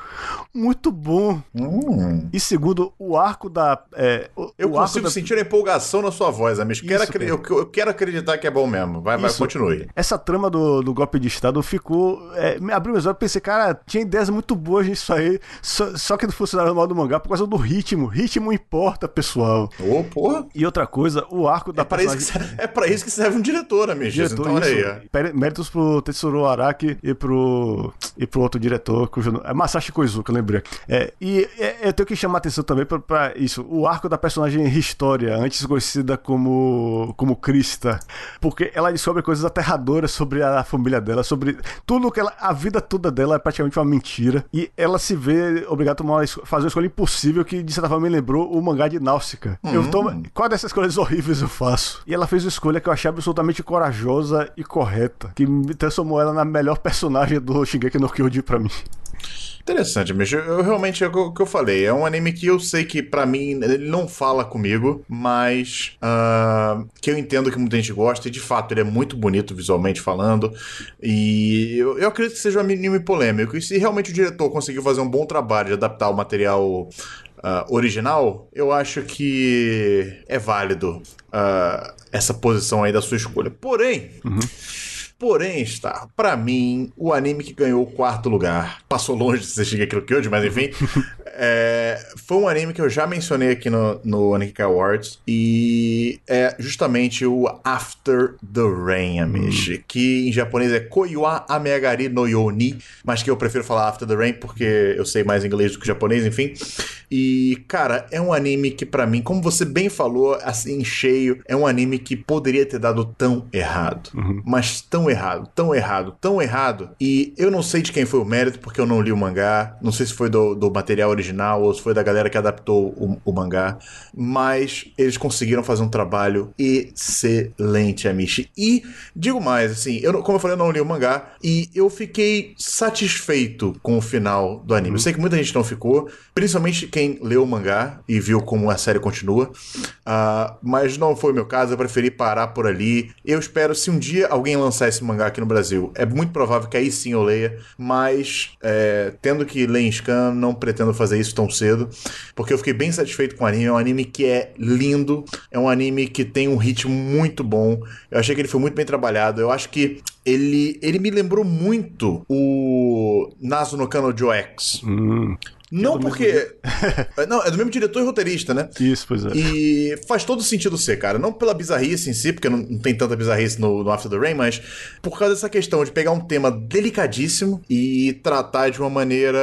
muito bom. Hum. E segundo, o arco da. é, o- Eu o consigo da- sentir a empolgação na sua voz, amigo. Quero Isso, eu, eu quero acreditar que é bom mesmo. Vai, vai, continue. Essa trama do, do golpe de Estado ficou. É, me abriu meus olhos e pensei, cara, tinha ideias muito boas nisso aí. Só, só que não funcionava mal do mangá por causa do ritmo. Ritmo importa, pessoal. Ô, porra. E outra coisa, o arco da É pra, isso que, personagem. serve- é pra isso que serve um diretor, amigo. Diretor, então, olha aí. isso. Méritos pro Tetsuro Araki e pro, e pro outro diretor, cujo nome é Masashi Koizuka, lembrei. É, e é, eu tenho que chamar atenção também pra, pra isso, o arco da personagem História, antes conhecida como, como Krista, porque ela descobre coisas aterradoras sobre a família dela, sobre tudo que ela, a vida toda dela é praticamente uma mentira, e ela se vê obrigada a tomar fazer uma escolha impossível que, de certa forma, me lembrou o mangá de Náusica. Eu tomo, qual dessas escolhas *laughs* horríveis eu faço? E ela fez uma escolha que eu achei absolutamente corajosa e correta, que me transformou ela na melhor personagem do Shingeki no Kyojin pra mim. Interessante, mas eu, eu realmente é o que eu- falei. É um anime que eu sei que pra mim ele não fala comigo, mas ah, que eu entendo que muita gente gosta e de fato ele é muito bonito visualmente falando. E eu, eu acredito que seja um anime polêmico. E se realmente o diretor conseguiu fazer um bom trabalho de adaptar o material ah, original, eu acho que é válido ah, essa posição aí da sua escolha. Porém. Porém, está, pra mim, o anime que ganhou o quarto lugar, passou longe de ser Shingeki no Kyojin, mas enfim, *laughs* é, foi um anime que eu já mencionei aqui no, no Anime Awards, e é justamente o After the Rain, Amishi, que em japonês é Koiwa Amegari no Yoni, mas que eu prefiro falar After the Rain porque eu sei mais inglês do que japonês, enfim. E, cara, é um anime que pra mim, como você bem falou, assim, cheio, é um anime que poderia ter dado tão errado. Mas tão errado, tão errado, tão errado. E eu não sei de quem foi o mérito, porque eu não li o mangá. Não sei se foi do, do material original ou se foi da galera que adaptou o, o mangá. Mas eles conseguiram fazer um trabalho excelente, Amishi. E digo mais, assim, eu, como eu falei, eu não li o mangá. E eu fiquei satisfeito com o final do anime. Eu sei que muita gente não ficou, principalmente quem leu o mangá e viu como a série continua. Ah, mas não foi o meu caso, eu preferi parar por ali. Eu espero, se um dia alguém lançar esse mangá aqui no Brasil, é muito provável que aí sim eu leia, mas é, tendo que ler em scan, não pretendo fazer isso tão cedo, porque eu fiquei bem satisfeito com o anime. É um anime que é lindo, é um anime que tem um ritmo muito bom. Eu achei que ele foi muito bem trabalhado. Eu acho que ele, ele me lembrou muito o Nasu no Kano Joe X. Não porque. *laughs* não, é do mesmo diretor e roteirista, né? Isso, pois é. E faz todo sentido ser, cara. Não pela bizarrice em si, porque não, tem tanta bizarrice no, no After the Rain, mas por causa dessa questão de pegar um tema delicadíssimo e tratar de uma maneira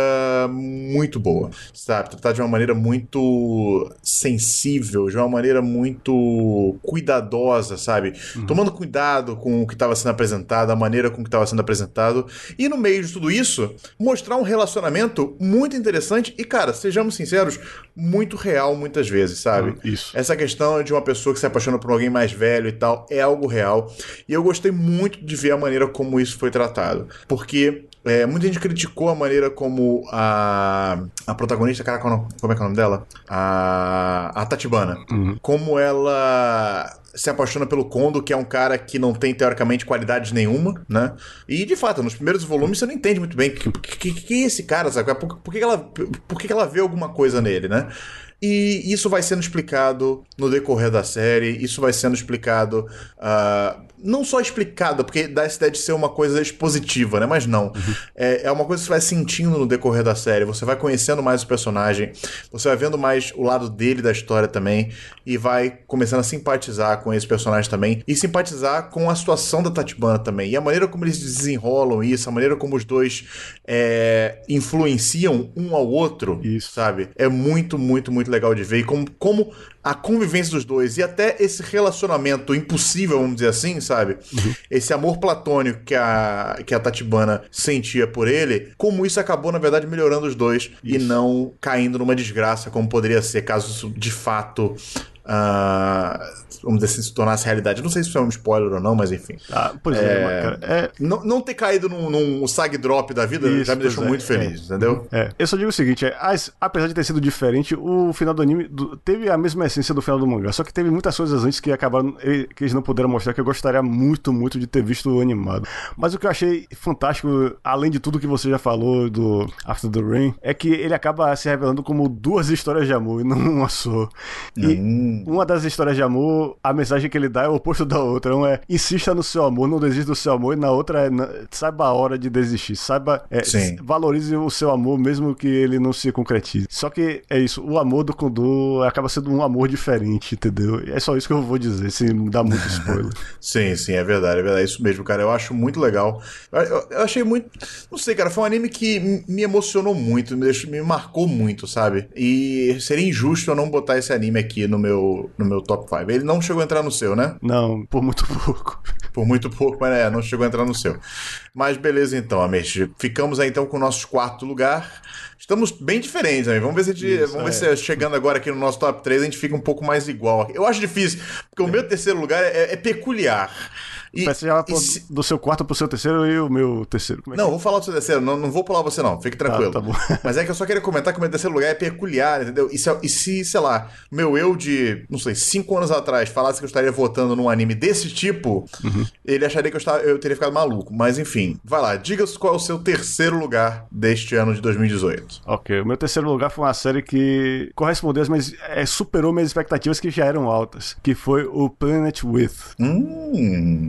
muito boa, sabe? Tratar de uma maneira muito sensível, de uma maneira muito cuidadosa, sabe? Tomando cuidado com o que estava sendo apresentado, a maneira com que estava sendo apresentado. E no meio de tudo isso, mostrar um relacionamento muito interessante e, cara, sejamos sinceros, muito real muitas vezes, sabe? Hum, isso. Essa questão de uma pessoa que se apaixona por alguém mais velho e tal é algo real. E eu gostei muito de ver a maneira como isso foi tratado. Porque é, muita gente criticou a maneira como a, a protagonista, cara, é como é que é o nome dela? A, a Tatibana. Como ela se apaixona pelo Kondo, que é um cara que não tem, teoricamente, qualidade nenhuma, né? E, de fato, nos primeiros volumes você não entende muito bem que, que, que é esse cara, sabe? Por, por que, ela, por que, ela vê alguma coisa nele, né? E isso vai sendo explicado no decorrer da série, isso vai sendo explicado. ah, não só explicado, porque dá essa ideia de ser uma coisa expositiva, né? Mas não. É, é uma coisa que você vai sentindo no decorrer da série, você vai conhecendo mais o personagem, você vai vendo mais o lado dele da história também, e vai começando a simpatizar com esse personagem também, e simpatizar com a situação da Tatibana também. E a maneira como eles desenrolam isso, a maneira como os dois é, influenciam um ao outro, Isso. sabe? É muito, muito, muito legal de ver. E como, como a convivência dos dois e até esse relacionamento impossível, vamos dizer assim, sabe? Esse amor platônico que a, que a Tatibana sentia por ele, como isso acabou, na verdade, melhorando os dois e não caindo numa desgraça, como poderia ser caso isso de fato ah, vamos dizer assim, se tornasse realidade. Não sei se isso é um spoiler ou não, mas enfim. Ah, pois é, mas, cara, é, Não, não ter caído num, num sag drop da vida Isso, já me deixou é, muito feliz, entendeu? É, eu só digo o seguinte, é, as- apesar de ter sido diferente, o final do anime do- teve a mesma essência do final do mangá, só que teve muitas coisas antes que acabaram que eles não puderam mostrar que eu gostaria muito, muito de ter visto animado. Mas o que eu achei fantástico, além de tudo que você já falou do After the Rain, é que ele acaba se revelando como duas histórias de amor e não uma só. E Hum. Uma das histórias de amor, a mensagem que ele dá é o oposto da outra. Uma é insista no seu amor, não desista do seu amor, e na outra é saiba a hora de desistir, saiba é, valorize o seu amor mesmo que ele não se concretize. Só que é isso, o amor do Kondo acaba sendo um amor diferente, entendeu? É só isso que eu vou dizer, sem dar muito spoiler. *laughs* Sim, sim, é verdade, é verdade. É isso mesmo, cara. Eu acho muito legal. Eu, eu- eu achei muito. Não sei, cara. Foi um anime que me emocionou muito, me, deixou, me marcou muito, sabe? E seria injusto eu não botar esse anime aqui no meu, no meu top 5. Ele não chegou a entrar no seu, né? não, por muito pouco. Por muito pouco, mas é, não chegou a entrar no seu. Mas beleza, então, Amish. Ficamos aí então com o nosso quarto lugar. Estamos bem diferentes, amigo. Vamos ver se a gente, Isso, vamos ver é. se chegando agora aqui no nosso top 3 a gente fica um pouco mais igual. Eu acho difícil, porque o meu terceiro lugar é, é peculiar. E, Você já e se- do seu quarto pro seu terceiro e o meu terceiro. É Não, vou falar do seu terceiro, não, não vou pular você não, fique tranquilo. tá bom. *laughs* Mas é que eu só queria comentar que o meu terceiro lugar é peculiar, entendeu? E se, e se, sei lá, meu eu de, não sei, cinco anos atrás falasse que eu estaria votando num anime desse tipo, Uhum. ele acharia que eu, estava, eu teria ficado maluco. Mas enfim, vai lá, diga qual é o seu terceiro lugar deste ano de 2018. Ok, o meu terceiro lugar foi uma série que correspondeu, mas é, superou minhas expectativas que já eram altas, que foi o Planet With. Hum.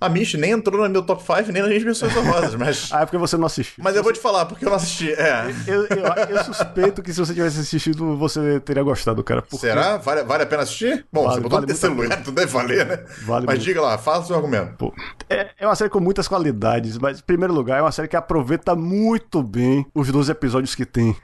A Mish nem entrou no meu top 5, nem nas minhas menções honrosas, mas. *laughs* Ah, é porque você não assistiu. Mas eu vou te falar, porque eu não assisti. É. Eu, eu, eu suspeito que se você tivesse assistido, você teria gostado, cara. porque- Será? Vale, vale a pena assistir? Bom, Vale, você botou vale no terceiro a lugar, então deve valer, né? Vale Mas muito. diga lá, fala o seu argumento. Pô, é, é uma série com muitas qualidades, mas em primeiro lugar é uma série que aproveita muito bem os 12 episódios que tem.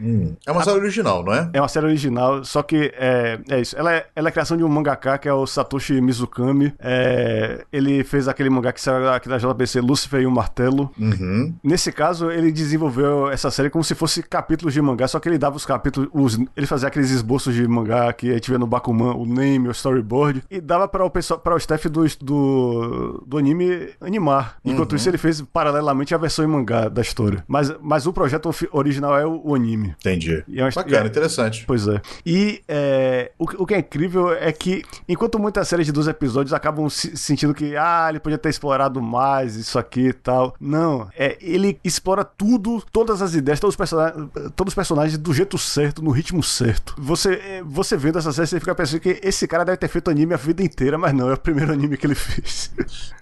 É uma série original, não é? É uma série original, só que é, é isso. Ela é, ela é a criação de um mangaka que é o Satoshi Mizukami. É, ele fez aquele mangá que saiu aqui da JBC, Lucifer e o Martelo. Uhum. Nesse caso, ele desenvolveu essa série como se fosse capítulos de mangá, só que ele dava os capítulos, os- ele fazia aqueles esboços de mangá que a gente vê no Bakuman, o name, o storyboard, e dava para o pessoal, para o staff do, do, do anime animar. Enquanto isso, ele fez paralelamente a versão em mangá da história. Mas, mas o projeto original é o, o anime. Entendi. E é uma- Bacana, é- interessante. Pois é. E é, o, que- o que é incrível é que, enquanto muitas séries de 12 episódios acabam se, sentindo que, ah, ele podia ter explorado mais isso aqui e tal. Não, é, ele explora tudo, todas as ideias, todos os, personagens, todos os personagens do jeito certo, no ritmo certo. Você, é, você vendo essa série, você fica pensando que esse cara deve ter feito anime a vida inteira, mas não, é o primeiro anime que ele *laughs* fez.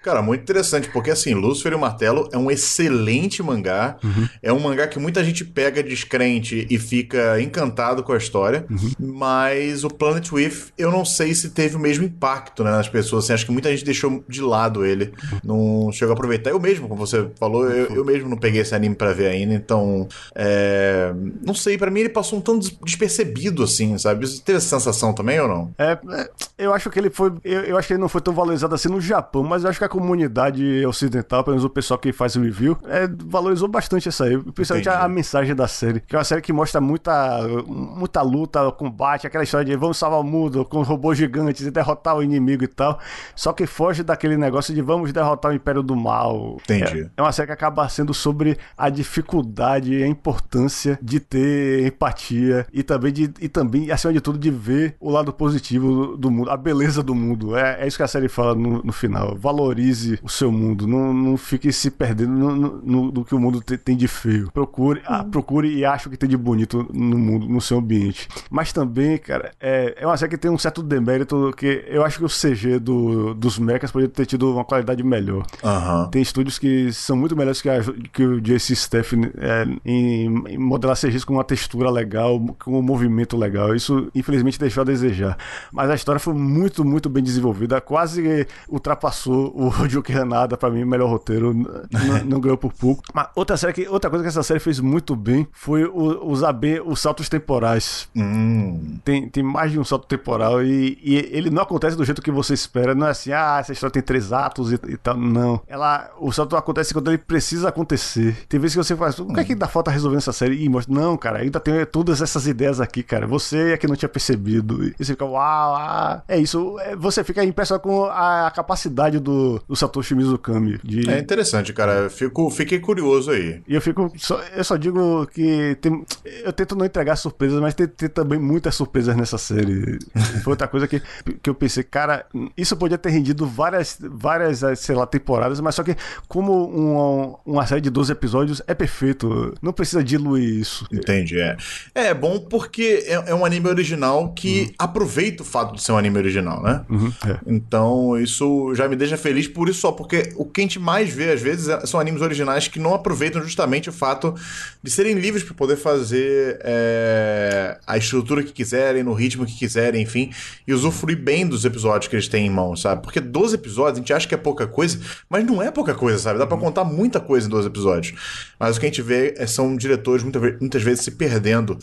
Cara, muito interessante, porque assim, Lúcifer e o Martelo é um excelente mangá. Uhum. É um mangá que muita gente pega descrente e fica encantado com a história. Uhum. Mas o Planet With, eu não sei se teve o mesmo impacto né, nas pessoas. Assim, acho que muita gente deixou de lado ele. Não chegou a aproveitar. Eu mesmo, como você falou, eu, eu mesmo não peguei esse anime pra ver ainda. Então, é, não sei, pra mim ele passou um tanto des- despercebido, assim, sabe? Você teve essa sensação também ou não? É, é, eu acho que ele foi. Eu, eu acho que ele não foi tão valorizado assim no Japão, mas eu acho que a comunidade ocidental, pelo menos o pessoal que faz o review, é, valorizou bastante essa aí. Principalmente a, a mensagem da série. Que é uma série que mostra muita, muita luta, combate, aquela história de vamos salvar o mundo com robôs gigantes e derrotar o inimigo e tal. Só que foge daquele negócio de vamos derrotar o Império do Mal. Entendi. É, é uma série que acaba sendo sobre a dificuldade e a importância de ter empatia e também, de, e também, acima de tudo, de ver o lado positivo do, do mundo, a beleza do mundo. É, é isso que a série fala no, no final. Valorize o seu mundo. Não, não fique se perdendo no, no- no- do que o mundo te- tem de feio. Procure, ah, procure e ache o que tem de bonito no mundo, no seu ambiente. Mas também, cara, é, é uma série que tem um certo demérito que eu acho que o CG do, dos mechas poderia ter tido uma qualidade melhor. Aham. Tem estúdios que são muito melhores que, a- que o JC Staff é, em, em modelar CGs com uma textura legal, com um movimento legal. Isso, infelizmente, deixou a desejar. Mas a história foi muito, muito bem desenvolvida. Quase ultrapassou o *laughs* Joker Hanada, pra mim, o melhor roteiro. *laughs* Não ganhou por pouco. Mas outra, série que, outra coisa que essa série fez muito bem foi o- usar bem os saltos temporais. Hum. Tem, tem mais de um salto temporal e, e ele não acontece do jeito que você espera. Não é assim, ah, essa história tem três atos e, e tal. Não. Ela, o salto acontece quando ele precisa acontecer. Tem vezes que você faz, o que é que dá falta resolvendo essa série? E mostra, não, cara, ainda tem todas essas ideias aqui, cara. Você é que não tinha percebido. E você fica, uau, ah. É isso. É, Você fica impressionado com a, capacidade do, do Satoshi Mizukami. De, É interessante, cara. Eu Fico, fiquei curioso aí. E eu fico. Só, eu só digo que tem, eu tento não entregar surpresas, mas tem, tem também muitas surpresas nessa série. Foi outra coisa que, que eu pensei, cara, isso podia ter rendido várias, várias, sei lá, temporadas, mas só que como uma, uma série de 12 episódios é perfeito. Não precisa diluir isso. Entendi, é. É bom porque é, é um anime original que aproveita o fato de ser um anime original, né? Uhum, é. Então, isso já me deixa feliz por isso só, porque o que a gente mais vê, às vezes, é- são animes originais que não aproveitam justamente o fato de serem livres para poder fazer é, a estrutura que quiserem, no ritmo que quiserem, enfim, e usufruir bem dos episódios que eles têm em mão, sabe? Porque 12 episódios, a gente acha que é pouca coisa, mas não é pouca coisa, sabe? Dá pra contar muita coisa em 12 episódios. Mas o que a gente vê é- são diretores muita muitas vezes se perdendo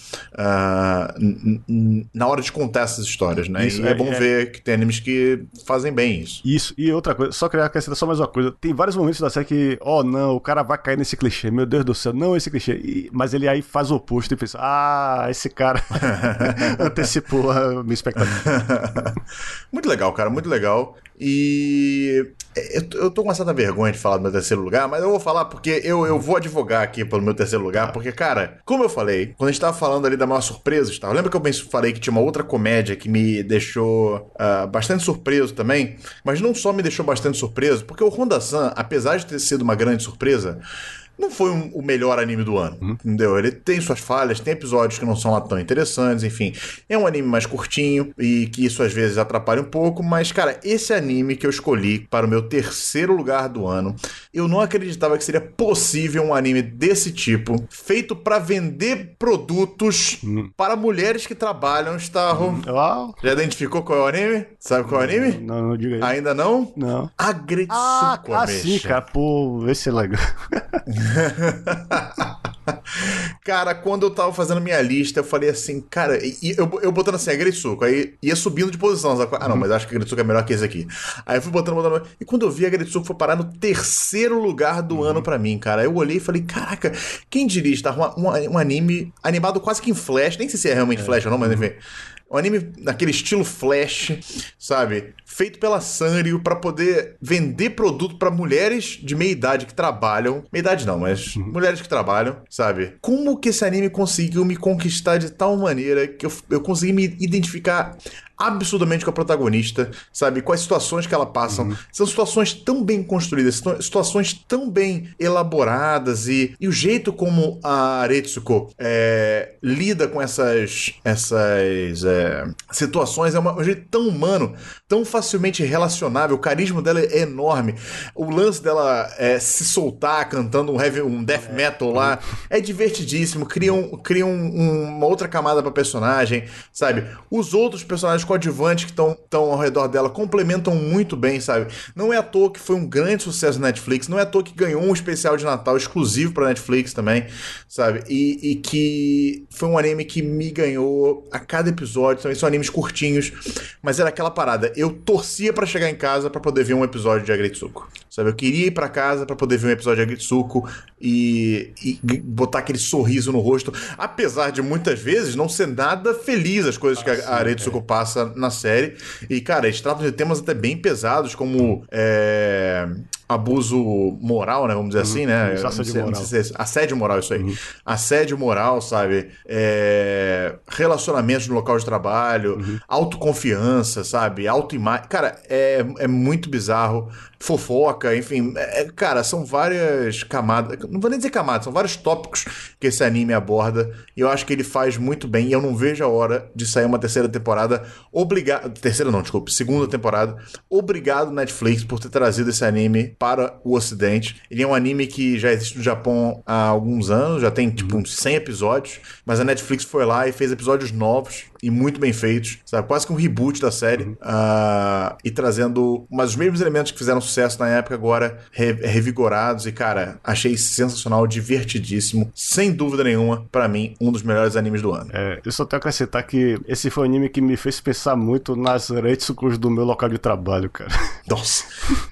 n- na hora de contar essas histórias, né? Isso, é, é- bom é- ver que tem animes que fazem bem isso. Isso, e outra coisa, só queria acrescentar só mais uma coisa. Tem vários momentos da série que, oh não, o cara vai cair nesse clichê, meu Deus do céu, não esse clichê. E- mas ele aí faz o oposto e pensa, ah, esse cara *laughs* *laughs* antecipou a minha expectativa. *laughs* muito legal, cara, muito legal. E eu, tô- eu tô com uma certa vergonha de falar do meu terceiro lugar, mas eu vou falar porque eu, eu vou advogar aqui pelo meu terceiro lugar, porque, cara, como eu falei, quando a gente tava falando ali da maior surpresa tal, lembra que eu falei que tinha uma outra comédia que me deixou ah, bastante surpreso também, mas não só me deixou bastante surpreso, porque o Honda-san, apesar de ter sido uma grande surpresa, não foi um- o melhor anime do ano, entendeu? Ele tem suas falhas, tem episódios que não são lá tão interessantes, enfim. É um anime mais curtinho e que isso às vezes atrapalha um pouco, mas, cara, esse anime que eu escolhi para o meu terceiro lugar do ano, eu não acreditava que seria possível um anime desse tipo, feito para vender produtos para mulheres que trabalham, Starro. Uau, Já identificou qual é o anime? Sabe qual é o anime? não, não diga aí. Ainda não? Não. Agretsuko, Ah, ah, sim, cara, pô, esse é legal. *laughs* *laughs* Cara, quando eu tava fazendo minha lista, eu falei assim, cara, e e eu, eu botando assim, Agretsuko, aí ia subindo de posição. sabe? Ah, não, mas acho que Agretsuko é melhor que esse aqui. Aí eu fui botando, botando, e quando eu vi, Agretsuko foi parar no terceiro lugar do ano pra mim, cara. Aí eu olhei e falei, caraca, quem diria estar um, um, um anime animado quase que em flash, nem sei se é realmente flash ou não, mas enfim. Um anime naquele estilo flash, sabe? Feito pela Sanrio pra poder vender produto pra mulheres de meia idade que trabalham. Meia idade não, mas mulheres que trabalham, sabe? Como que esse anime conseguiu me conquistar de tal maneira que eu, eu consegui me identificar absurdamente com a protagonista, sabe? Com as situações que ela passa. São situações tão bem construídas, situa- situações tão bem elaboradas e, e o jeito como a Aretsuko é, lida com essas, essas é, situações é uma- um jeito tão humano, tão facilmente relacionável. O carisma dela é enorme. O lance dela é, se soltar cantando um, heavy, um death metal lá é divertidíssimo. Cria, um, cria um- uma outra camada pra personagem, sabe? Os outros personagens coadjuvantes que estão ao redor dela complementam muito bem, sabe? Não é à toa que foi um grande sucesso na Netflix, não é à toa que ganhou um especial de Natal exclusivo pra Netflix também, sabe? E, e que foi um anime que me ganhou a cada episódio. Também são animes curtinhos, mas era aquela parada. Eu torcia pra chegar em casa pra poder ver um episódio de Agretsuko, sabe? Eu queria ir pra casa pra poder ver um episódio de Agretsuko e, e botar aquele sorriso no rosto, apesar de muitas vezes não ser nada feliz as coisas que a Aretsuko passa na série. E, cara, eles tratam de temas até bem pesados, como é, abuso moral, né? Vamos dizer assim, né? Assédio sei- não moral. se é- assédio moral, isso aí. Assédio moral, sabe? É, relacionamentos no local de trabalho, autoconfiança, sabe? Autoimagem. Cara, é, é muito bizarro. Fofoca, enfim. é- é- cara, são várias camadas. Não vou nem dizer camadas, são vários tópicos que esse anime aborda. E eu acho que ele faz muito bem. E eu não vejo a hora de sair uma terceira temporada. Obrigado. Terceira não, desculpa. Segunda temporada. Obrigado, Netflix, por ter trazido esse anime para o Ocidente. Ele é um anime que já existe no Japão há alguns anos, já tem tipo uns 100 episódios. Mas a Netflix foi lá e fez episódios novos e muito bem feitos, sabe? Quase que um reboot da série. ah, e trazendo mas os mesmos elementos que fizeram sucesso na época, agora re- revigorados. E, cara, achei sensacional, divertidíssimo. Sem dúvida nenhuma, pra mim, um dos melhores animes do ano. É, eu só tenho que acrescentar que esse foi um anime que me fez pensar muito nas Retsukos do meu local de trabalho, cara. *laughs* Nossa,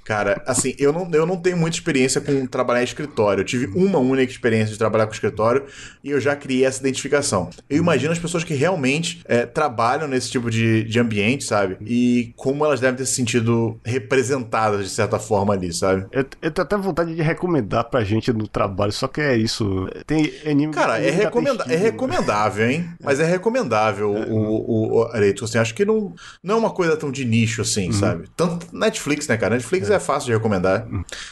cara, assim, eu não, eu não tenho muita experiência com trabalhar em escritório. Eu tive uma única experiência de trabalhar com escritório e eu já criei essa identificação. Eu imagino as pessoas que realmente é, trabalham nesse tipo de, de ambiente, sabe? E como elas devem ter se sentido representadas de certa forma ali, sabe? Eu, eu tenho até vontade de recomendar pra gente no trabalho, só que é isso. Tem anime Cara, é, recomenda é estilo, recomendável, hein? Mas é recomendável o, o, o Areito, assim, acho que não, não é uma coisa tão de nicho assim, sabe? Tanto Netflix, né, cara? Netflix é, fácil de recomendar.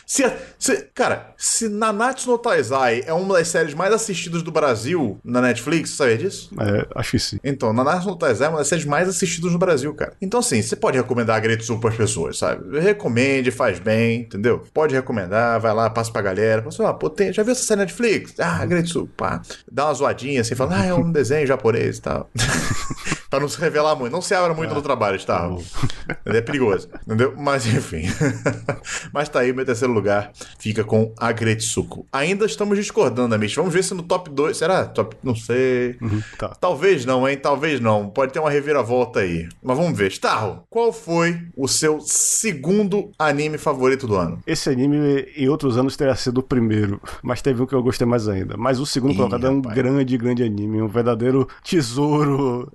Se, a- se- cara, se Nanatsu no Taizai é uma das séries mais assistidas do Brasil na Netflix, sabia disso? É, acho que sim. Então, Nanatsu no Taizai é uma das séries mais assistidas no Brasil, cara. Então, assim, você pode recomendar a Gretsu pras pessoas, sabe? Recomende, faz bem, entendeu? Pode recomendar, vai lá, passa pra galera. Fala ah, pô, tem- já viu essa série Netflix? Ah, Gretsu, pá. Dá uma zoadinha assim, fala, ah, é um *laughs* desenho japonês e tal. *laughs* pra não se revelar muito. Não se abra muito no trabalho, tá? *laughs* É perigoso, entendeu? Mas, enfim. *laughs* Mas tá aí, meu terceiro lugar fica com a Gretsuko. Ainda estamos discordando, Amish. Vamos ver se no top 2. Será? Top. Não sei. tá. Talvez não, hein? Talvez não. Pode ter uma reviravolta aí. Mas vamos ver. Starro, qual foi o seu segundo anime favorito do ano? Esse anime em outros anos teria sido o primeiro, mas teve um que eu gostei mais ainda. Mas o segundo Ih, colocado é um grande, grande anime, um verdadeiro tesouro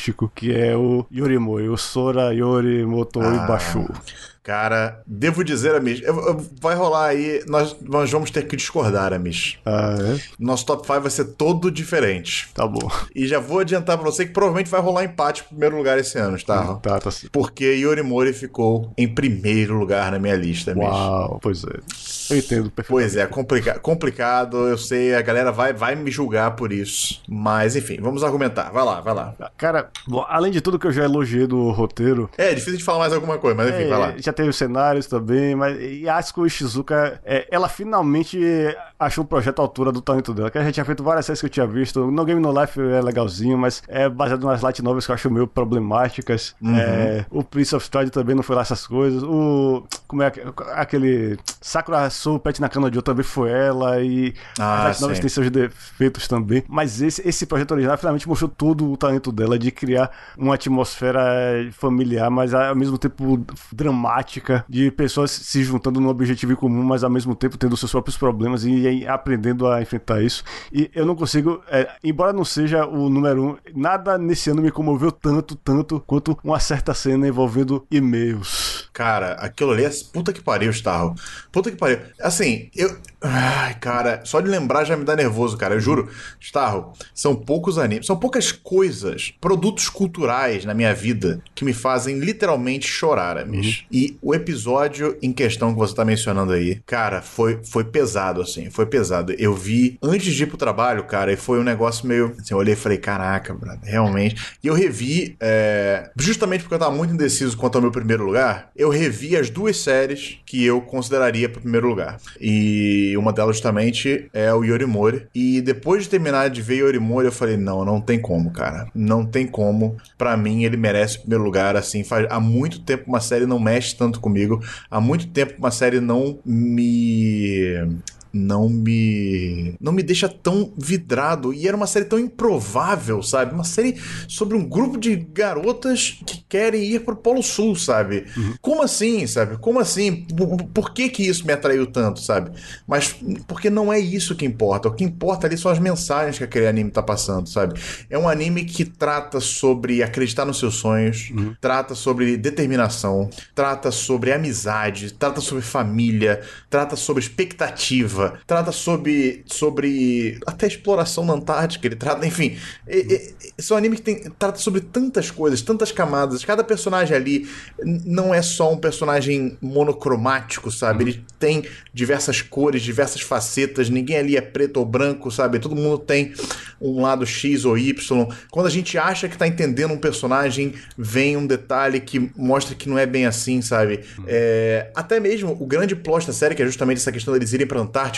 animístico, que é o Yorimoi, o Sora Yori Motoi Ah. Bashu. Cara, devo dizer, Amish, vai rolar aí. Nós, nós vamos ter que discordar, Amish. Ah, é? Nosso top 5 vai ser todo diferente. Tá bom. E já vou adiantar pra você que provavelmente vai rolar empate pro primeiro lugar esse ano, Starro. Tá, tá certo. Porque Yorimori ficou em primeiro lugar na minha lista, Amish. Uau, pois é. Eu entendo perfeitamente. Pois é, complica complicado, eu sei, a galera vai, vai me julgar por isso. Mas enfim, vamos argumentar. Vai lá, vai lá. Cara, bom, além de tudo que eu já elogiei do roteiro, É, é difícil de falar mais alguma coisa, mas enfim, É, vai lá. Já teve os cenários também, mas e a Asuko Ishizuka, é, ela finalmente achou o projeto à altura do talento dela. Que a gente tinha feito várias séries que eu tinha visto. No Game No Life é legalzinho, mas é baseado nas light novels que eu acho meio problemáticas. Uhum. É, o Prince of Stride também não foi lá essas coisas. O. Como é aque- aquele. Sakura Soul Pet Nakano Joe também foi ela. E Ah, as sim. têm seus defeitos também. Mas esse, esse projeto original finalmente mostrou todo o talento dela de criar uma atmosfera familiar, mas ao mesmo tempo dramática, de pessoas se juntando num objetivo em comum, mas ao mesmo tempo tendo seus próprios problemas e, e aprendendo a enfrentar isso. E eu não consigo, é, embora não seja o número um, nada nesse ano me comoveu tanto, tanto, quanto uma certa cena envolvendo e-mails. Cara, aquilo ali é. Puta que pariu, Starro. Puta que pariu. Assim, eu. Ai, cara, só de lembrar já me dá nervoso, cara. Eu juro, Starro, são poucos animes, são poucas coisas, produtos culturais na minha vida que me fazem literalmente chorar, amish. E o episódio em questão que você tá mencionando aí, cara, foi, foi pesado, assim, foi pesado. Eu vi antes de ir pro trabalho, cara, e foi um negócio meio. Assim, eu olhei e falei, caraca, brother, realmente. E eu revi, é, justamente porque eu tava muito indeciso quanto ao meu primeiro lugar, eu revi as duas séries que eu consideraria pro primeiro lugar. E uma delas justamente é o Yorimori. E depois de terminar de ver Yorimori, eu falei, não, não tem como, cara. Não tem como. Pra mim, ele merece o primeiro lugar, assim. Faz, há muito tempo uma série não mexe tanto comigo. Há muito tempo uma série não me não me não me deixa tão vidrado e era uma série tão improvável, sabe? Uma série sobre um grupo de garotas que querem ir pro Polo Sul, sabe? Como assim, sabe? Como assim? Por, por que que isso me atraiu tanto, sabe? Mas porque não é isso que importa. O que importa ali são as mensagens que aquele anime tá passando, sabe? É um anime que trata sobre acreditar nos seus sonhos, trata sobre determinação, trata sobre amizade, trata sobre família, trata sobre expectativa, trata sobre, sobre até exploração na Antártica, ele trata, enfim. É, é, esse é um anime que tem, trata sobre tantas coisas, tantas camadas. Cada personagem ali não é só um personagem monocromático, sabe? Ele tem diversas cores, diversas facetas, ninguém ali é preto ou branco, sabe? Todo mundo tem um lado X ou Y. Quando a gente acha que tá entendendo um personagem, vem um detalhe que mostra que não é bem assim, sabe? É, até mesmo o grande plot da série, que é justamente essa questão deles irem pra Antártica,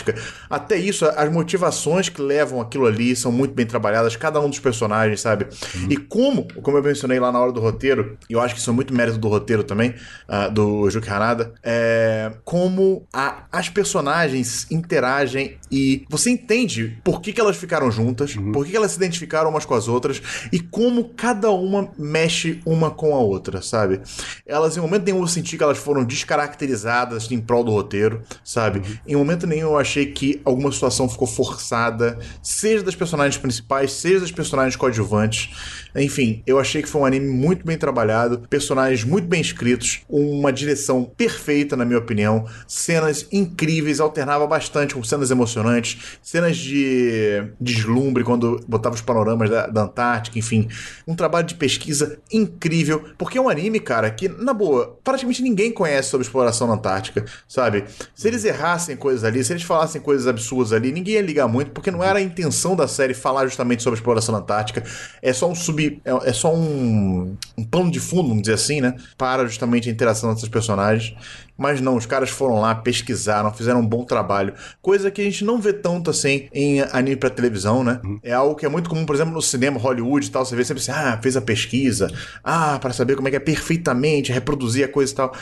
Até isso, as motivações que levam aquilo ali são muito bem trabalhadas, cada um dos personagens, sabe? E como, como eu mencionei lá na hora do roteiro, e eu acho que isso é muito mérito do roteiro também, ah, do Juki Hanada, é como a- as personagens interagem e você entende por que, que elas ficaram juntas, por que, que elas se identificaram umas com as outras e como cada uma mexe uma com a outra, sabe? Elas, em momento nenhum, eu senti que elas foram descaracterizadas em prol do roteiro, sabe? Em momento nenhum eu achei que alguma situação ficou forçada, seja das personagens principais, seja das personagens coadjuvantes. Enfim, eu achei que foi um anime muito bem trabalhado, personagens muito bem escritos, uma direção perfeita, na minha opinião, cenas incríveis, alternava bastante com cenas emocionantes, cenas de deslumbre quando botava os panoramas da, da Antártica, enfim, um trabalho de pesquisa incrível, porque é um anime, cara, que, na boa, praticamente ninguém conhece sobre exploração na Antártica, sabe? Se eles errassem coisas ali, se eles falassem coisas absurdas ali, ninguém ia ligar muito, porque não era a intenção da série falar justamente sobre exploração na Antártica, é só um sub. É, é só um, um plano de fundo, vamos dizer assim, né? Para justamente a interação dessas personagens. Mas não, os caras foram lá, pesquisaram, fizeram um bom trabalho. Coisa que a gente não vê tanto assim em anime pra televisão, né? É algo que é muito comum, por exemplo, no cinema, Hollywood e tal. Você vê sempre assim, ah, fez a pesquisa, ah, para saber como é que é perfeitamente, reproduzir a coisa e tal.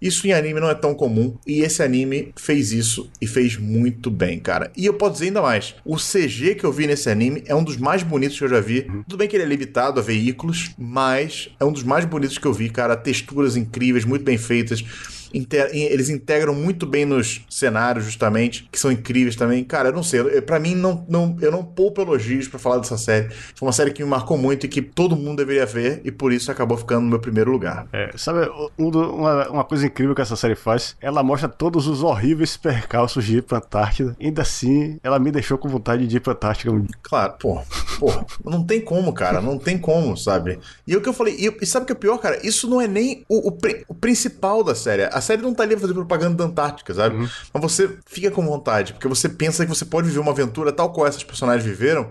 Isso em anime não é tão comum. E esse anime fez isso e fez muito bem, cara. E eu posso dizer ainda mais: o CG que eu vi nesse anime é um dos mais bonitos que eu já vi. Tudo bem que ele é limitado a veículos, mas é um dos mais bonitos que eu vi, cara. Texturas incríveis, muito bem feitas. Eles integram muito bem nos cenários, justamente, que são incríveis também. Cara, eu não sei, pra mim, não, não, eu não poupo elogios pra falar dessa série. Foi uma série que me marcou muito e que todo mundo deveria ver, e por isso acabou ficando no meu primeiro lugar. É, sabe, um uma, uma coisa incrível que essa série faz? Ela mostra todos os horríveis percalços de ir pra Antártida. Ainda assim, ela me deixou com vontade de ir pra Antártida dia. Claro, pô, pô, não tem como, cara, não tem como, sabe? E o que eu falei, e, sabe o que é pior, cara? Isso não é nem o, o, o principal da série. A série não tá ali pra fazer propaganda da Antártica, sabe? Mas você fica com vontade, porque você pensa que você pode viver uma aventura tal qual essas personagens viveram,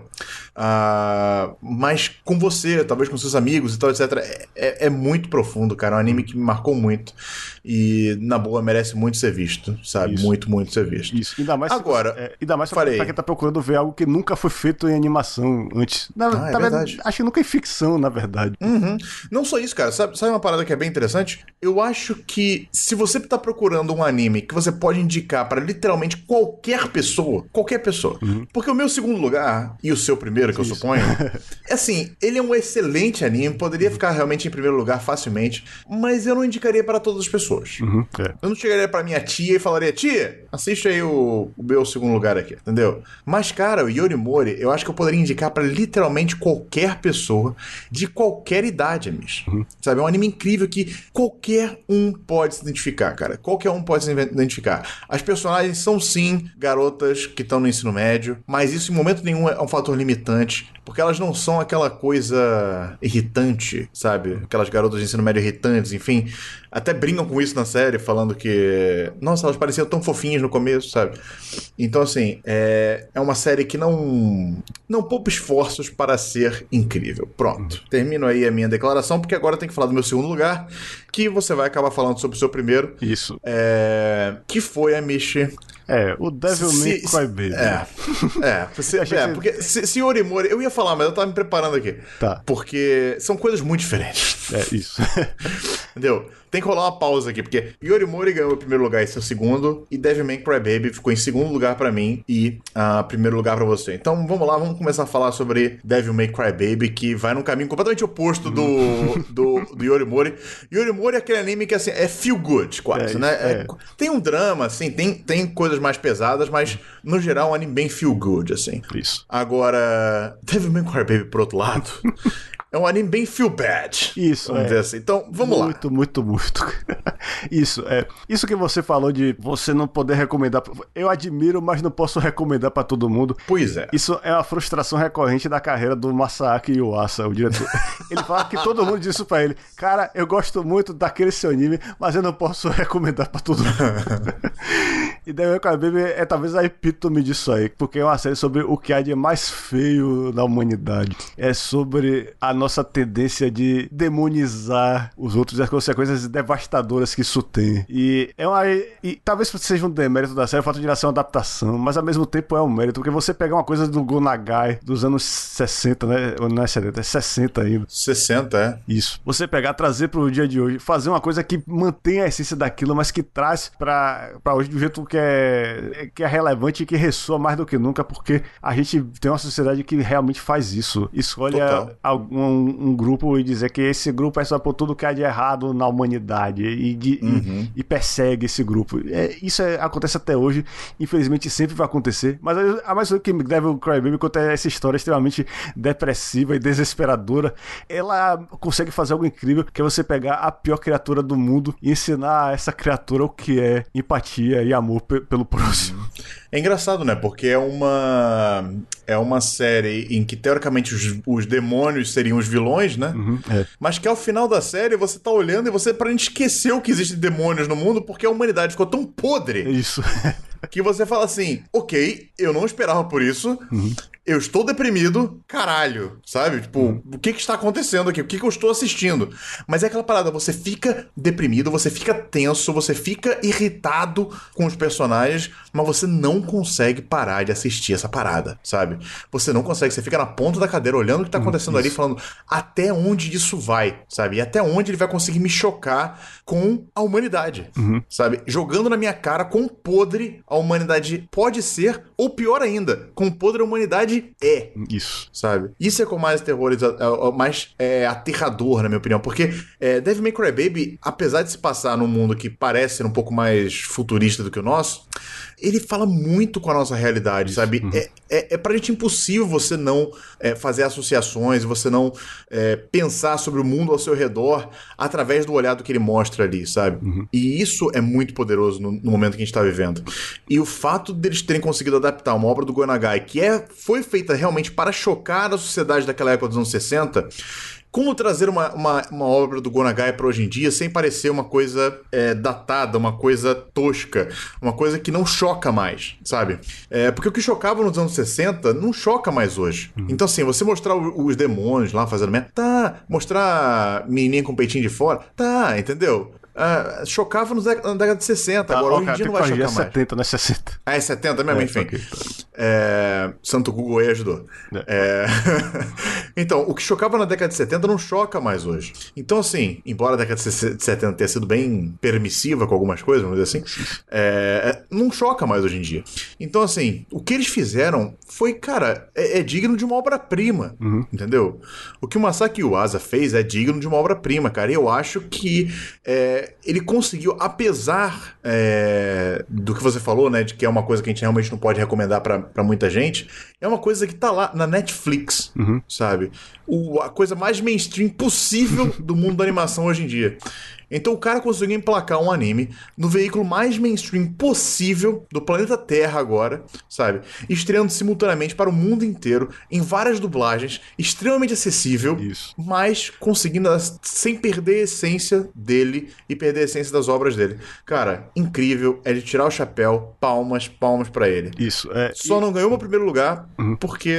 ah, mas com você, talvez com seus amigos e tal, etc. É, é- é muito profundo, cara. É um anime que me marcou muito. E, na boa, merece muito ser visto, sabe? Isso. Muito, muito ser visto. Isso, ainda mais Agora, você- é, ainda mais pra, falei. pra quem tá procurando ver algo que nunca foi feito em animação antes. Na, Ah, é verdade, verdade. acho que nunca em ficção, na verdade. Uhum. Não só isso, cara. Sabe, sabe uma parada que é bem interessante? Eu acho que se você tá procurando um anime que você pode indicar pra literalmente qualquer pessoa, qualquer pessoa. Porque o meu segundo lugar, e o seu primeiro, que eu suponho, *laughs* é assim, ele é um excelente anime, poderia ficar realmente em primeiro lugar facilmente, mas eu não indicaria para todas as pessoas. Uhum, é. Eu não chegaria pra minha tia e falaria, tia, assiste aí o, o meu segundo lugar aqui, entendeu? Mas, cara, o Yorimori, eu acho que eu poderia indicar pra literalmente qualquer pessoa de qualquer idade, Amish. Sabe? É um anime incrível que qualquer um pode se identificar, cara. Qualquer um pode se identificar. As personagens são, sim, garotas que estão no ensino médio, mas isso em momento nenhum é um fator limitante, porque elas não são aquela coisa irritante, sabe? Aquelas garotas de ensino médio irritantes, enfim. Até brincam com isso na série, falando que. Nossa, elas pareciam tão fofinhas no começo, sabe? Então, assim, é, é uma série que não. Não poupa esforços para ser incrível. Pronto. Termino aí a minha declaração, porque agora eu tenho que falar do meu segundo lugar, que você vai acabar falando sobre o seu primeiro. Isso. É, que foi a Michi. É, o Devil May Cry Baby. É. É, *laughs* você, é que- porque se, se Yorimori, eu ia falar, mas eu tava me preparando aqui. Tá. Porque são coisas muito diferentes. É, isso. *laughs* Entendeu? Tem que rolar uma pausa aqui, porque Yorimori ganhou o primeiro lugar e seu segundo, e Devilman Crybaby ficou em segundo lugar pra mim e ah, primeiro lugar pra você. Então vamos lá, vamos começar a falar sobre Devilman Crybaby, que vai num caminho completamente oposto do, *laughs* do, do Yorimori. Yorimori é aquele anime que assim, é feel good, quase, É, né? é. É- tem um drama, assim, tem, tem coisas mais pesadas, mas no geral é um anime bem feel good, assim. Isso. Agora, Devilman Crybaby, por outro lado, *laughs* é um anime bem feel bad. Isso, Vamos é. dizer assim. Então, vamos lá. muito, muito, muito. *laughs* Isso, é. Isso que você falou de você não poder recomendar. Eu admiro, mas não posso recomendar pra todo mundo. Pois é. Isso é uma frustração recorrente da carreira do Masaaki Yuasa, o diretor. *laughs* Ele fala que todo mundo diz isso pra ele. Cara, eu gosto muito daquele seu anime, mas eu não posso *laughs* recomendar pra todo mundo. E May Cry Baby é talvez a epítome disso aí, porque é uma série sobre o que há de mais feio na humanidade. É sobre a nossa tendência de demonizar os outros e as consequências devastadoras que isso tem. E é uma. E talvez seja um demérito da série o fato de ela ser uma adaptação, mas ao mesmo tempo é um mérito, porque você pegar uma coisa do Gonagai dos anos 60, né? Ou Não é 70, é 60 ainda. 60, é. Isso. Você pegar, trazer pro dia de hoje, fazer uma coisa que mantém a essência daquilo, mas que traz pra, pra hoje do jeito que é, que é relevante e que ressoa mais do que nunca, porque a gente tem uma sociedade que realmente faz isso. Escolhe algum, um grupo e dizer que esse grupo é só por tudo que há de errado na humanidade e, de- e- e persegue esse grupo. É, isso é- acontece até hoje, infelizmente sempre vai acontecer, mas a mais coisa que me deve o Crybaby conta é essa história extremamente depressiva e desesperadora. Ela consegue fazer algo incrível, que é você pegar a pior criatura do mundo e ensinar a essa criatura o que é empatia e amor pe- pelo próximo. É engraçado, né? Porque é uma. É uma série em que, teoricamente, os, os demônios seriam os vilões, né? é. Mas que ao final da série você tá olhando e você aparentemente esqueceu que existem demônios no mundo porque a humanidade ficou tão podre isso. *laughs* que você fala assim: ok, eu não esperava por isso. Eu estou deprimido, caralho, sabe? Tipo, o que que está acontecendo aqui? O que que eu estou assistindo? Mas é aquela parada, você fica deprimido, você fica tenso, você fica irritado com os personagens, mas você não consegue parar de assistir essa parada, sabe? Você não consegue, você fica na ponta da cadeira olhando o que tá acontecendo ali, falando até onde isso vai, sabe? E até onde ele vai conseguir me chocar com a humanidade, sabe? Jogando na minha cara quão podre a humanidade pode ser, ou pior ainda, quão podre a humanidade é Isso. sabe? Isso é com mais terroriza, é, é, mais é, aterrador, na minha opinião, porque é, Devil May Cry Baby, apesar de se passar num mundo que parece ser um pouco mais futurista do que o nosso, ele fala muito com a nossa realidade, sabe? É, é, é pra gente impossível você não é, fazer associações, você não é, pensar sobre o mundo ao seu redor através do olhar do que ele mostra ali, sabe? E isso é muito poderoso no, no momento que a gente tá vivendo. E o fato deles terem conseguido adaptar uma obra do Gonagai, que é, foi feita realmente para chocar a sociedade daquela época dos anos 60, como trazer uma, uma, uma obra do Gonagai para hoje em dia sem parecer uma coisa é, datada, uma coisa tosca, uma coisa que não choca mais, sabe? É, porque o que chocava nos anos 60 não choca mais hoje. Então, assim, você mostrar os demônios lá fazendo merda, tá. Mostrar menininha com peitinho de fora, tá, entendeu? Ah, chocava nos na década de 60, agora hoje em dia não vai chocar é mais. 70, não é 60. Ah, é 70 mesmo? É, Enfim. ok. É, Santo Google aí ajudou. É. *laughs* então, o que chocava na década de 70 não choca mais hoje. Então, assim, embora a década de 70 tenha sido bem permissiva com algumas coisas, vamos dizer assim, é, não choca mais hoje em dia. Então, assim, o que eles fizeram foi, cara, é, é digno de uma obra-prima, entendeu? O que o Masaki Yuasa fez é digno de uma obra-prima, cara. E eu acho que é, ele conseguiu, apesar é, do que você falou, né, de que é uma coisa que a gente realmente não pode recomendar pra pra muita gente, é uma coisa que tá lá na Netflix, sabe? O, a coisa mais mainstream possível do mundo da animação hoje em dia. Então o cara conseguiu emplacar um anime no veículo mais mainstream possível do planeta Terra agora, sabe? Estreando simultaneamente para o mundo inteiro, em várias dublagens, extremamente acessível, Isso. mas conseguindo as- sem perder a essência dele e perder a essência das obras dele. Cara, incrível, é de tirar o chapéu, palmas, palmas pra ele. Isso. É, Só não ganhou meu primeiro lugar porque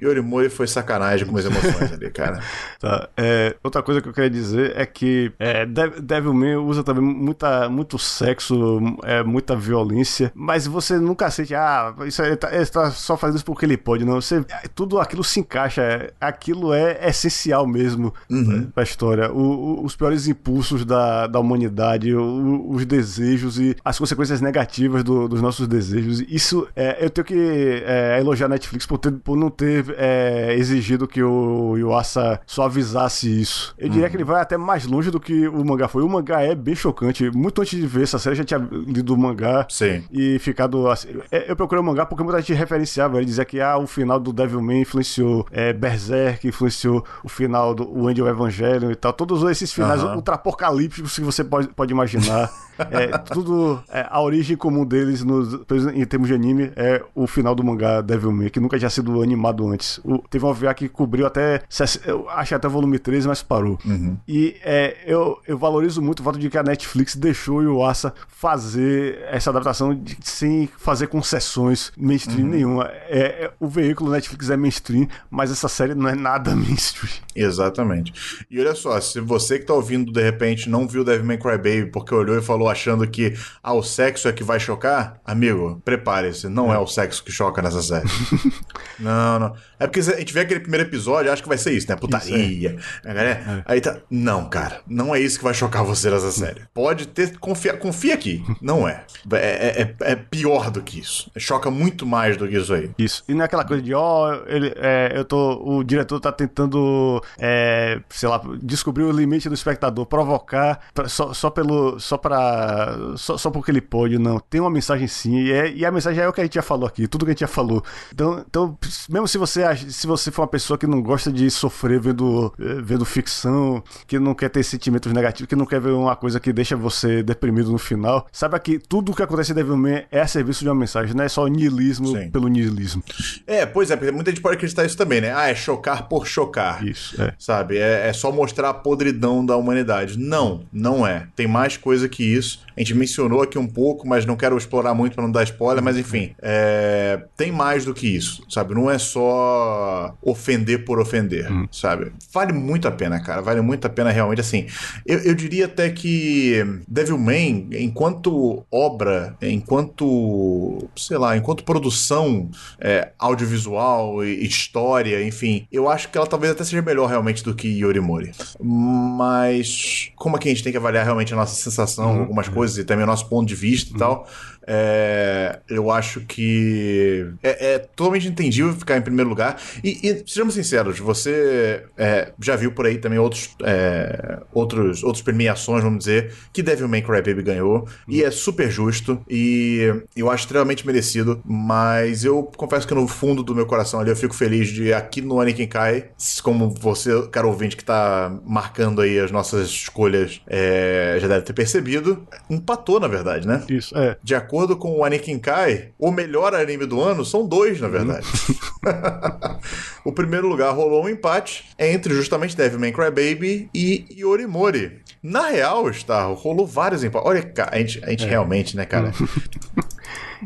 Yorimori foi sacanagem com as emoções ali, cara. *laughs* Tá. É, outra coisa que eu queria dizer é que é, Dev- Devilman usa também muita, muito sexo, é, muita violência, mas você nunca sente, ah, isso ele, tá, ele tá só fazendo isso porque ele pode, não. Você, tudo aquilo se encaixa, é, aquilo é essencial mesmo né, pra história. O- o- os piores impulsos da, da humanidade, o- os desejos e as consequências negativas do- dos nossos desejos. Isso, é, eu tenho que é, elogiar a Netflix por, ter- por não ter é, exigido que o Yuasa suavizasse isso. Eu diria que ele vai até mais longe do que o mangá foi. O mangá é bem chocante. Muito antes de ver essa série, eu já tinha lido o mangá Sim. e ficado assim. é, Eu procurei o mangá porque muita gente referenciava. Ele dizia que ah, o final do Devilman influenciou é, Berserk, influenciou o final do o Angel Evangelion e tal. Todos esses finais Aham. ultra-apocalípticos que você pode, pode imaginar. *laughs* É, tudo. é, a origem comum deles nos, em termos de anime é o final do mangá Devilman, que nunca tinha sido animado antes. O- teve um OVA que cobriu até. acho até o volume 13, mas parou. E é, eu, eu valorizo valorizo muito o fato de que a Netflix deixou o Yuasa fazer essa adaptação de- sem fazer concessões mainstream nenhuma. É, é- o veículo Netflix é mainstream, mas essa série não é nada *laughs* mainstream. Exatamente. E olha só, se você que tá ouvindo de repente não viu Devil May Cry Baby porque olhou e falou achando que ah, o sexo é que vai chocar, amigo, prepare-se, não é o sexo que choca nessa série. *laughs* não, não. É porque a gente vê aquele primeiro episódio, acha que vai ser isso, né? Putaria. a galera- Aí tá. Não, cara, não é isso que vai chocar você nessa série. Pode ter. Confia, confia aqui. Não é. É, é- é- é pior do que isso. Choca muito mais do que isso aí. Isso. E não é aquela coisa de, ó, ele, é, eu tô. O diretor tá tentando, é, sei lá, descobrir o limite do espectador, provocar pra- só, só pelo. só pra. Só, só porque ele pode, não. Tem uma mensagem sim, e, é- e a mensagem é o que a gente já falou aqui, tudo que a gente já falou. Então, então mesmo se você, se você for uma pessoa que não gosta de sofrer vendo, vendo ficção, que não quer ter sentimentos negativos, que não quer ver uma coisa que deixa você deprimido no final, saiba que tudo o que acontece em Devilman é a serviço de uma mensagem, não é só niilismo Sim. pelo niilismo. É, pois é, porque muita gente pode acreditar isso também, né? Ah, é chocar por chocar. Isso, é. Sabe? É, é só mostrar a podridão da humanidade. Não, não é. Tem mais coisa que isso. A gente mencionou aqui um pouco, mas não quero explorar muito pra não dar spoiler, mas enfim. é, tem mais do que isso, sabe? Não é só ofender por ofender, sabe? Vale muito a pena, cara. Vale muito a pena realmente, assim. Eu, eu diria até que Devilman, enquanto obra, enquanto, sei lá, enquanto produção é, audiovisual e história, enfim, eu acho que ela talvez até seja melhor realmente do que Yorimori. Mas como é que a gente tem que avaliar realmente a nossa sensação, algumas coisas e também o nosso ponto de vista e tal, é, eu acho que é, é totalmente entendível ficar em primeiro lugar. E, e, sejamos sinceros, você é, já viu por aí também outros, é, outros, outros premiações, vamos dizer, que Devil May Cry Baby ganhou. E é super justo. E eu acho extremamente merecido. Mas eu confesso que no fundo do meu coração ali eu fico feliz de aqui no Anikin Kai, como você, caro ouvinte, que tá marcando aí as nossas escolhas, é, já deve ter percebido, empatou, na verdade, né? Isso, é. De acordo com o Anikin Kai, o melhor anime do ano são dois, na verdade. *laughs* o primeiro lugar rolou um empate entre justamente Devil May Cry Baby e Yorimori. Na real, Star, rolou vários empates. Olha, a gente, a gente realmente, né, cara? *laughs*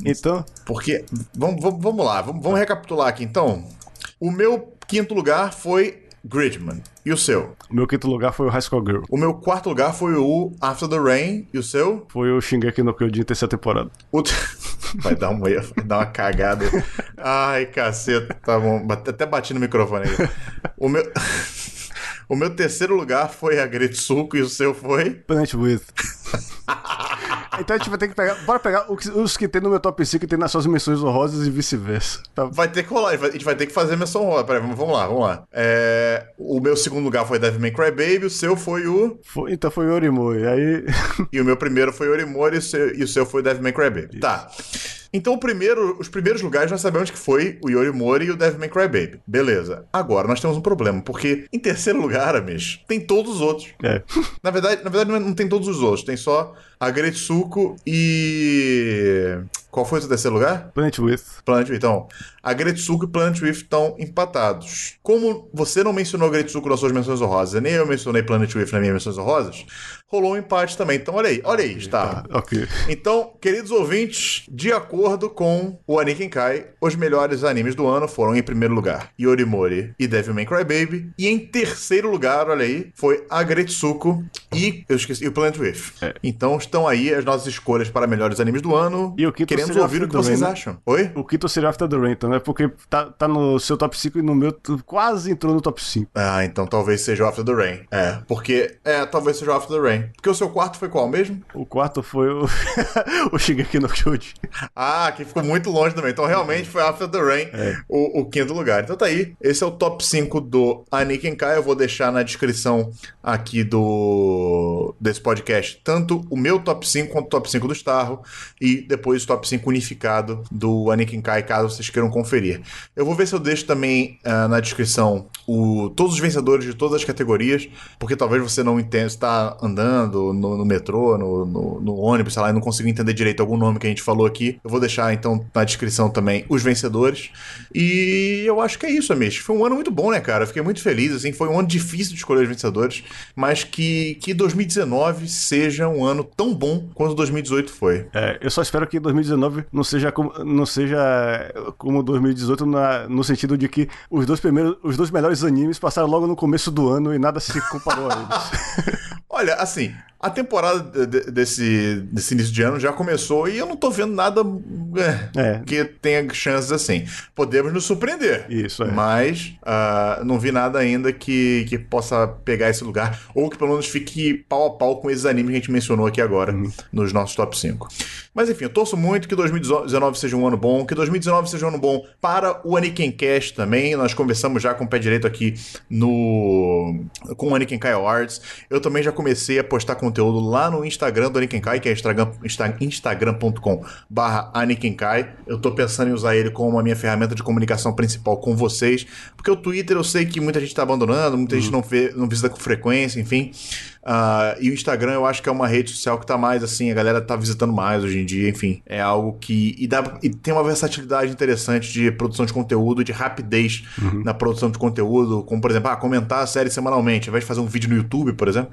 Então, Porque. Vamos, vamos, vamos lá, vamos, vamos recapitular aqui então. O meu quinto lugar foi Gridman. E o seu? o meu quinto lugar foi o High School Girl. O meu quarto lugar foi o After the Rain. E o seu? Foi o Shingeki no Kyojin terceira temporada. O *laughs* Vai dar um erro, vai dar uma cagada. Ai, caceta. Tá bom. Até bati no microfone aí. O meu. *laughs* O meu terceiro lugar foi a Gretsuko e o seu foi. Planet With. *laughs* então a gente vai ter que pegar. Bora pegar os que- tem no meu top 5 e tem nas suas menções honrosas e vice-versa. Tá? Vai ter que rolar, a gente vai ter que fazer menção rola. Peraí, vamos lá, vamos lá. É, o meu segundo lugar foi Devil May Cry Baby, o seu foi o. Foi- então foi o Orimoi. Aí. E o meu primeiro foi Orimori e o seu, e o seu foi Devil May Cry Baby. Tá. Então, o primeiro, os primeiros lugares nós sabemos que foi o Yorimori e o Devil May Cry Baby. Beleza. Agora nós temos um problema, porque em terceiro lugar, Amish, tem todos os outros. É. *laughs* Na verdade, na verdade não, é- não tem todos os outros, tem só a Gretsuko e. Qual foi o seu terceiro lugar? Planet With. Planet With. Então, a Gretsuko e Planet With estão empatados. Como você não mencionou a Gretsuko nas suas menções honrosas, nem eu mencionei Planet With nas minhas menções honrosas, rolou um empate também. Então, olha aí, olha aí, está. Ok. Então, queridos ouvintes, de acordo com o Anikin Kai, os melhores animes do ano foram em primeiro lugar Yorimori e Devil May Cry Baby, e em terceiro lugar, olha aí, foi Agretsuko e eu esqueci, e o Planet With. Então estão aí as nossas escolhas para melhores animes do ano. É. E o quinto Queremos ouvir o que vocês Rain, né? acham. Oi? O quinto seria After the Rain, então, né? Porque tá, tá no seu top 5 e no meu quase entrou no top 5. Ah, então talvez seja o After the Rain. É, porque é, talvez seja o After the Rain. Porque o seu quarto foi qual mesmo? O quarto foi o, *laughs* o Shingeki no Kyojin. Ah, que ficou muito longe também. Então realmente foi After the Rain o, o quinto lugar. Então tá aí. Esse é o top 5 do Aniken Kai. Eu vou deixar na descrição aqui do desse podcast tanto o meu top 5 quanto o top 5 do Starro e depois o top 5 unificado do Aniken Kai, caso vocês queiram conferir. Eu vou ver se eu deixo também ah, na descrição o, todos os vencedores de todas as categorias, porque talvez você não entenda, está andando no, no metrô, no, no, no ônibus, sei lá, e não consiga entender direito algum nome que a gente falou aqui. Eu vou deixar então na descrição também os vencedores. E eu acho que é isso, Amish. Foi um ano muito bom, né, cara? Eu fiquei muito feliz, assim, foi um ano difícil de escolher os vencedores, mas que, que que 2019 seja um ano tão bom quanto 2018 foi. É, eu só espero que 2019 não seja como, não seja como 2018 na- no sentido de que os dois primeiros, os dois melhores animes passaram logo no começo do ano e nada se comparou a eles. *laughs* Olha, assim, a temporada de- de- desse, desse início de ano já começou e eu não tô vendo nada é, É. que tenha chances assim. Podemos nos surpreender. Isso, é. Mas ah, não vi nada ainda que, que possa pegar esse lugar, ou que pelo menos fique pau a pau com esses animes que a gente mencionou aqui agora Uhum. nos nossos top 5. Mas enfim, eu torço muito que 2019 seja um ano bom, que 2019 seja um ano bom para o Aniken Cast também. Nós conversamos já com o pé direito aqui no com o Aniken Kai Awards. Eu também já comecei a postar conteúdo lá no Instagram do Aniken Kai, que é instagram, insta- instagram.com barra Aniken Kai. Eu tô pensando em usar ele como a minha ferramenta de comunicação principal com vocês, porque o Twitter eu sei que muita gente tá abandonando, muita gente não, vê, não visita com frequência, enfim. Ah, e o Instagram eu acho que é uma rede social que tá mais assim, a galera tá visitando mais hoje em dia, enfim. É algo que. E, dá, e tem uma versatilidade interessante de produção de conteúdo, de rapidez na produção de conteúdo, como por exemplo, ah, comentar a série semanalmente, ao invés de fazer um vídeo no YouTube, por exemplo.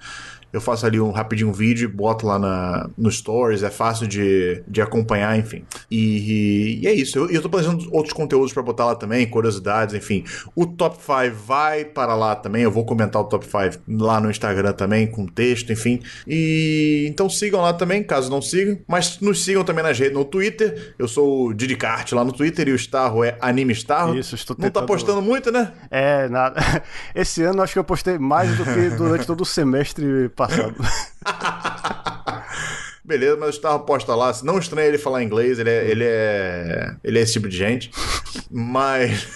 Eu faço ali um rapidinho um vídeo, boto lá na, no Stories, é fácil de, de acompanhar, enfim. E, e é isso. Eu, eu tô planejando outros conteúdos pra botar lá também, curiosidades, enfim. O Top 5 vai para lá também. Eu vou comentar o Top 5 lá no Instagram também, com texto, enfim. E então sigam lá também, caso não sigam. Mas nos sigam também nas redes, no Twitter. Eu sou o Didicart lá no Twitter e o Starro é Anime Starro. Isso, estou Não tá tentando- postando muito, né? É, nada. *laughs* Esse ano acho que eu postei mais do que durante todo o semestre passado. *laughs* Beleza, mas o Starro posta lá. Não estranha ele falar inglês, ele é, ele é, ele é esse tipo de gente. Mas.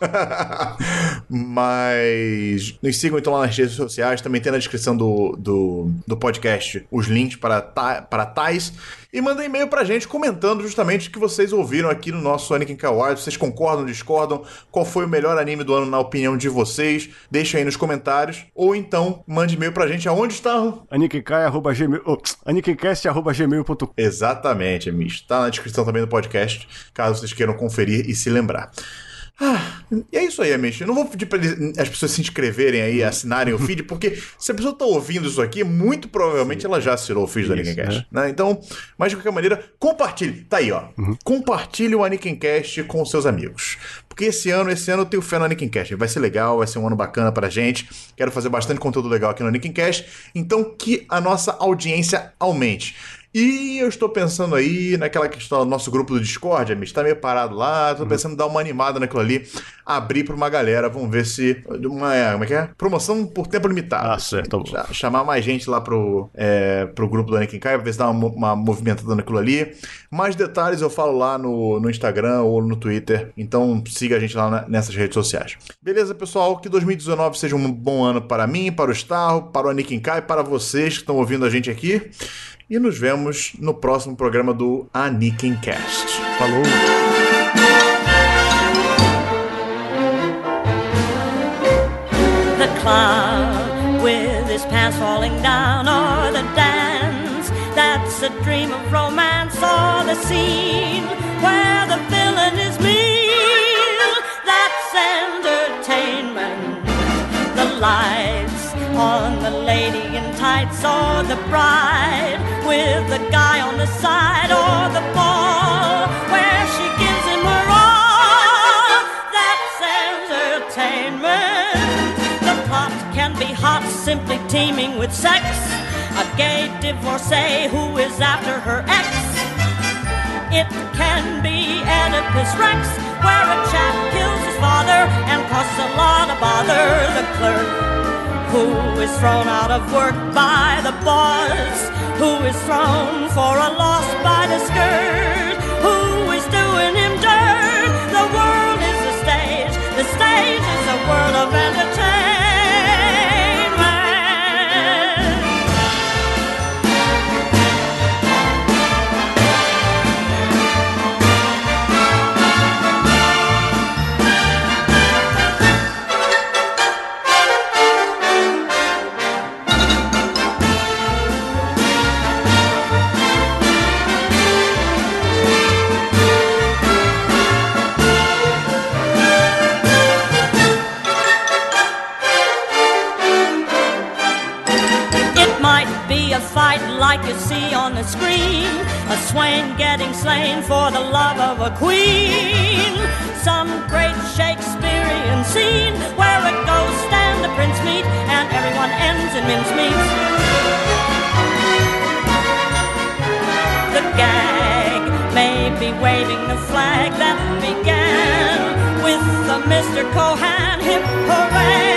*laughs* Mas nos sigam então lá nas redes sociais. Também tem na descrição do, do, do podcast os links para, ta, para tais. E mandem e-mail pra gente comentando justamente o que vocês ouviram aqui no nosso Anakin Awards. Vocês concordam, discordam? Qual foi o melhor anime do ano na opinião de vocês? Deixa aí nos comentários. Ou então mande e-mail pra gente aonde está. anikenkai.gmail... Oh, Exatamente, Amish. Está na descrição também do podcast, caso vocês queiram conferir e se lembrar. Ah, e é isso aí, Amish. Eu não vou pedir para as pessoas se inscreverem aí, assinarem o feed, porque se a pessoa está ouvindo isso aqui, muito provavelmente ela já assinou o feed do Isso, Anikincast. Né? Então, mas de qualquer maneira, compartilhe. Tá aí, ó. Compartilhe o Anikincast com seus amigos. Porque esse ano, esse ano eu tenho fé no Anikincast. Vai ser legal, vai ser um ano bacana pra gente. Quero fazer bastante conteúdo legal aqui no Anikincast. Então, que a nossa audiência aumente. E eu estou pensando aí naquela questão do nosso grupo do Discord, amigo, está meio parado lá, estou pensando em dar uma animada naquilo ali, abrir para uma galera, vamos ver se uma, como é que é? Promoção por tempo limitado. Ah, certo, tá bom. Cha- Chamar mais gente lá pro, é, pro grupo do Anakin Kai, ver se dá uma, uma movimentada naquilo ali. Mais detalhes eu falo lá no, no Instagram ou no Twitter, então siga a gente lá na- nessas redes sociais. Beleza, pessoal? Que 2019 seja um bom ano para mim, para o Starro, para o Anakin Kai, para vocês que estão ouvindo a gente aqui. E nos vemos no próximo programa do Anikin Cast. Falou! the clown with his pants falling down, or the dance that's a dream of romance, or the scene where the villain is mean. That's entertainment. The lights on the lady in tights, or the bride with the guy on the side, or the ball where she gives him her all. That's entertainment. The plot can be hot, simply teeming with sex. A gay divorcee who is after her ex. It can be Oedipus Rex, where a chap kills his father and costs a lot of bother. The clerk who is thrown out of work by the boss, who is thrown for a loss by the skirt, who is doing him dirt. The world is a stage, the stage is a world of entertainment. Like you see on the screen. A swain getting slain for the love of a queen. Some great Shakespearean scene where a ghost and a prince meet and everyone ends in mincemeats. The gag may be waving the flag that began with the Mr. Cohan hip